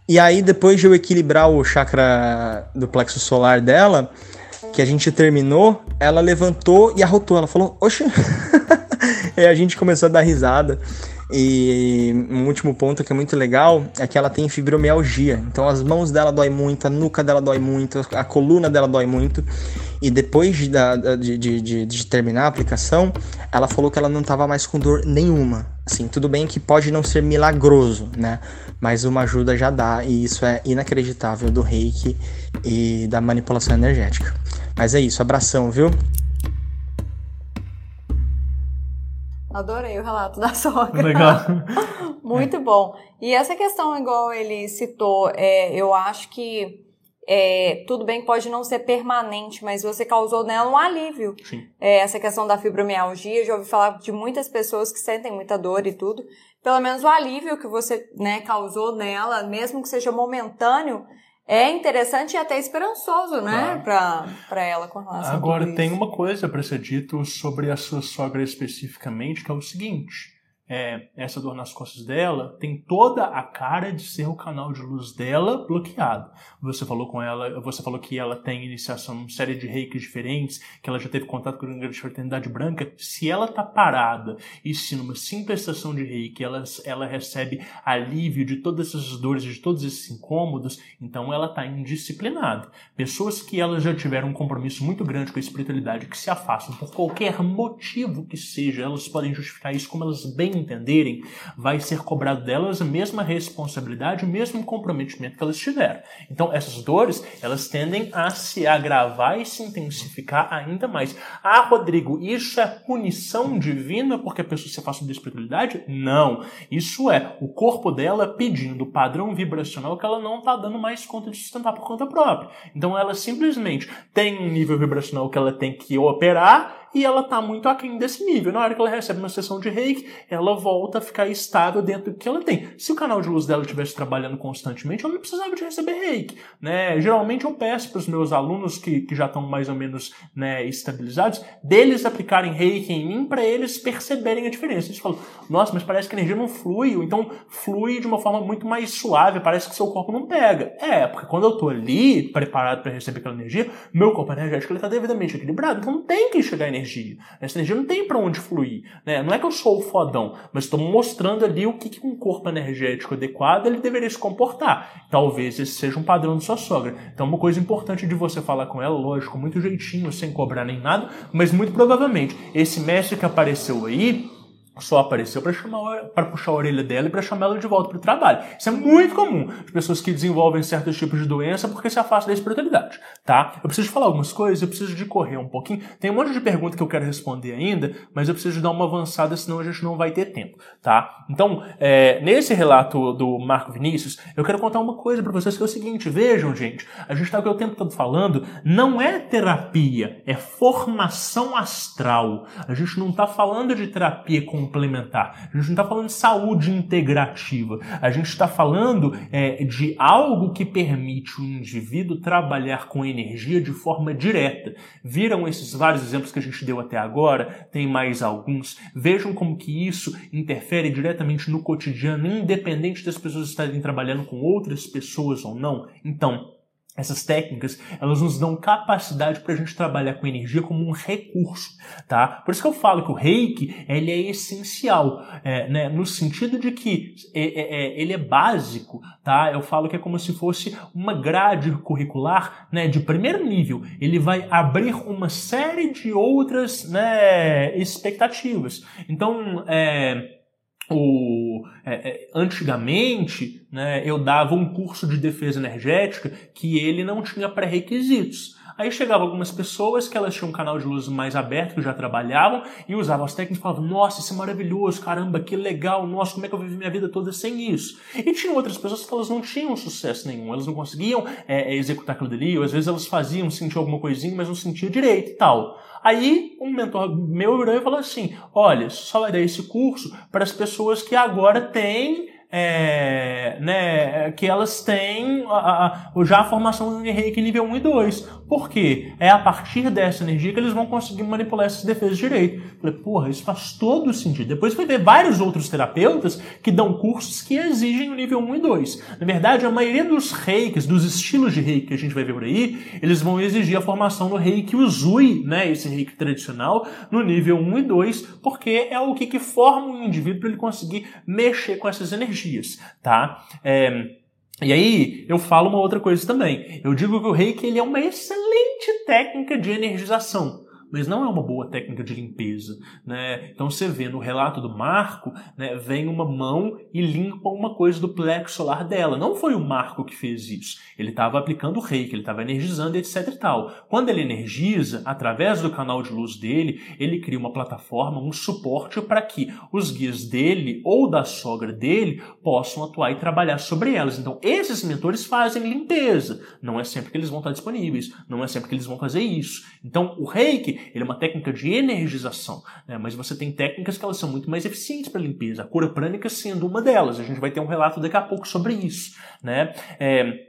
E aí, depois de eu equilibrar o chakra do plexo solar dela, que a gente terminou, ela levantou e arrotou. Ela falou, oxe. e a gente começou a dar risada. E um último ponto que é muito legal é que ela tem fibromialgia. Então as mãos dela dói muito, a nuca dela dói muito, a coluna dela dói muito. E depois de, de, de, de terminar a aplicação, ela falou que ela não estava mais com dor nenhuma. Assim, tudo bem que pode não ser milagroso, né? Mas uma ajuda já dá, e isso é inacreditável do reiki e da manipulação energética. Mas é isso, abração, viu? Adorei o relato da sogra. Legal. Muito bom. E essa questão, igual ele citou, é, eu acho que é, tudo bem, pode não ser permanente, mas você causou nela um alívio. Sim. É, essa questão da fibromialgia, já ouvi falar de muitas pessoas que sentem muita dor e tudo. Pelo menos o alívio que você né, causou nela, mesmo que seja momentâneo, é interessante e até esperançoso, né, Claro. para ela com relação a Agora, tem uma coisa para ser dito sobre a sua sogra especificamente, que é o seguinte. É, essa dor nas costas dela tem toda a cara de ser o canal de luz dela bloqueado. Você falou com ela, você falou que ela tem iniciação uma série de reikis diferentes, que ela já teve contato com a grande fraternidade branca. Se ela tá parada e se numa simples sessão de reiki ela, ela recebe alívio de todas essas dores, de todos esses incômodos, então ela tá indisciplinada. Pessoas que elas já tiveram um compromisso muito grande com a espiritualidade, que se afastam por qualquer motivo que seja, elas podem justificar isso como elas bem entenderem, vai ser cobrado delas a mesma responsabilidade, o mesmo comprometimento que elas tiveram. Então, essas dores, elas tendem a se agravar e se intensificar ainda mais. Ah, Rodrigo, isso é punição divina porque a pessoa se afasta da espiritualidade? Não. Isso é o corpo dela pedindo o padrão vibracional que ela não está dando mais conta de sustentar por conta própria. Então, ela simplesmente tem um nível vibracional que ela tem que operar e ela está muito aquém desse nível. Na hora que ela recebe uma sessão de reiki, ela volta a ficar estável dentro do que ela tem. Se o canal de luz dela estivesse trabalhando constantemente, ela não precisava de receber reiki. Né? Geralmente eu peço para os meus alunos que, que já estão mais ou menos né, estabilizados, deles aplicarem reiki em mim para eles perceberem a diferença. Eles falam, nossa, mas parece que a energia não flui, ou então flui de uma forma muito mais suave, parece que seu corpo não pega. É, porque quando eu estou ali, preparado para receber aquela energia, meu corpo energético está devidamente equilibrado, então não tem que chegar energia. Essa energia não tem para onde fluir. Né? Não é que eu sou o fodão, mas estou mostrando ali o que, que um corpo energético adequado ele deveria se comportar. Talvez esse seja um padrão de sua sogra. Então, uma coisa importante de você falar com ela, lógico, muito jeitinho, sem cobrar nem nada, mas muito provavelmente esse mestre que apareceu aí só apareceu para chamar para puxar a orelha dela e para chamar ela de volta para o trabalho. Isso é muito comum de pessoas que desenvolvem certos tipos de doença porque se afastam da espiritualidade, tá? Eu preciso falar algumas coisas, eu preciso de correr um pouquinho. Tem um monte de pergunta que eu quero responder ainda, mas eu preciso dar uma avançada, senão a gente não vai ter tempo, tá? Então, é, nesse relato do Marco Vinícius, eu quero contar uma coisa para vocês que é o seguinte: vejam, gente, a gente está o tempo todo falando, não é terapia, é formação astral. A gente não está falando de terapia complementar. A gente não está falando de saúde integrativa. A gente está falando é, de algo que permite o indivíduo trabalhar com energia de forma direta. Viram esses vários exemplos que a gente deu até agora? Tem mais alguns. Vejam como que isso interfere diretamente no cotidiano, independente das pessoas estarem trabalhando com outras pessoas ou não. Então, essas técnicas, elas nos dão capacidade para a gente trabalhar com energia como um recurso, tá? Por isso que eu falo que o reiki, ele é essencial, é, né? no sentido de que é, é, é, ele é básico, tá? Eu falo que é como se fosse uma grade curricular, né? De primeiro nível. Ele vai abrir uma série de outras, né? Expectativas. Então, é o, é, é, antigamente, né, eu dava um curso de defesa energética que ele não tinha pré-requisitos. Aí chegavam algumas pessoas que elas tinham um canal de luz mais aberto, que já trabalhavam, e usavam as técnicas e falavam, nossa, isso é maravilhoso, caramba, que legal, nossa, como é que eu vivi minha vida toda sem isso? E tinham outras pessoas que elas não tinham sucesso nenhum, elas não conseguiam é, executar aquilo dali, ou às vezes elas faziam, sentiam alguma coisinha, mas não sentiam direito e tal. Aí um mentor meu virou e falou assim: olha, só vai dar esse curso para as pessoas que agora têm. É, né, que elas têm a, a, já a formação de reiki nível 1 e 2. Por quê? É a partir dessa energia que eles vão conseguir manipular essas defesas direito. Falei, porra, isso faz todo sentido. Depois vai ver vários outros terapeutas que dão cursos que exigem o nível 1 e 2. Na verdade, a maioria dos reikis, dos estilos de reiki que a gente vai ver por aí, eles vão exigir a formação no reiki Uzui, né, esse reiki tradicional, no nível 1 e 2, porque é o que, que forma um indivíduo para ele conseguir mexer com essas energias, tá? É... E aí, eu falo uma outra coisa também. Eu digo que o reiki ele é uma excelente técnica de energização. Mas não é uma boa técnica de limpeza. Né? Então você vê no relato do Marco, né, vem uma mão e limpa uma coisa do plexo solar dela. Não foi o Marco que fez isso. Ele estava aplicando o reiki, ele estava energizando, etc e tal. Quando ele energiza, através do canal de luz dele, ele cria uma plataforma, um suporte para que os guias dele ou da sogra dele possam atuar e trabalhar sobre elas. Então, esses mentores fazem limpeza. Não é sempre que eles vão estar disponíveis, não é sempre que eles vão fazer isso. Então, o reiki ele é uma técnica de energização, né? mas você tem técnicas que elas são muito mais eficientes para limpeza. A cura prânica sendo uma delas. A gente vai ter um relato daqui a pouco sobre isso. Né? É,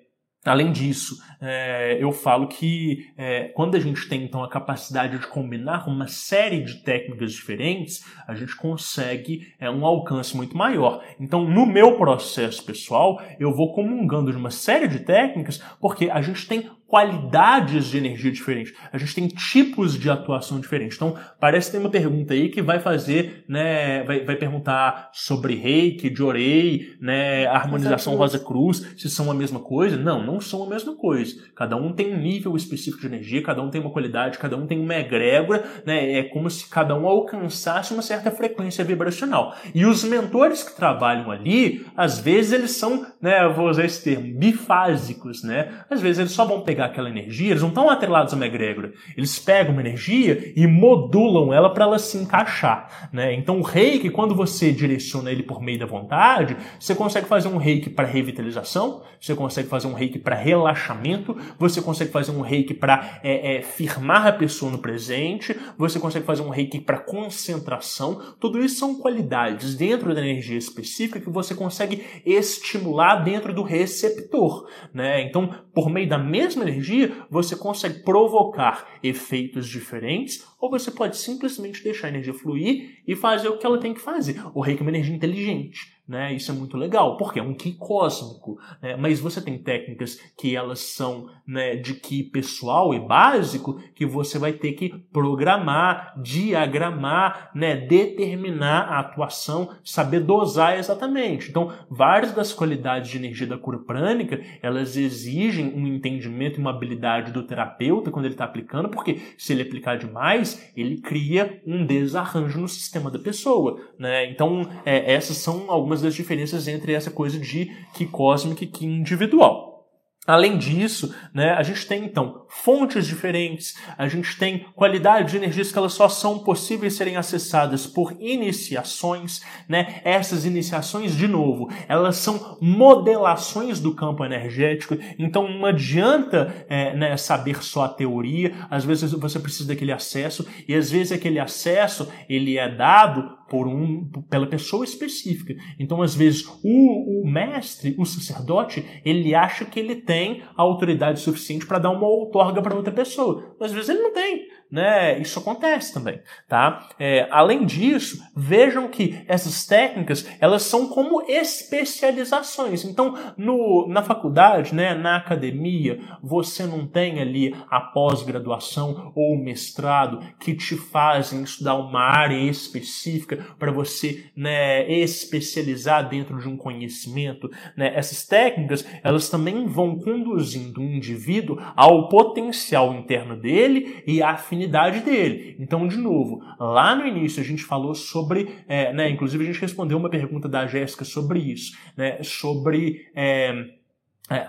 Além disso, é, eu falo que é, quando a gente tem então a capacidade de combinar uma série de técnicas diferentes, a gente consegue é, um alcance muito maior. Então, no meu processo pessoal, eu vou comungando de uma série de técnicas, porque a gente tem qualidades de energia diferentes. A gente tem tipos de atuação diferentes. Então, parece que tem uma pergunta aí que vai fazer, né, vai, vai perguntar sobre reiki, jorei, né, harmonização rosa cruz, se são a mesma coisa. Não, não são a mesma coisa. Cada um tem um nível específico de energia, cada um tem uma qualidade, cada um tem uma egrégora, né, é como se cada um alcançasse uma certa frequência vibracional. E os mentores que trabalham ali, às vezes eles são, né, eu vou usar esse termo, bifásicos, né? Às vezes eles só vão pegar aquela energia, eles não estão atrelados a uma egrégora. Eles pegam uma energia e modulam ela para ela se encaixar. Né? Então o reiki, quando você direciona ele por meio da vontade, você consegue fazer um reiki para revitalização, você consegue fazer um reiki para relaxamento, você consegue fazer um reiki para é, é, firmar a pessoa no presente, você consegue fazer um reiki para concentração. Tudo isso são qualidades dentro da energia específica que você consegue estimular dentro do receptor. Né? Então, por meio da mesma energia, você consegue provocar efeitos diferentes, ou você pode simplesmente deixar a energia fluir e fazer o que ela tem que fazer. O reiki é uma energia inteligente. Né? Isso é muito legal, porque é um ki cósmico. Né? Mas você tem técnicas que elas são né, de ki pessoal e básico que você vai ter que programar, diagramar, né, determinar a atuação, saber dosar exatamente. Então, várias das qualidades de energia da cura prânica, elas exigem um entendimento e uma habilidade do terapeuta quando ele está aplicando, porque se ele aplicar demais, ele cria um desarranjo no sistema da pessoa. Né? Então, é, essas são algumas algumas das diferenças entre essa coisa de que cósmica e que individual. Além disso, né, a gente tem então fontes diferentes, a gente tem qualidade de energias que elas só são possíveis serem acessadas por iniciações, né? Essas iniciações, de novo, elas são modelações do campo energético, então não adianta é, né, saber só a teoria, às vezes você precisa daquele acesso, e às vezes aquele acesso ele é dado por um, pela pessoa específica. Então, às vezes, o, o mestre, o sacerdote, ele acha que ele tem a autoridade suficiente para dar uma outorga para outra pessoa. Mas às vezes ele não tem né? Isso acontece também, tá? É, além disso, vejam que essas técnicas elas são como especializações. Então, no, na faculdade, né, na academia, você não tem ali a pós-graduação ou o mestrado que te fazem estudar uma área específica para você, né, especializar dentro de um conhecimento. Né? Essas técnicas elas também vão conduzindo o indivíduo ao potencial interno dele e à afinidade dele. Então, de novo, lá no início a gente falou sobre, é, né, inclusive a gente respondeu uma pergunta da Jéssica sobre isso, né, sobre é, é,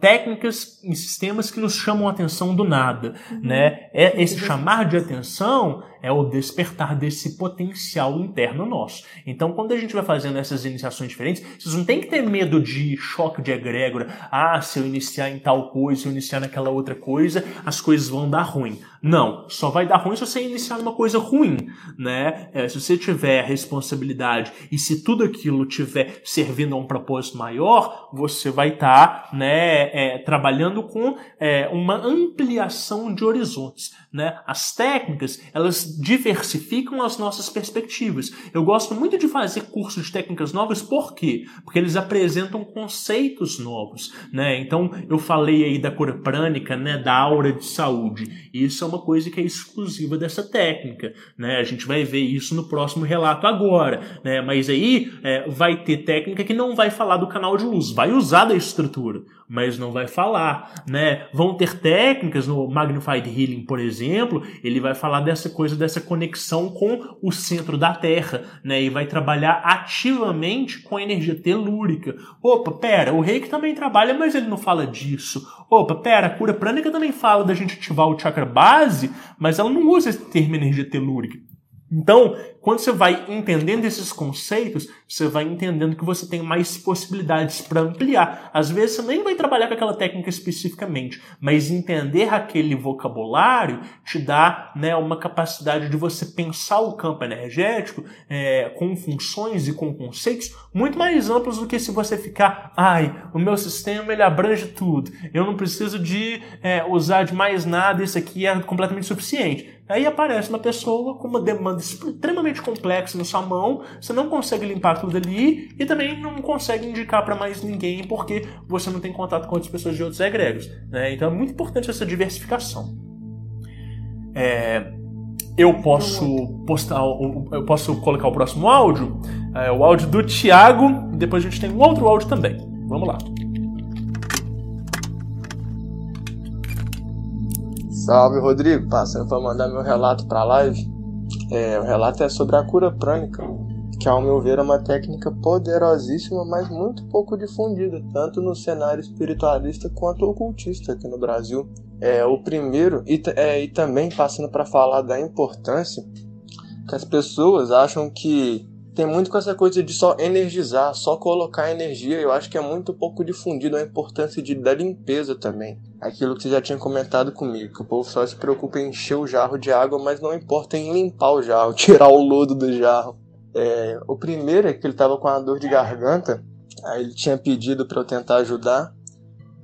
técnicas e sistemas que nos chamam a atenção do nada, uhum. né? É, esse chamar de atenção é o despertar desse potencial interno nosso. Então, quando a gente vai fazendo essas iniciações diferentes, vocês não tem que ter medo de choque de egrégora. Ah, se eu iniciar em tal coisa, se eu iniciar naquela outra coisa, as coisas vão dar ruim. Não, só vai dar ruim se você iniciar numa coisa ruim, né? É, se você tiver responsabilidade e se tudo aquilo tiver servindo a um propósito maior, você vai estar, tá, né, é, trabalhando com é, uma ampliação de horizontes, né? As técnicas, elas elas diversificam as nossas perspectivas. Eu gosto muito de fazer cursos de técnicas novas, por quê? Porque eles apresentam conceitos novos, né? Então, eu falei aí da cura prânica, né, da aura de saúde. Isso é uma coisa que é exclusiva dessa técnica, né? A gente vai ver isso no próximo relato agora, né? Mas aí é, vai ter técnica que não vai falar do canal de luz, vai usar da estrutura, mas não vai falar, né? Vão ter técnicas no Magnified Healing, por exemplo, ele vai falar dessa coisa, dessa conexão com o centro da Terra, né? E vai trabalhar ativamente com a energia telúrica. Opa, pera, o reiki também trabalha, mas ele não fala disso. Opa, pera, a cura prânica também fala da gente ativar o chakra base, mas ela não usa esse termo energia telúrica. Então, quando você vai entendendo esses conceitos, você vai entendendo que você tem mais possibilidades para ampliar. Às vezes você nem vai trabalhar com aquela técnica especificamente, mas entender aquele vocabulário te dá né, uma capacidade de você pensar o campo energético é, com funções e com conceitos muito mais amplos do que se você ficar, ai, o meu sistema ele abrange tudo, eu não preciso de é, usar de mais nada, isso aqui é completamente suficiente. Aí aparece uma pessoa com uma demanda extremamente complexa na sua mão, você não consegue limpar tudo ali e também não consegue indicar para mais ninguém porque você não tem contato com outras pessoas de outros egregos. Né? Então é muito importante essa diversificação. É, eu posso postar, eu posso colocar o próximo áudio, é, o áudio do Thiago, e depois a gente tem um outro áudio também. Vamos lá. Salve, Rodrigo. Passando para mandar meu relato para a live. É, o relato é sobre a cura prânica, que, ao meu ver, é uma técnica poderosíssima, mas muito pouco difundida, tanto no cenário espiritualista quanto ocultista aqui no Brasil. É o primeiro, e, é, e também passando para falar da importância que as pessoas acham que tem muito com essa coisa de só energizar, só colocar energia. Eu acho que é muito pouco difundido a importância de, da limpeza também. Aquilo que você já tinha comentado comigo, que o povo só se preocupa em encher o jarro de água, mas não importa em limpar o jarro, tirar o lodo do jarro. É, o primeiro é que ele estava com uma dor de garganta, aí ele tinha pedido para eu tentar ajudar.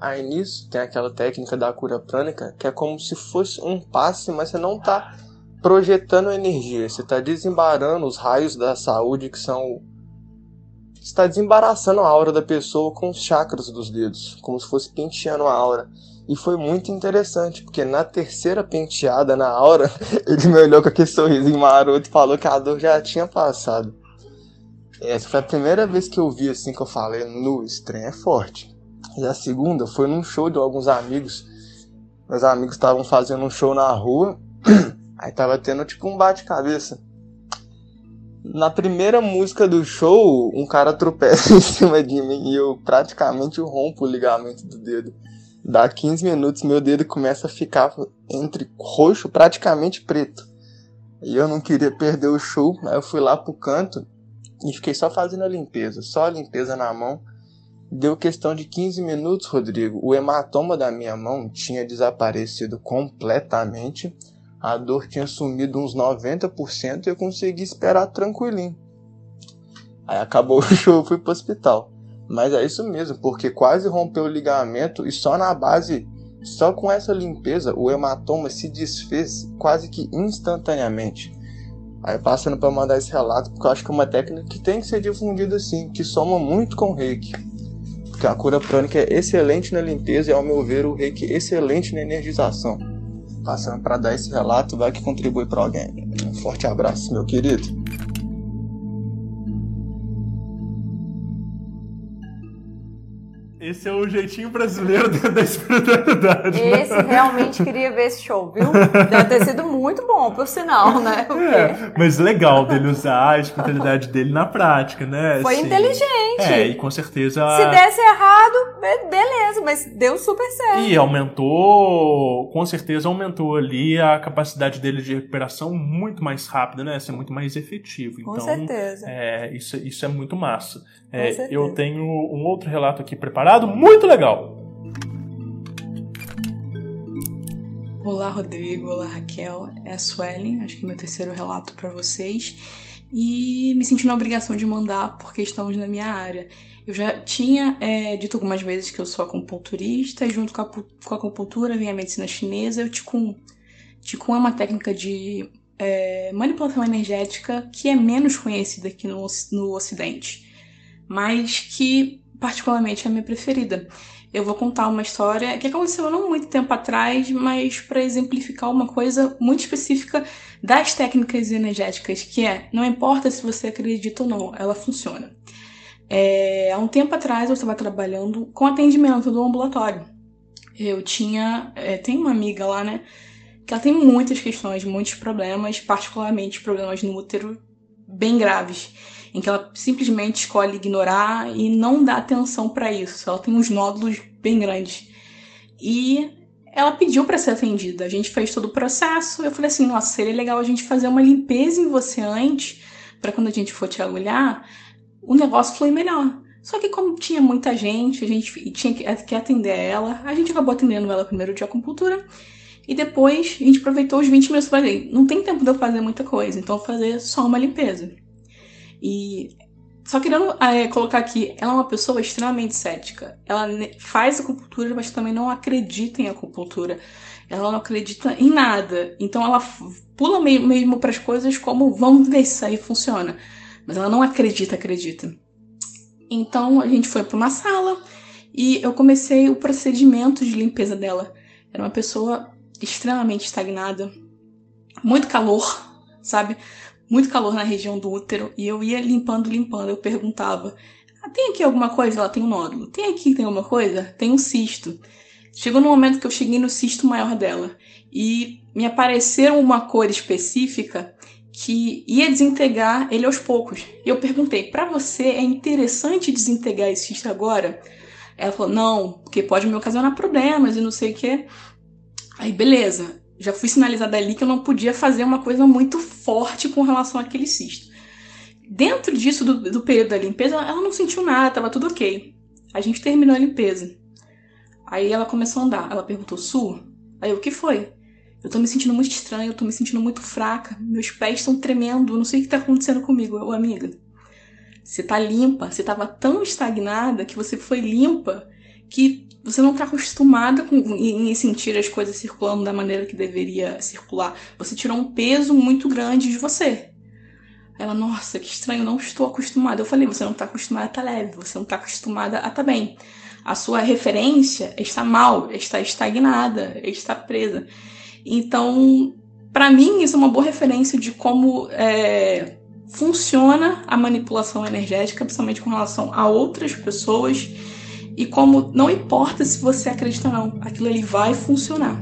Aí nisso tem aquela técnica da cura prânica, que é como se fosse um passe, mas você não está projetando energia, você está desembarando os raios da saúde que são. Está desembaraçando a aura da pessoa com os chakras dos dedos, como se fosse penteando a aura. E foi muito interessante, porque na terceira penteada na aura, ele me olhou com aquele sorrisinho maroto e falou que a dor já tinha passado. Essa foi a primeira vez que eu vi assim que eu falei, no estranho é forte. E a segunda foi num show de alguns amigos. Meus amigos estavam fazendo um show na rua Aí tava tendo tipo um bate-cabeça. Na primeira música do show, um cara tropeça em cima de mim e eu praticamente rompo o ligamento do dedo. Dá 15 minutos, meu dedo começa a ficar entre roxo, praticamente preto. E eu não queria perder o show, aí eu fui lá pro canto e fiquei só fazendo a limpeza, só a limpeza na mão. Deu questão de 15 minutos, Rodrigo. O hematoma da minha mão tinha desaparecido completamente a dor tinha sumido uns 90% e eu consegui esperar tranquilinho. Aí acabou o show, eu fui pro hospital. Mas é isso mesmo, porque quase rompeu o ligamento e só na base, só com essa limpeza, o hematoma se desfez quase que instantaneamente. Aí passando para mandar esse relato, porque eu acho que é uma técnica que tem que ser difundida assim, que soma muito com o reiki. Porque a cura prânica é excelente na limpeza e, ao meu ver, o reiki é excelente na energização passando para dar esse relato, vai que contribui para alguém. Um forte abraço, meu querido. Esse é o jeitinho brasileiro da espiritualidade. Né? Esse realmente queria ver esse show, viu? Deve ter sido muito bom, por sinal, né? Porque... É, mas legal dele usar a espiritualidade dele na prática, né? Foi assim, inteligente. É, e com certeza. Se desse errado, beleza, mas deu super certo. E aumentou, com certeza aumentou ali a capacidade dele de recuperação muito mais rápida, né? Ser muito mais efetivo. Com então, certeza. É, isso, isso é muito massa. É, eu tenho um outro relato aqui preparado, muito legal. Olá, Rodrigo. Olá, Raquel. É a Suelen, acho que é meu terceiro relato para vocês. E me senti na obrigação de mandar porque estamos na minha área. Eu já tinha é, dito algumas vezes que eu sou acupunturista e junto com a, com a acupuntura vem a medicina chinesa e o Qigong. Qigong é uma técnica de é, manipulação energética que é menos conhecida aqui no, no Ocidente, mas que particularmente é a minha preferida. Eu vou contar uma história que aconteceu não muito tempo atrás, mas para exemplificar uma coisa muito específica das técnicas energéticas, que é não importa se você acredita ou não, ela funciona. É, há um tempo atrás eu estava trabalhando com atendimento do ambulatório. Eu tinha. É, tem uma amiga lá, né? Que ela tem muitas questões, muitos problemas, particularmente problemas no útero bem graves, em que ela simplesmente escolhe ignorar e não dá atenção para isso. Ela tem uns nódulos bem grandes. E ela pediu para ser atendida. A gente fez todo o processo. Eu falei assim: nossa, seria legal a gente fazer uma limpeza em você antes, para quando a gente for te agulhar, o negócio flui melhor. Só que como tinha muita gente, a gente tinha que atender ela, a gente acabou atendendo ela primeiro de acupuntura e depois a gente aproveitou os 20 minutos falei, não tem tempo de eu fazer muita coisa, então vou fazer só uma limpeza. E só querendo é, colocar aqui, ela é uma pessoa extremamente cética. Ela faz acupuntura, mas também não acredita em acupuntura. Ela não acredita em nada. Então ela pula mesmo para as coisas como vamos ver se isso aí funciona. Mas ela não acredita, acredita. Então a gente foi para uma sala e eu comecei o procedimento de limpeza dela. Era uma pessoa extremamente estagnada, muito calor, sabe? Muito calor na região do útero e eu ia limpando, limpando. Eu perguntava: ah, tem aqui alguma coisa? Ela tem um nódulo. Tem aqui tem alguma coisa? Tem um cisto. Chegou no momento que eu cheguei no cisto maior dela e me apareceu uma cor específica que ia desintegrar ele aos poucos. E eu perguntei: para você é interessante desintegrar esse cisto agora? Ela falou: não, porque pode me ocasionar problemas e não sei o que. Aí, beleza. Já fui sinalizada ali que eu não podia fazer uma coisa muito forte com relação àquele cisto. Dentro disso, do, do período da limpeza, ela não sentiu nada, tava tudo ok. A gente terminou a limpeza. Aí ela começou a andar. Ela perguntou: Su? Aí o que foi? Eu tô me sentindo muito estranha, eu tô me sentindo muito fraca, meus pés estão tremendo, eu não sei o que tá acontecendo comigo. Eu, amiga, você tá limpa, você tava tão estagnada que você foi limpa que você não tá acostumada com, em, em sentir as coisas circulando da maneira que deveria circular. Você tirou um peso muito grande de você. Ela, nossa, que estranho, não estou acostumada. Eu falei, você não está acostumada a estar tá leve, você não está acostumada a estar tá bem. A sua referência está mal, está estagnada, está presa. Então, para mim, isso é uma boa referência de como é, funciona a manipulação energética, principalmente com relação a outras pessoas, e como não importa se você acredita ou não, aquilo ali vai funcionar.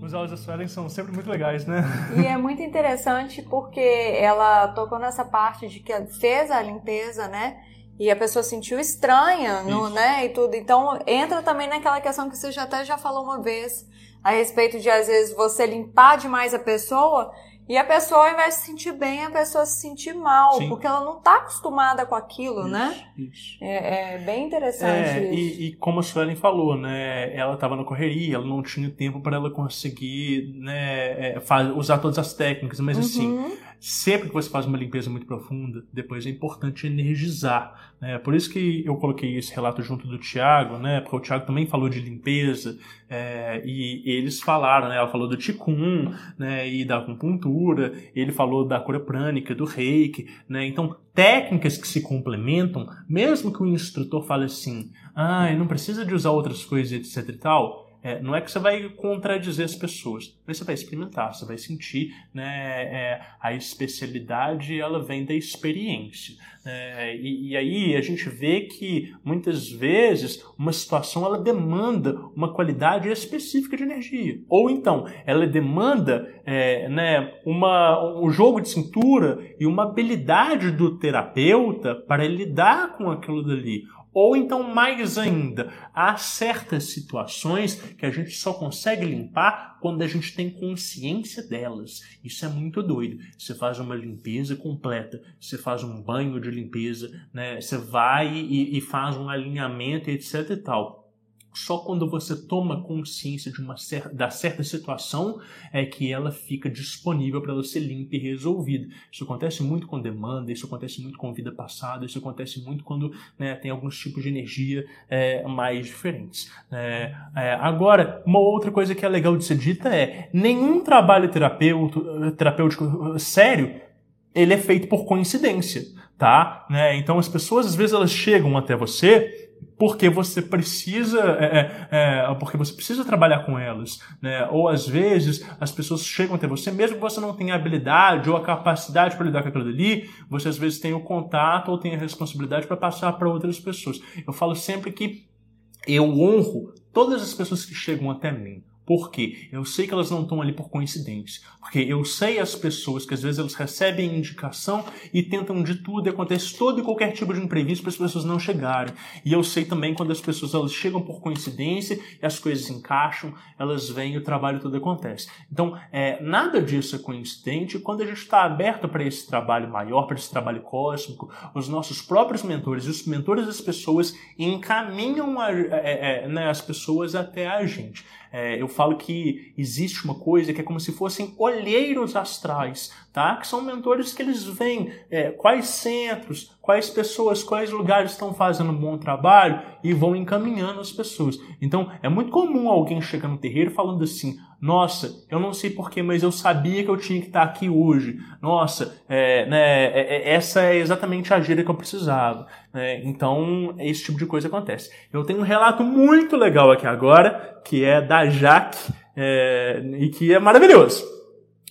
Os áudios da Suelen são sempre muito legais, né? E é muito interessante porque ela tocou nessa parte de que fez a limpeza, né? e a pessoa sentiu estranha, no, né, e tudo. Então entra também naquela questão que você já até já falou uma vez a respeito de às vezes você limpar demais a pessoa e a pessoa, ao invés de se sentir bem, a pessoa se sentir mal, Sim. porque ela não está acostumada com aquilo, né? isso, né? Isso. É, é, bem interessante é, isso. E, e, como a Suelen falou, né? Ela estava na correria, ela não tinha tempo para ela conseguir né, é, usar todas as técnicas, mas assim, uhum. assim sempre que você faz uma limpeza muito profunda, depois é importante energizar. Né? Por isso que eu coloquei esse relato junto do Tiago, né? porque o Tiago também falou de limpeza, é, e eles falaram, né? ela falou do Ticum né? e da acupuntura, ele falou da cura prânica, do reiki. Né? Então, técnicas que se complementam, mesmo que o instrutor fale assim, ah, não precisa de usar outras coisas, etc e tal, é, não é que você vai contradizer as pessoas, mas você vai experimentar, você vai sentir, né? É, a especialidade ela vem da experiência. É, e, e, aí a gente vê que muitas vezes uma situação ela demanda uma qualidade específica de energia, ou então ela demanda é, né, uma, um jogo de cintura e uma habilidade do terapeuta para lidar com aquilo dali ou então, mais ainda, há certas situações que a gente só consegue limpar quando a gente tem consciência delas. Isso é muito doido. Você faz uma limpeza completa, você faz um banho de limpeza, né? você vai e, e faz um alinhamento, etc e tal. Só quando você toma consciência de uma certa, da certa situação é que ela fica disponível para ela ser limpa e resolvida. Isso acontece muito com demanda, isso acontece muito com vida passada, isso acontece muito quando né, tem alguns tipos de energia é, mais diferentes. É, é, agora, uma outra coisa que é legal de ser dita é nenhum trabalho terapêutico sério ele é feito por coincidência, tá? Né? Então as pessoas às vezes elas chegam até você porque você precisa é, é, é, porque você precisa trabalhar com elas, né? Ou às vezes as pessoas chegam até você mesmo que você não tenha habilidade ou a capacidade para lidar com aquilo ali, você às vezes tem o contato ou tem a responsabilidade para passar para outras pessoas. Eu falo sempre que eu honro todas as pessoas que chegam até mim. Por quê? Eu sei que elas não estão ali por coincidência. Porque eu sei as pessoas que às vezes elas recebem indicação e tentam de tudo e acontece todo e qualquer tipo de imprevisto para as pessoas não chegarem. E eu sei também quando as pessoas elas chegam por coincidência e as coisas encaixam, elas vêm e o trabalho todo acontece. Então, é, nada disso é coincidente. Quando a gente está aberto para esse trabalho maior, para esse trabalho cósmico, os nossos próprios mentores e os mentores das pessoas encaminham a, é, é, né, as pessoas até a gente. É, eu falo que existe uma coisa que é como se fossem olheiros astrais, tá? Que são mentores que eles veem é, quais centros, quais pessoas, quais lugares estão fazendo um bom trabalho e vão encaminhando as pessoas. Então, é muito comum alguém chegar no terreiro falando assim: Nossa, eu não sei porquê, mas eu sabia que eu tinha que estar aqui hoje. Nossa, é, né, é, é essa é exatamente a gira que eu precisava. É, então, esse tipo de coisa acontece. Eu tenho um relato muito legal aqui agora, que é da Jaque, é, e que é maravilhoso.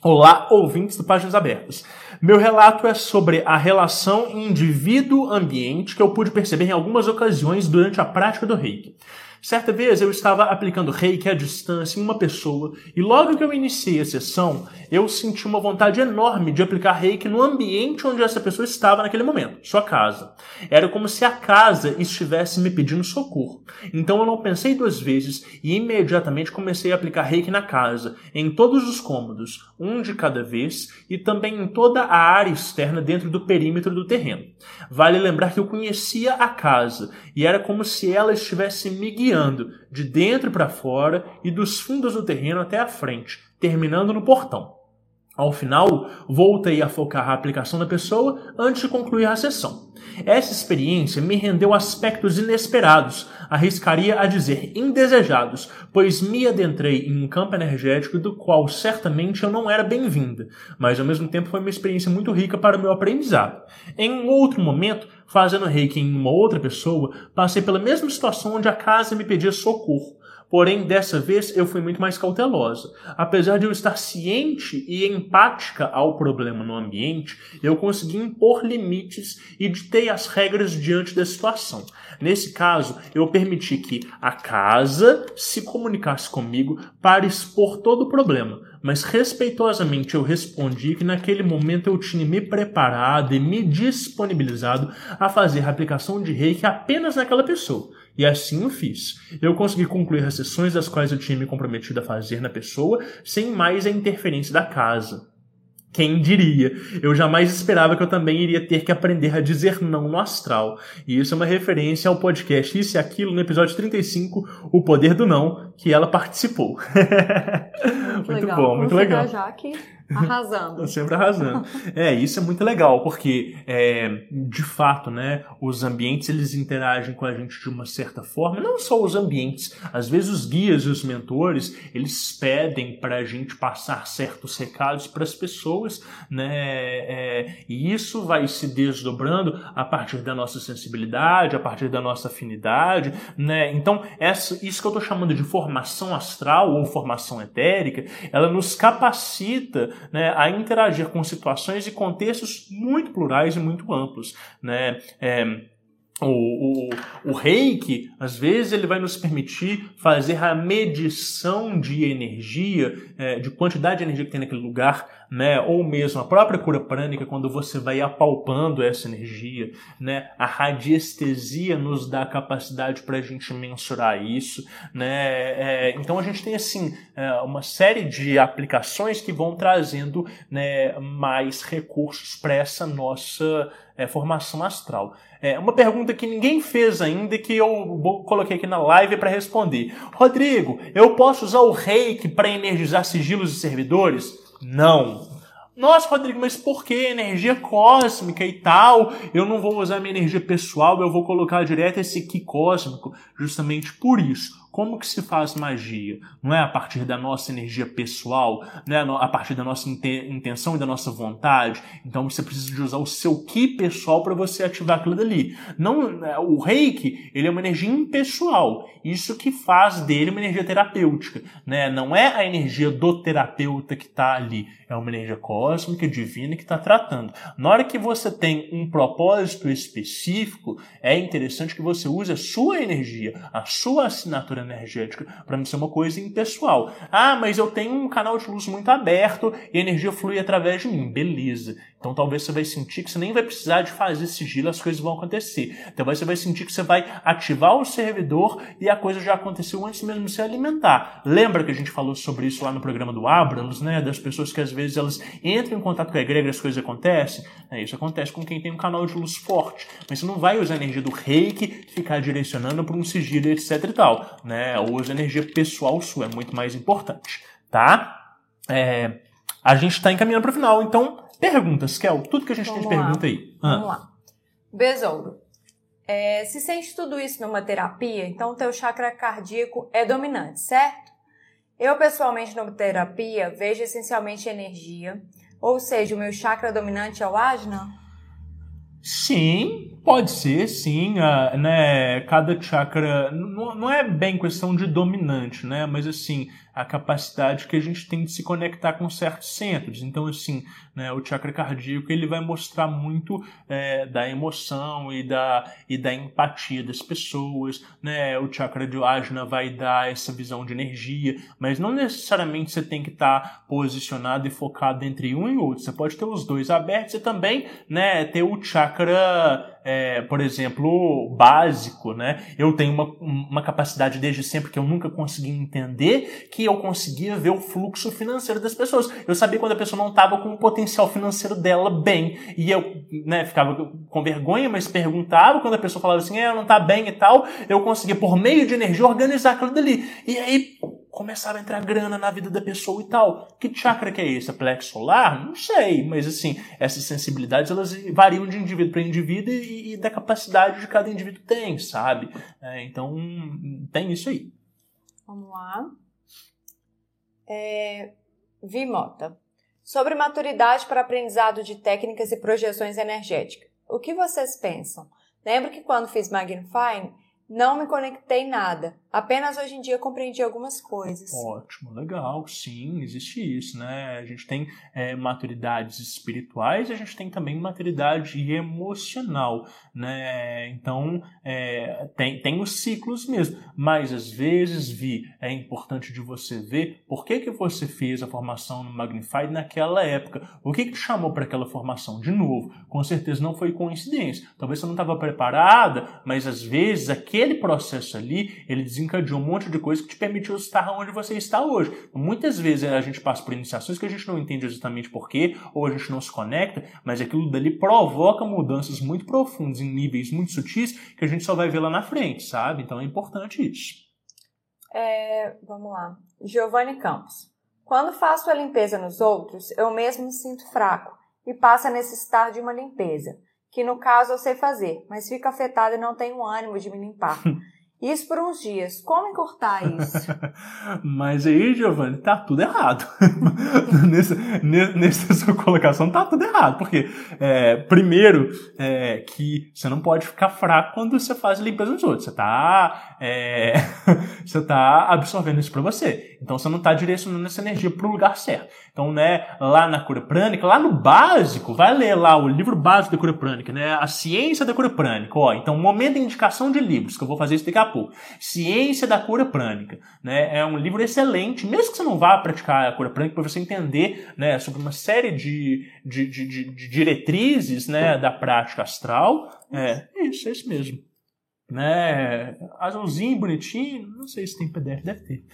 Olá, ouvintes do Páginas Abertas. Meu relato é sobre a relação indivíduo-ambiente que eu pude perceber em algumas ocasiões durante a prática do reiki. Certa vez eu estava aplicando reiki à distância em uma pessoa e logo que eu iniciei a sessão, eu senti uma vontade enorme de aplicar reiki no ambiente onde essa pessoa estava naquele momento, sua casa. Era como se a casa estivesse me pedindo socorro. Então eu não pensei duas vezes e imediatamente comecei a aplicar reiki na casa, em todos os cômodos, um de cada vez, e também em toda a área externa dentro do perímetro do terreno. Vale lembrar que eu conhecia a casa e era como se ela estivesse me guiando de dentro para fora e dos fundos do terreno até a frente, terminando no portão. Ao final, voltei a focar a aplicação da pessoa antes de concluir a sessão. Essa experiência me rendeu aspectos inesperados, arriscaria a dizer indesejados, pois me adentrei em um campo energético do qual certamente eu não era bem-vinda, mas ao mesmo tempo foi uma experiência muito rica para o meu aprendizado. Em um outro momento, fazendo reiki em uma outra pessoa, passei pela mesma situação onde a casa me pedia socorro. Porém, dessa vez eu fui muito mais cautelosa. Apesar de eu estar ciente e empática ao problema no ambiente, eu consegui impor limites e ditei as regras diante da situação. Nesse caso, eu permiti que a casa se comunicasse comigo para expor todo o problema, mas respeitosamente eu respondi que naquele momento eu tinha me preparado e me disponibilizado a fazer a aplicação de reiki apenas naquela pessoa. E assim o fiz. Eu consegui concluir as sessões das quais eu tinha me comprometido a fazer na pessoa, sem mais a interferência da casa. Quem diria? Eu jamais esperava que eu também iria ter que aprender a dizer não no astral. E isso é uma referência ao podcast Isso e Aquilo, no episódio 35, O Poder do Não, que ela participou. Muito, muito bom, muito legal. Jaque Arrasando. Sempre arrasando. É, isso é muito legal, porque, é, de fato, né, os ambientes eles interagem com a gente de uma certa forma. Não só os ambientes, às vezes os guias e os mentores, eles pedem para a gente passar certos recados para as pessoas, né, é, e isso vai se desdobrando a partir da nossa sensibilidade, a partir da nossa afinidade, né. Então, essa, isso que eu estou chamando de formação astral ou formação etérica, ela nos capacita né, a interagir com situações e contextos muito plurais e muito amplos. Né? É, o, o, o reiki, às vezes, ele vai nos permitir fazer a medição de energia, é, de quantidade de energia que tem naquele lugar, né? ou mesmo a própria cura prânica, quando você vai apalpando essa energia. Né? A radiestesia nos dá a capacidade para a gente mensurar isso. Né? É, então, a gente tem assim é, uma série de aplicações que vão trazendo né, mais recursos para essa nossa é, formação astral. É uma pergunta que ninguém fez ainda e que eu coloquei aqui na live para responder. Rodrigo, eu posso usar o reiki para energizar sigilos e servidores? Não. Nossa, Rodrigo, mas por que energia cósmica e tal? Eu não vou usar minha energia pessoal, eu vou colocar direto esse ki cósmico, justamente por isso. Como que se faz magia? Não é a partir da nossa energia pessoal, não é a partir da nossa intenção e da nossa vontade. Então você precisa de usar o seu ki pessoal para você ativar aquilo dali. Não, é, o reiki, ele é uma energia impessoal. Isso que faz dele uma energia terapêutica, né? Não é a energia do terapeuta que está ali, é uma energia cósmica, divina que está tratando. Na hora que você tem um propósito específico, é interessante que você use a sua energia, a sua assinatura energética, para não ser uma coisa impessoal. Ah, mas eu tenho um canal de luz muito aberto e a energia flui através de mim. Beleza. Então talvez você vai sentir que você nem vai precisar de fazer sigilo, as coisas vão acontecer. Talvez você vai sentir que você vai ativar o servidor e a coisa já aconteceu antes mesmo de se alimentar. Lembra que a gente falou sobre isso lá no programa do Abrams, né? Das pessoas que às vezes elas entram em contato com a egrégora e as coisas acontecem. É, isso acontece com quem tem um canal de luz forte. Mas você não vai usar a energia do reiki ficar direcionando para um sigilo, etc e tal. Né? Usa energia pessoal sua, é muito mais importante. Tá? É, a gente está encaminhando para o final, então Perguntas, Kel. Tudo que a gente Vamos tem de pergunta aí. Ah. Vamos lá. Besouro. É, se sente tudo isso numa terapia, então teu chakra cardíaco é dominante, certo? Eu, pessoalmente, na terapia, vejo essencialmente energia. Ou seja, o meu chakra dominante é o ajna? Sim, pode ser, sim. Né, cada chakra. Não, não é bem questão de dominante, né? Mas assim, a capacidade que a gente tem de se conectar com certos centros. Então, assim, né, o chakra cardíaco ele vai mostrar muito é, da emoção e da, e da empatia das pessoas. Né? O chakra de Ajna vai dar essa visão de energia, mas não necessariamente você tem que estar tá posicionado e focado entre um e outro. Você pode ter os dois abertos e também né, ter o chakra é, por exemplo, básico, né? Eu tenho uma, uma capacidade desde sempre que eu nunca consegui entender que eu conseguia ver o fluxo financeiro das pessoas. Eu sabia quando a pessoa não estava com o potencial financeiro dela bem. E eu né, ficava com vergonha, mas perguntava quando a pessoa falava assim, é, não está bem e tal. Eu conseguia, por meio de energia, organizar aquilo dali. E aí, começaram a entrar grana na vida da pessoa e tal. Que chakra que é esse? É plexo solar? Não sei, mas assim, essas sensibilidades elas variam de indivíduo para indivíduo e, e, da capacidade de cada indivíduo tem, sabe? É, então, tem isso aí. Vamos lá. É, Vimota. Sobre maturidade para aprendizado de técnicas e projeções energéticas. O que vocês pensam? Lembro que quando fiz Magnifying, não me conectei nada. Apenas hoje em dia compreendi algumas coisas. Ótimo, legal. Sim, existe isso, né? A gente tem é, maturidades espirituais e a gente tem também maturidade emocional, né? Então, é, tem, tem os ciclos mesmo. Mas, às vezes, Vi, é importante de você ver por que, que você fez a formação no Magnify naquela época. O que, que te chamou para aquela formação? De novo, com certeza não foi coincidência. Talvez você não estava preparada, mas, às vezes, aquele processo ali, ele desencadeou um monte de coisa que te permitiu estar onde você está hoje. Muitas vezes a gente passa por iniciações que a gente não entende exatamente porquê, ou a gente não se conecta, mas aquilo dali provoca mudanças muito profundas, em níveis muito sutis, que a gente só vai ver lá na frente, sabe? Então é importante isso. É, vamos lá. Giovanni Campos. Quando faço a limpeza nos outros, eu mesmo me sinto fraco e passo a necessitar de uma limpeza, que no caso eu sei fazer, mas fico afetado e não tenho ânimo de me limpar. Isso por uns dias. Como encurtar isso? Mas aí, Giovanni, tá tudo errado. nessa, nessa sua colocação tá tudo errado. Porque, é, primeiro, é, que você não pode ficar fraco quando você faz limpeza nos outros. Você tá, é, você tá absorvendo isso para você. Então você não tá direcionando essa energia pro lugar certo. Então, né, lá na cura prânica, lá no básico, vai ler lá o livro básico da cura prânica, né? A ciência da cura prânica. Ó, então, momento de indicação de livros, que eu vou fazer isso daqui a pouco. Ciência da cura prânica, né? É um livro excelente, mesmo que você não vá praticar a cura prânica, para você entender, né, sobre uma série de, de, de, de diretrizes, né, da prática astral. É, isso, é isso mesmo. Né? Azulzinho, bonitinho, não sei se tem PDF, deve ter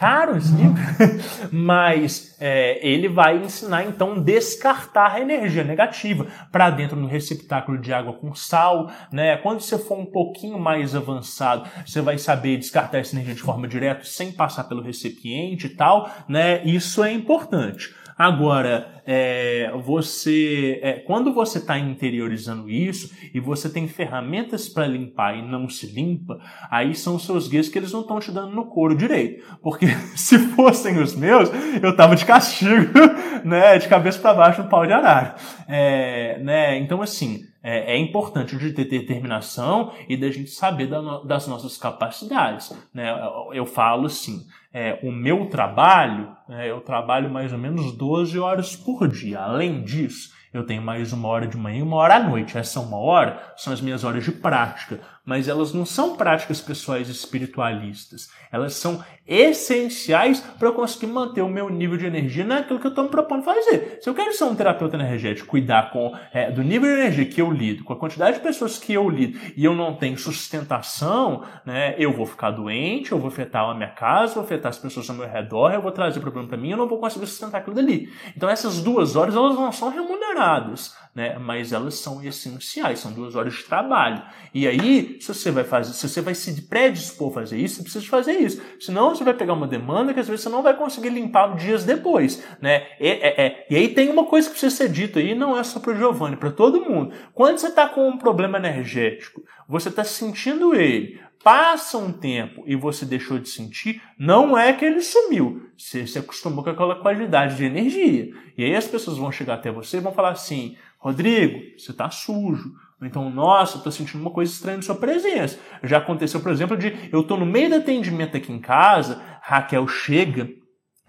caro esse livro, mas é, ele vai ensinar então descartar a energia negativa para dentro do receptáculo de água com sal, né? Quando você for um pouquinho mais avançado, você vai saber descartar essa energia de forma direta sem passar pelo recipiente e tal, né? Isso é importante. Agora, é, você, é, quando você está interiorizando isso e você tem ferramentas para limpar e não se limpa, aí são os seus guias que eles não estão te dando no couro direito. Porque se fossem os meus, eu tava de castigo, né, de cabeça para baixo no pau de arara. É, né, então, assim, é, é, importante de ter determinação e da gente saber da no, das nossas capacidades. Né? Eu, eu falo assim, é, o meu trabalho, é, eu trabalho mais ou menos 12 horas por dia. Além disso, eu tenho mais uma hora de manhã e uma hora à noite. Essa uma hora são as minhas horas de prática, mas elas não são práticas pessoais espiritualistas. Elas são essenciais para eu conseguir manter o meu nível de energia naquilo que eu estou me propondo fazer. Se eu quero ser um terapeuta energético, cuidar com, é, do nível de energia que eu lido, com a quantidade de pessoas que eu lido, e eu não tenho sustentação, né, eu vou ficar doente, eu vou afetar a minha casa, vou afetar as pessoas ao meu redor, eu vou trazer problema para mim, eu não vou conseguir sustentar aquilo dali. Então essas duas horas elas não são remuneradas, né, mas elas são essenciais, são duas horas de trabalho. E aí, se você vai fazer, se você vai se predispor a fazer isso, você precisa fazer isso. Senão você vai pegar uma demanda que às vezes você não vai conseguir limpar dias depois, né? E, é, é, e aí tem uma coisa que precisa ser dita aí, não é só para o Giovanni, para todo mundo. Quando você está com um problema energético, você está sentindo ele, passa um tempo e você deixou de sentir, não é que ele sumiu. Você se acostumou com aquela qualidade de energia. E aí as pessoas vão chegar até você e vão falar assim: Rodrigo, você está sujo. Então, nossa, eu tô sentindo uma coisa estranha na sua presença. Já aconteceu, por exemplo, de eu tô no meio do atendimento aqui em casa, Raquel chega,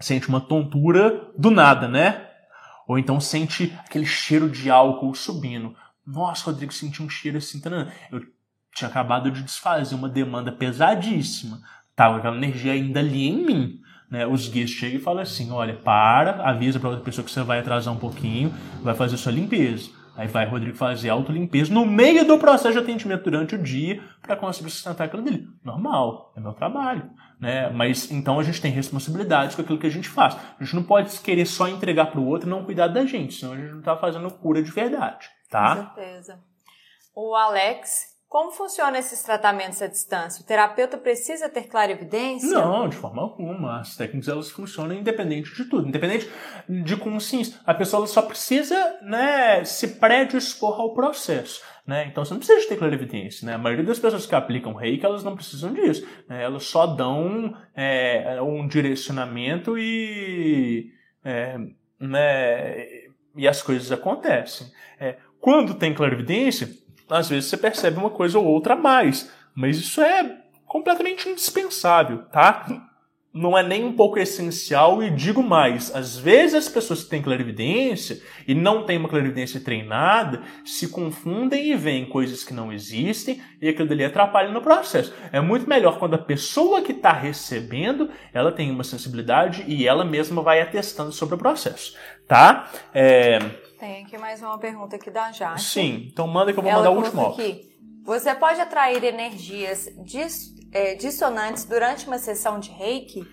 sente uma tontura do nada, né? Ou então sente aquele cheiro de álcool subindo. Nossa, Rodrigo, senti um cheiro assim. Eu tinha acabado de desfazer uma demanda pesadíssima. Tava aquela energia ainda ali em mim. Né? Os guias chegam e falam assim: olha, para, avisa para outra pessoa que você vai atrasar um pouquinho, vai fazer sua limpeza. Aí vai Rodrigo fazer autolimpeza no meio do processo de atendimento durante o dia para conseguir sustentar aquilo dele. Normal, é meu trabalho. Né? Mas então a gente tem responsabilidades com aquilo que a gente faz. A gente não pode querer só entregar para o outro e não cuidar da gente, senão a gente não está fazendo cura de verdade. Tá? Com certeza. O Alex como funcionam esses tratamentos à distância? O terapeuta precisa ter clarividência? Não, de forma alguma. As técnicas elas funcionam independente de tudo, independente de consciência. A pessoa só precisa né, se predispor ao processo. Né? Então você não precisa ter clarividência. Né? A maioria das pessoas que aplicam reiki, elas não precisam disso. Né? Elas só dão é, um direcionamento e, é, né, e as coisas acontecem. É, quando tem clarividência, às vezes você percebe uma coisa ou outra a mais, mas isso é completamente indispensável, tá? Não é nem um pouco essencial e digo mais, às vezes as pessoas que têm clarividência e não têm uma clarividência treinada se confundem e veem coisas que não existem e aquilo dali atrapalha no processo. É muito melhor quando a pessoa que está recebendo, ela tem uma sensibilidade e ela mesma vai atestando sobre o processo, tá? É... Tem aqui mais uma pergunta aqui da Jaque. Sim, então manda que eu vou Ela mandar o último. Aqui, você pode atrair energias dis, é, dissonantes durante uma sessão de reiki?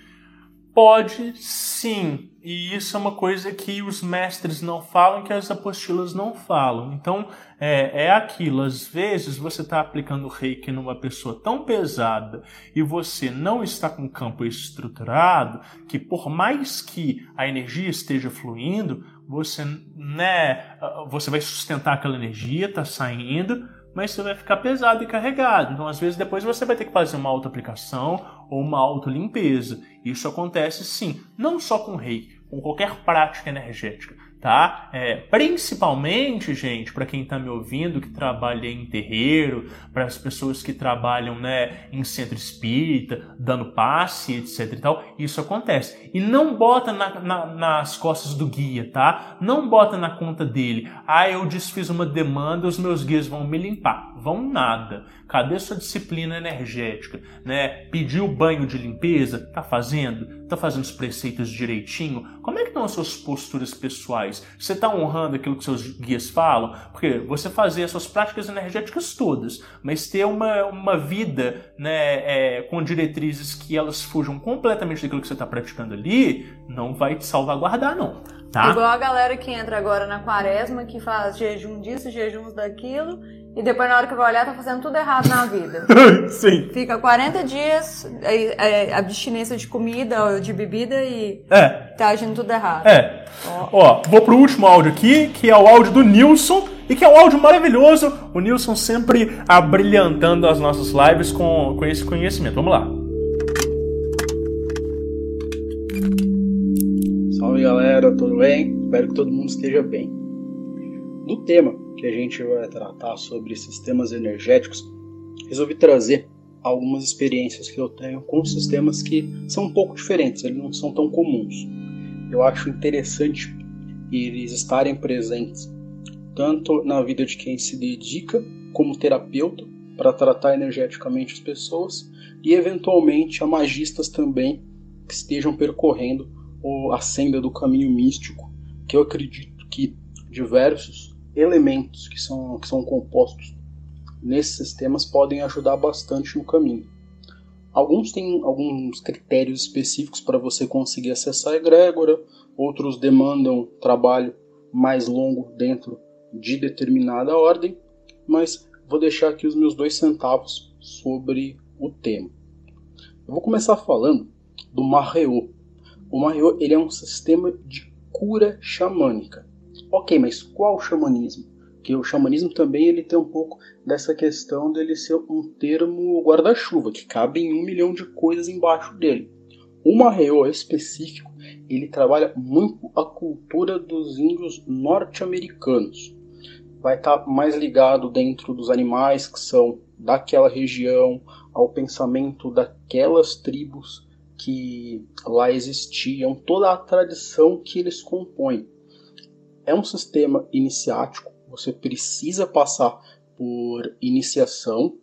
Pode sim. E isso é uma coisa que os mestres não falam, que as apostilas não falam. Então, é, é aquilo. Às vezes você está aplicando reiki numa pessoa tão pesada e você não está com o campo estruturado, que por mais que a energia esteja fluindo, você, né, você vai sustentar aquela energia, tá saindo, mas você vai ficar pesado e carregado. Então, às vezes, depois você vai ter que fazer uma auto-aplicação ou uma auto-limpeza. Isso acontece sim, não só com reiki, com qualquer prática energética tá? É, principalmente, gente, para quem está me ouvindo que trabalha em terreiro, para as pessoas que trabalham, né, em centro espírita, dando passe, etc e tal, isso acontece. E não bota na, na, nas costas do guia, tá? Não bota na conta dele. Ah, eu desfiz uma demanda, os meus guias vão me limpar. Vão nada. Cadê sua disciplina energética, né? Pediu banho de limpeza? Tá fazendo? Tá fazendo os preceitos direitinho? Como é que estão as suas posturas pessoais? Você está honrando aquilo que seus guias falam? Porque você fazer as suas práticas energéticas todas, mas ter uma, uma vida né, é, com diretrizes que elas fujam completamente daquilo que você está praticando ali, não vai te salvaguardar, não. Tá? Igual a galera que entra agora na quaresma, que faz jejum disso, jejum daquilo, e depois na hora que vai olhar tá fazendo tudo errado na vida. Sim. Fica 40 dias, é, é, abstinência de comida ou de bebida e É, tá agindo tudo errado. é. Ó, vou pro último áudio aqui, que é o áudio do Nilson, e que é um áudio maravilhoso. O Nilson sempre abrilhantando as nossas lives com, com esse conhecimento. Vamos lá. Tudo bem? Espero que todo mundo esteja bem. No tema que a gente vai tratar sobre sistemas energéticos, resolvi trazer algumas experiências que eu tenho com sistemas que são um pouco diferentes, eles não são tão comuns. Eu acho interessante eles estarem presentes tanto na vida de quem se dedica como terapeuta para tratar energeticamente as pessoas e eventualmente a magistas também que estejam percorrendo a senda do caminho místico, que eu acredito que diversos elementos que são, que são compostos nesses sistemas podem ajudar bastante no caminho. Alguns têm alguns critérios específicos para você conseguir acessar a egrégora, outros demandam trabalho mais longo dentro de determinada ordem, mas vou deixar aqui os meus dois centavos sobre o tema. Eu vou começar falando do Marreô. O Marreô ele é um sistema de cura xamânica. Ok, mas qual xamanismo? Porque o xamanismo também ele tem um pouco dessa questão dele ser um termo guarda-chuva, que cabe em um milhão de coisas embaixo dele. O Marreô específico, ele trabalha muito a cultura dos índios norte-americanos. Vai estar mais ligado dentro dos animais que são daquela região, ao pensamento daquelas tribos que lá existiam, toda a tradição que eles compõem. É um sistema iniciático, você precisa passar por iniciação.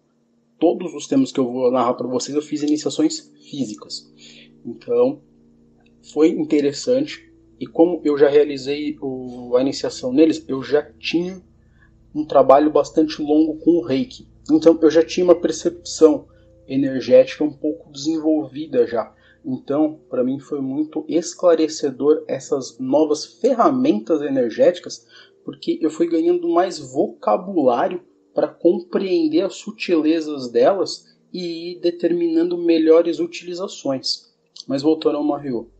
Todos os temas que eu vou narrar para vocês eu fiz iniciações físicas. Então, foi interessante. E como eu já realizei o- a iniciação neles, eu já tinha um trabalho bastante longo com o reiki. Então, eu já tinha uma percepção energética um pouco desenvolvida já. Então, para mim foi muito esclarecedor essas novas ferramentas energéticas, porque eu fui ganhando mais vocabulário para compreender as sutilezas delas e ir determinando melhores utilizações. Mas voltando ao Mario,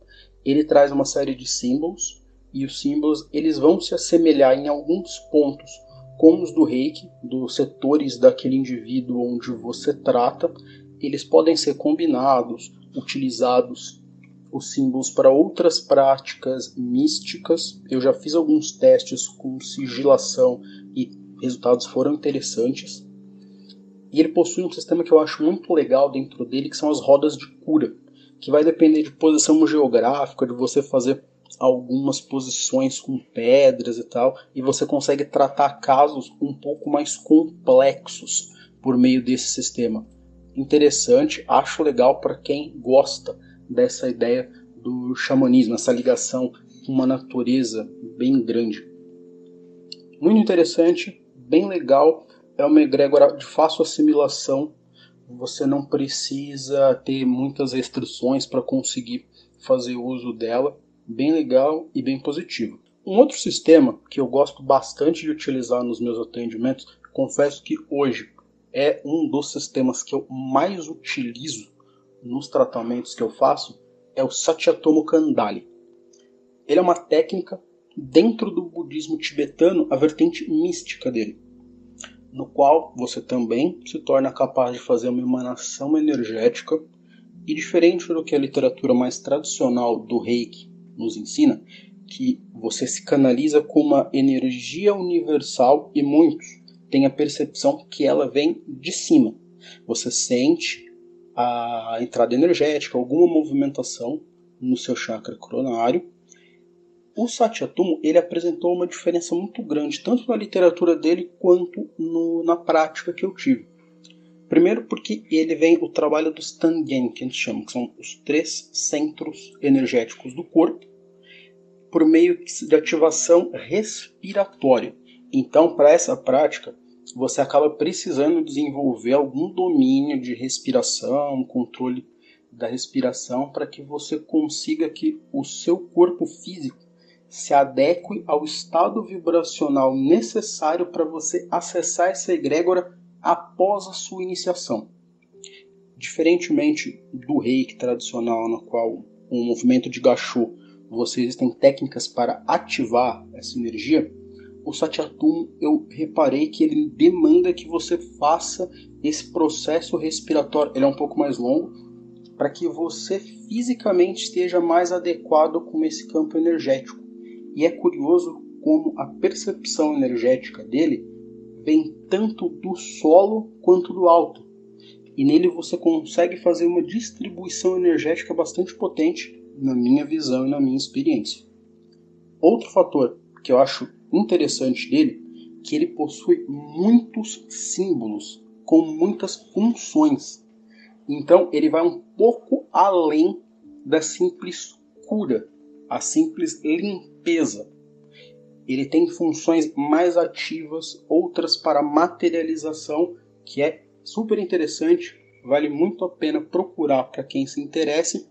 ele traz uma série de símbolos e os símbolos eles vão se assemelhar em alguns pontos com os do Reiki, dos setores daquele indivíduo onde você trata, eles podem ser combinados, utilizados os símbolos para outras práticas místicas. Eu já fiz alguns testes com sigilação e resultados foram interessantes. E ele possui um sistema que eu acho muito legal dentro dele, que são as rodas de cura, que vai depender de posição geográfica, de você fazer algumas posições com pedras e tal, e você consegue tratar casos um pouco mais complexos por meio desse sistema. Interessante, acho legal para quem gosta dessa ideia do xamanismo, essa ligação com uma natureza bem grande. Muito interessante, bem legal, é uma egrégora de fácil assimilação. Você não precisa ter muitas restrições para conseguir fazer uso dela. Bem legal e bem positivo. Um outro sistema que eu gosto bastante de utilizar nos meus atendimentos, confesso que hoje é um dos sistemas que eu mais utilizo nos tratamentos que eu faço, é o Satyatomo Kandali. Ele é uma técnica dentro do budismo tibetano, a vertente mística dele, no qual você também se torna capaz de fazer uma emanação energética e diferente do que a literatura mais tradicional do Reiki nos ensina, que você se canaliza com uma energia universal e muitos têm a percepção que ela vem de cima. Você sente a entrada energética, alguma movimentação no seu chakra coronário. O Satyatumo ele apresentou uma diferença muito grande, tanto na literatura dele quanto no, na prática que eu tive. Primeiro porque ele vem o trabalho dos Tangen, que a gente chama, que são os três centros energéticos do corpo, por meio de ativação respiratória. Então, para essa prática, você acaba precisando desenvolver algum domínio de respiração, controle da respiração, para que você consiga que o seu corpo físico se adeque ao estado vibracional necessário para você acessar essa egrégora após a sua iniciação. Diferentemente do reiki tradicional, no qual o movimento de gachô, você existem técnicas para ativar essa energia, o Satyatum eu reparei que ele demanda que você faça esse processo respiratório, ele é um pouco mais longo, para que você fisicamente esteja mais adequado com esse campo energético. E é curioso como a percepção energética dele vem tanto do solo quanto do alto. E nele você consegue fazer uma distribuição energética bastante potente, na minha visão e na minha experiência. Outro fator que eu acho interessante dele, que ele possui muitos símbolos com muitas funções. Então ele vai um pouco além da simples cura, a simples limpeza. Ele tem funções mais ativas, outras para materialização, que é super interessante, vale muito a pena procurar para quem se interesse.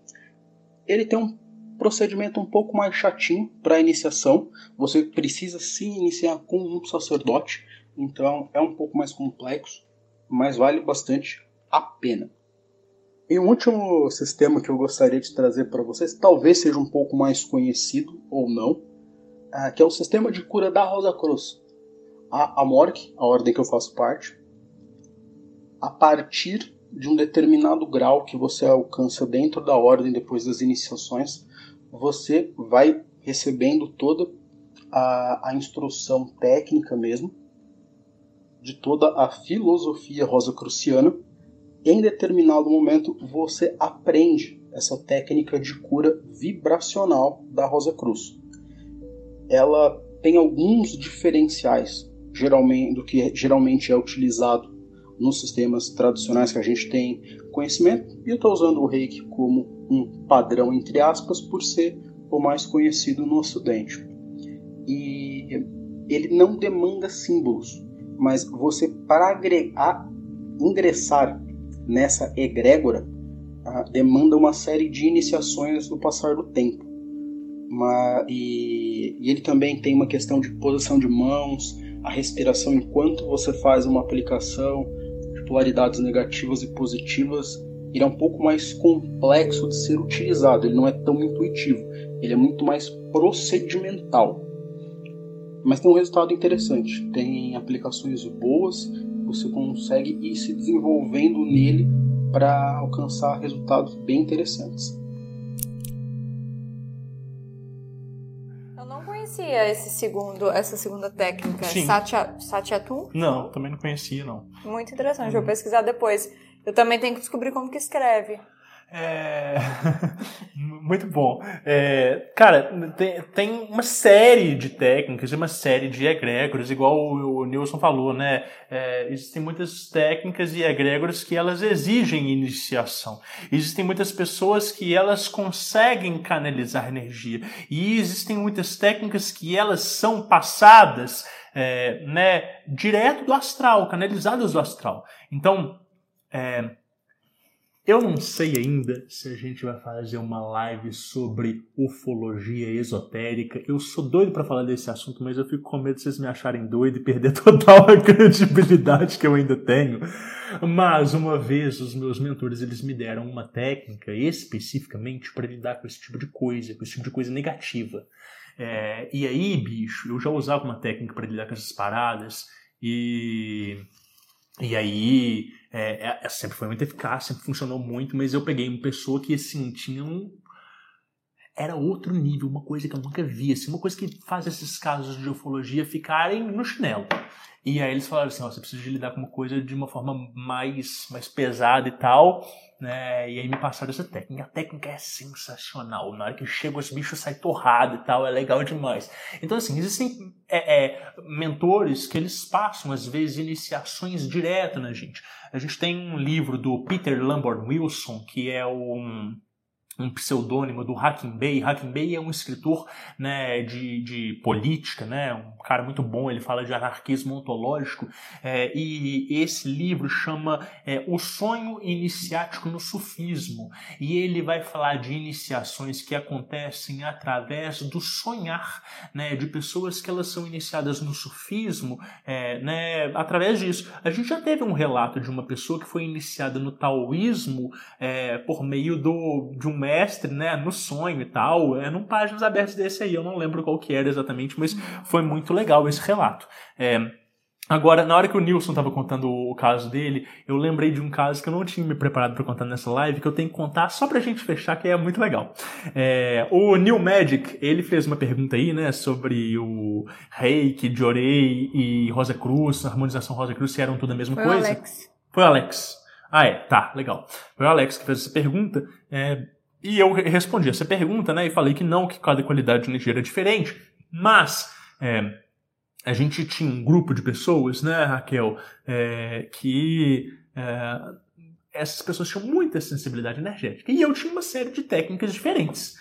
Ele tem um procedimento um pouco mais chatinho para iniciação. Você precisa se iniciar com um sacerdote, então é um pouco mais complexo, mas vale bastante a pena. E um último sistema que eu gostaria de trazer para vocês, talvez seja um pouco mais conhecido ou não, é, que é o sistema de cura da Rosa Cruz. A Amorc, a ordem que eu faço parte, a partir de um determinado grau que você alcança dentro da ordem depois das iniciações, você vai recebendo toda a, a instrução técnica mesmo, de toda a filosofia rosacruciana em determinado momento você aprende essa técnica de cura vibracional da Rosa Cruz. Ela tem alguns diferenciais geralmente, do que geralmente é utilizado nos sistemas tradicionais que a gente tem conhecimento, e eu estou usando o reiki como um padrão, entre aspas, por ser o mais conhecido no Ocidente. E ele não demanda símbolos, mas você, para agregar, ingressar nessa egrégora demanda uma série de iniciações no passar do tempo. Uma, e, e, ele também tem uma questão de posição de mãos, a respiração enquanto você faz uma aplicação, de polaridades negativas e positivas. Ele é um pouco mais complexo de ser utilizado, ele não é tão intuitivo, ele é muito mais procedimental. Mas tem um resultado interessante, tem aplicações boas você consegue ir se desenvolvendo nele para alcançar resultados bem interessantes. Eu não conhecia esse segundo, essa segunda técnica, Satya, Satyatu? Não, também não conhecia, não. Muito interessante, uhum. vou pesquisar depois. Eu também tenho que descobrir como que escreve. É... Muito bom. É... Cara, tem, tem uma série de técnicas, uma série de egrégoras, igual o, o Nilson falou, né? É, existem muitas técnicas e egrégoras que elas exigem iniciação. Existem muitas pessoas que elas conseguem canalizar energia. E existem muitas técnicas que elas são passadas é, né, direto do astral, canalizadas do astral. Então, é, eu não sei ainda se a gente vai fazer uma live sobre ufologia esotérica. Eu sou doido para falar desse assunto, mas eu fico com medo de vocês me acharem doido e perder total a credibilidade que eu ainda tenho. Mas uma vez os meus mentores eles me deram uma técnica especificamente para lidar com esse tipo de coisa, com esse tipo de coisa negativa. É, e aí, bicho, eu já usava uma técnica para lidar com essas paradas e e aí, é, é, sempre foi muito eficaz, sempre funcionou muito, mas eu peguei uma pessoa que, assim, tinha um... era outro nível, uma coisa que eu nunca vi, assim, uma coisa que faz esses casos de ufologia ficarem no chinelo. E aí eles falaram assim, ó, você precisa lidar com uma coisa de uma forma mais, mais pesada e tal, né? E aí me passaram essa técnica. A técnica é sensacional. Na hora que chega os bichos sai torrado e tal, é legal demais. Então assim, existem é, é, mentores que eles passam às vezes iniciações direto na gente. A gente tem um livro do Peter Lambert Wilson que é um um pseudônimo do Hakim Bey. Hakim Bey é um escritor né, de, de política, né, um cara muito bom, ele fala de anarquismo ontológico, é, e esse livro chama é, O Sonho Iniciático no Sufismo, e ele vai falar de iniciações que acontecem através do sonhar, né, de pessoas que elas são iniciadas no sufismo, é, né, através disso. A gente já teve um relato de uma pessoa que foi iniciada no taoísmo é, por meio do, de um mestre, né, no sonho e tal, é num páginas abertas desse aí, eu não lembro qual que era exatamente, mas foi muito legal esse relato. É, Agora, na hora que o Nilson estava contando o caso dele, eu lembrei de um caso que eu não tinha me preparado para contar nessa live, que eu tenho que contar só pra gente fechar, que é muito legal. É, o Neil Magic, ele fez uma pergunta aí, né, sobre o Reiki, Jorei e Rosa Cruz, a harmonização Rosa Cruz, se eram tudo a mesma Foi coisa. o Alex. Foi o Alex. Ah, é, tá, legal. Foi o Alex que fez essa pergunta. É, e eu respondi essa pergunta, né? E falei que não, que cada qualidade de energia era diferente. Mas é, a gente tinha um grupo de pessoas, né, Raquel, é, que é, essas pessoas tinham muita sensibilidade energética. E eu tinha uma série de técnicas diferentes.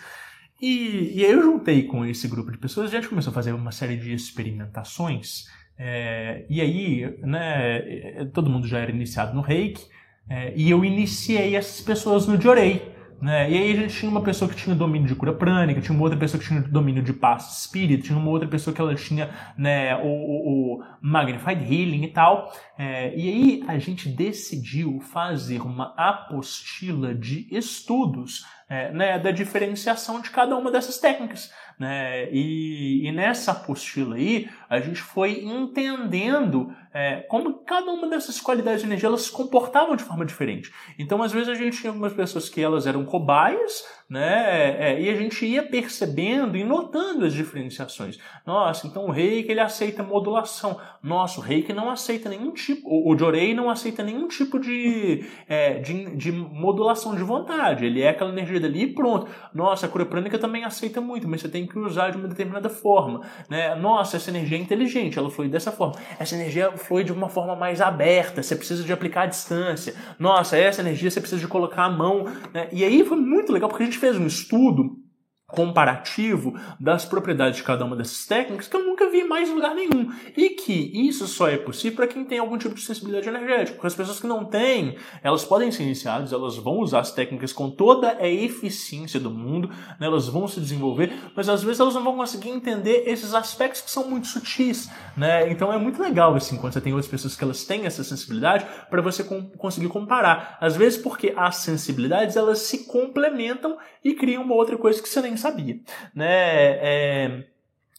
E, e aí eu juntei com esse grupo de pessoas, a gente começou a fazer uma série de experimentações. é, e aí, né, todo mundo já era iniciado no reiki, é, e eu iniciei essas pessoas no Jorei. Né? E aí a gente tinha uma pessoa que tinha domínio de cura prânica, tinha uma outra pessoa que tinha domínio de paz espírito, tinha uma outra pessoa que ela tinha né, o, o, o Magnified Healing e tal. É, e aí a gente decidiu fazer uma apostila de estudos é, né, da diferenciação de cada uma dessas técnicas. Né? E, e nessa apostila aí, a gente foi entendendo é, como cada uma dessas qualidades de energia elas se comportavam de forma diferente. Então, às vezes, a gente tinha algumas pessoas que elas eram cobaias, né? É, e a gente ia percebendo e notando as diferenciações. Nossa, então o reiki ele aceita modulação. Nossa, o reiki não aceita nenhum tipo, o, jorei não aceita nenhum tipo de, é, de, de modulação de vontade. Ele é aquela energia dali e pronto. Nossa, a cura prânica também aceita muito, mas você tem que usar de uma determinada forma. Né? Nossa, essa energia é inteligente, ela flui dessa forma. Essa energia flui de uma forma mais aberta, você precisa de aplicar à distância. Nossa, essa energia você precisa de colocar a mão. Né? E aí foi muito legal, porque a gente fez um estudo comparativo das propriedades de cada uma dessas técnicas que eu nunca vi mais em lugar nenhum. E que isso só é possível para quem tem algum tipo de sensibilidade energética. Porque as pessoas que não têm, elas podem ser iniciadas, elas vão usar as técnicas com toda a eficiência do mundo, né? elas vão se desenvolver, mas às vezes elas não vão conseguir entender esses aspectos que são muito sutis. Né? Então é muito legal assim, quando você tem outras pessoas que elas têm essa sensibilidade para você com conseguir comparar. Às vezes porque as sensibilidades elas se complementam e criam uma outra coisa que você nem sabia. Né? É...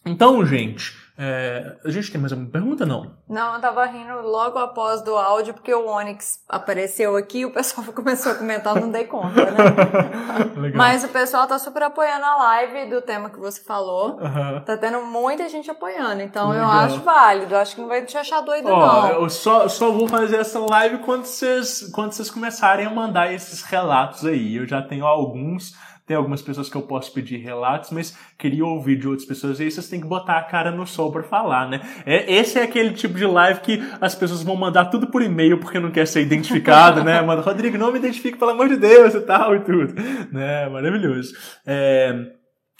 Então, gente, é... a gente tem mais alguma pergunta? Não. Não, eu tava rindo logo após do áudio, porque o Onyx apareceu aqui e o pessoal começou a comentar, eu não dei conta, né? Mas o pessoal tá super apoiando a live do tema que você falou. Tá tendo muita gente apoiando, então eu Legal. acho válido. Acho que não vai te achar doido, Ó, não. eu só, só vou fazer essa live quando vocês, quando vocês começarem a mandar esses relatos aí. Eu já tenho alguns, tem algumas pessoas que eu posso pedir relatos, mas queria ouvir de outras pessoas. E aí vocês têm que botar a cara no sol pra falar, né? É, esse é aquele tipo de live que as pessoas vão mandar tudo por e-mail porque não quer ser identificado, né? Manda, Rodrigo, não me identifique, pelo amor de Deus e tal e tudo. Né? Maravilhoso. É,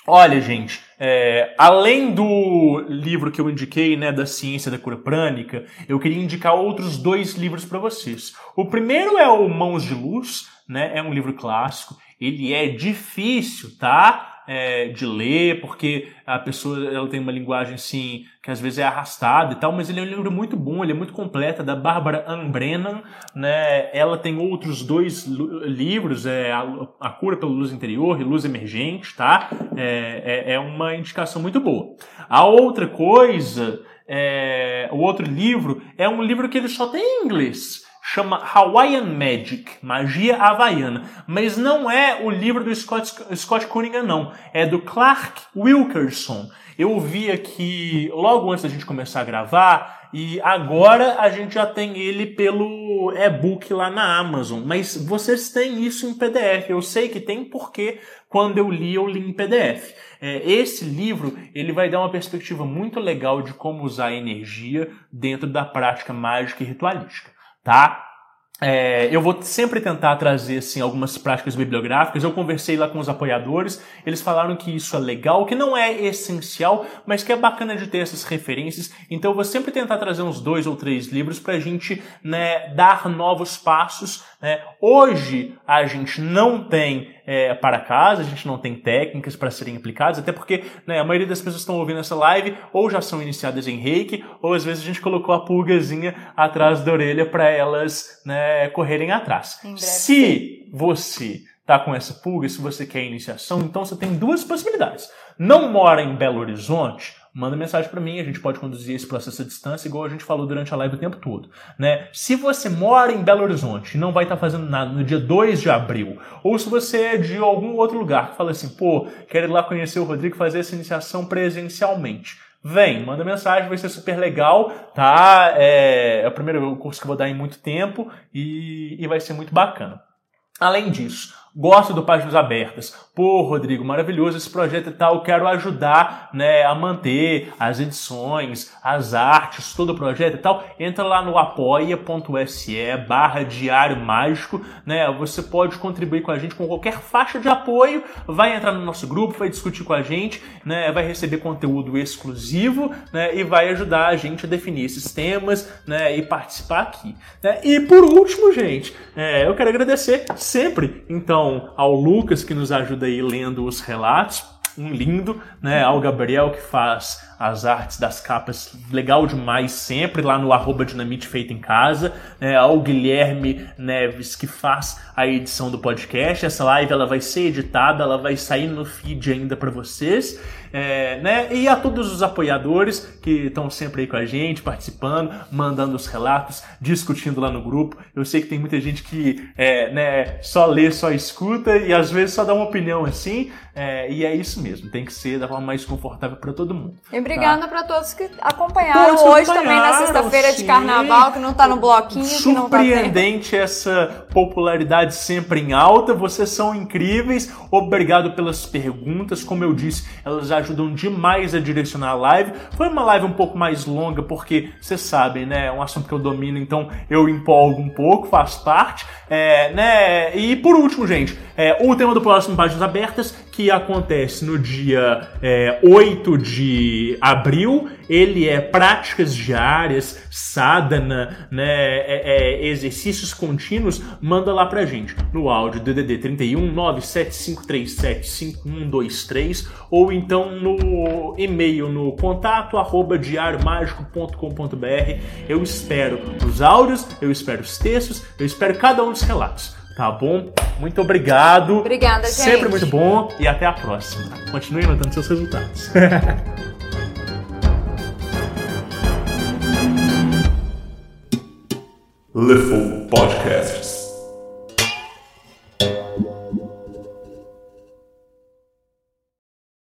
Olha, gente, é, além do livro que eu indiquei, né, da ciência da cura prânica, eu queria indicar outros dois livros para vocês. O primeiro é o Mãos de Luz, né, é um livro clássico. Ele é difícil, tá? É, de ler, porque a pessoa ela tem uma linguagem assim que às vezes é arrastada e tal, mas ele é um livro muito bom, ele é muito completo, é da Bárbara Ann Brennan, né? Ela tem outros dois livros, é a, a Cura pela Luz Interior e Luz Emergente, tá? É, é, é uma indicação muito boa. A outra coisa, é, o outro livro é um livro que ele só tem em inglês chama Hawaiian Magic, Magia Havaiana, mas não é o livro do Scott, Scott Cunningham, não. É do Clark Wilkerson. Eu vi aqui logo antes da gente começar a gravar e agora a gente já tem ele pelo e-book lá na Amazon. Mas vocês têm isso em PDF. Eu sei que tem porque quando eu li, eu li em PDF. É, esse livro ele vai dar uma perspectiva muito legal de como usar a energia dentro da prática mágica e ritualística, tá? É, eu vou sempre tentar trazer assim, algumas práticas bibliográficas. Eu conversei lá com os apoiadores, eles falaram que isso é legal, que não é essencial, mas que é bacana de ter essas referências. Então eu vou sempre tentar trazer uns dois ou três livros para a gente né, dar novos passos. Né? Hoje a gente não tem é, para casa, a gente não tem técnicas para serem aplicadas, até porque né, a maioria das pessoas que estão ouvindo essa live ou já são iniciadas em reiki, ou às vezes a gente colocou a pulgazinha atrás da orelha para elas né, correrem atrás. Se você tá com essa pulga, se você quer iniciação, então você tem duas possibilidades. Não mora em Belo Horizonte, manda mensagem para mim, a gente pode conduzir esse processo à distância, igual a gente falou durante a live o tempo todo. Né? Se você mora em Belo Horizonte e não vai estar tá fazendo nada no dia 2 de abril, ou se você é de algum outro lugar que fala assim, pô, quero ir lá conhecer o Rodrigo e fazer essa iniciação presencialmente. Vem, manda mensagem, vai ser super legal, tá? É, é o primeiro curso que eu vou dar em muito tempo e, e vai ser muito bacana. Além disso, Gosto do Páginas Abertas. Pô, Rodrigo, maravilhoso esse projeto e tal. Quero ajudar né, a manter as edições, as artes, todo o projeto e tal. Entra lá no apoia.se barra diário mágico. Né? Você pode contribuir com a gente com qualquer faixa de apoio. Vai entrar no nosso grupo, vai discutir com a gente, né? vai receber conteúdo exclusivo né? e vai ajudar a gente a definir esses temas né? e participar aqui. Né? E por último, gente, é, eu quero agradecer sempre, então, ao Lucas que nos ajuda aí lendo os relatos, um lindo, né? Ao Gabriel que faz as artes das capas, legal demais sempre lá no arroba Dinamite Feito em Casa, né? Ao Guilherme Neves que faz a edição do podcast. Essa live ela vai ser editada, ela vai sair no feed ainda para vocês. É, né? E a todos os apoiadores que estão sempre aí com a gente, participando, mandando os relatos, discutindo lá no grupo. Eu sei que tem muita gente que é, né, só lê, só escuta e às vezes só dá uma opinião assim. É, e é isso mesmo, tem que ser da forma mais confortável para todo mundo. E obrigada tá? para todos que acompanharam todos hoje acompanharam, também na sexta-feira de carnaval, que não tá no bloquinho. Surpreendente tá essa popularidade sempre em alta. Vocês são incríveis. Obrigado pelas perguntas. Como eu disse, elas ajudam demais a direcionar a live. Foi uma live um pouco mais longa, porque vocês sabem, né? É um assunto que eu domino, então eu empolgo um pouco, faz parte. É, né? E por último, gente, é, o tema do próximo Páginas Abertas, que acontece no dia é, 8 de abril, ele é práticas diárias, sadhana, né, é, é, exercícios contínuos, manda lá pra gente no áudio DDD 31 97537 5123 ou então no e-mail no contato arroba diariomágico.com.br. Eu espero os áudios, eu espero os textos, eu espero cada um dos relatos. Tá bom? Muito obrigado. Obrigada, gente. Sempre muito bom e até a próxima. Continue anotando seus resultados. Leful Podcasts.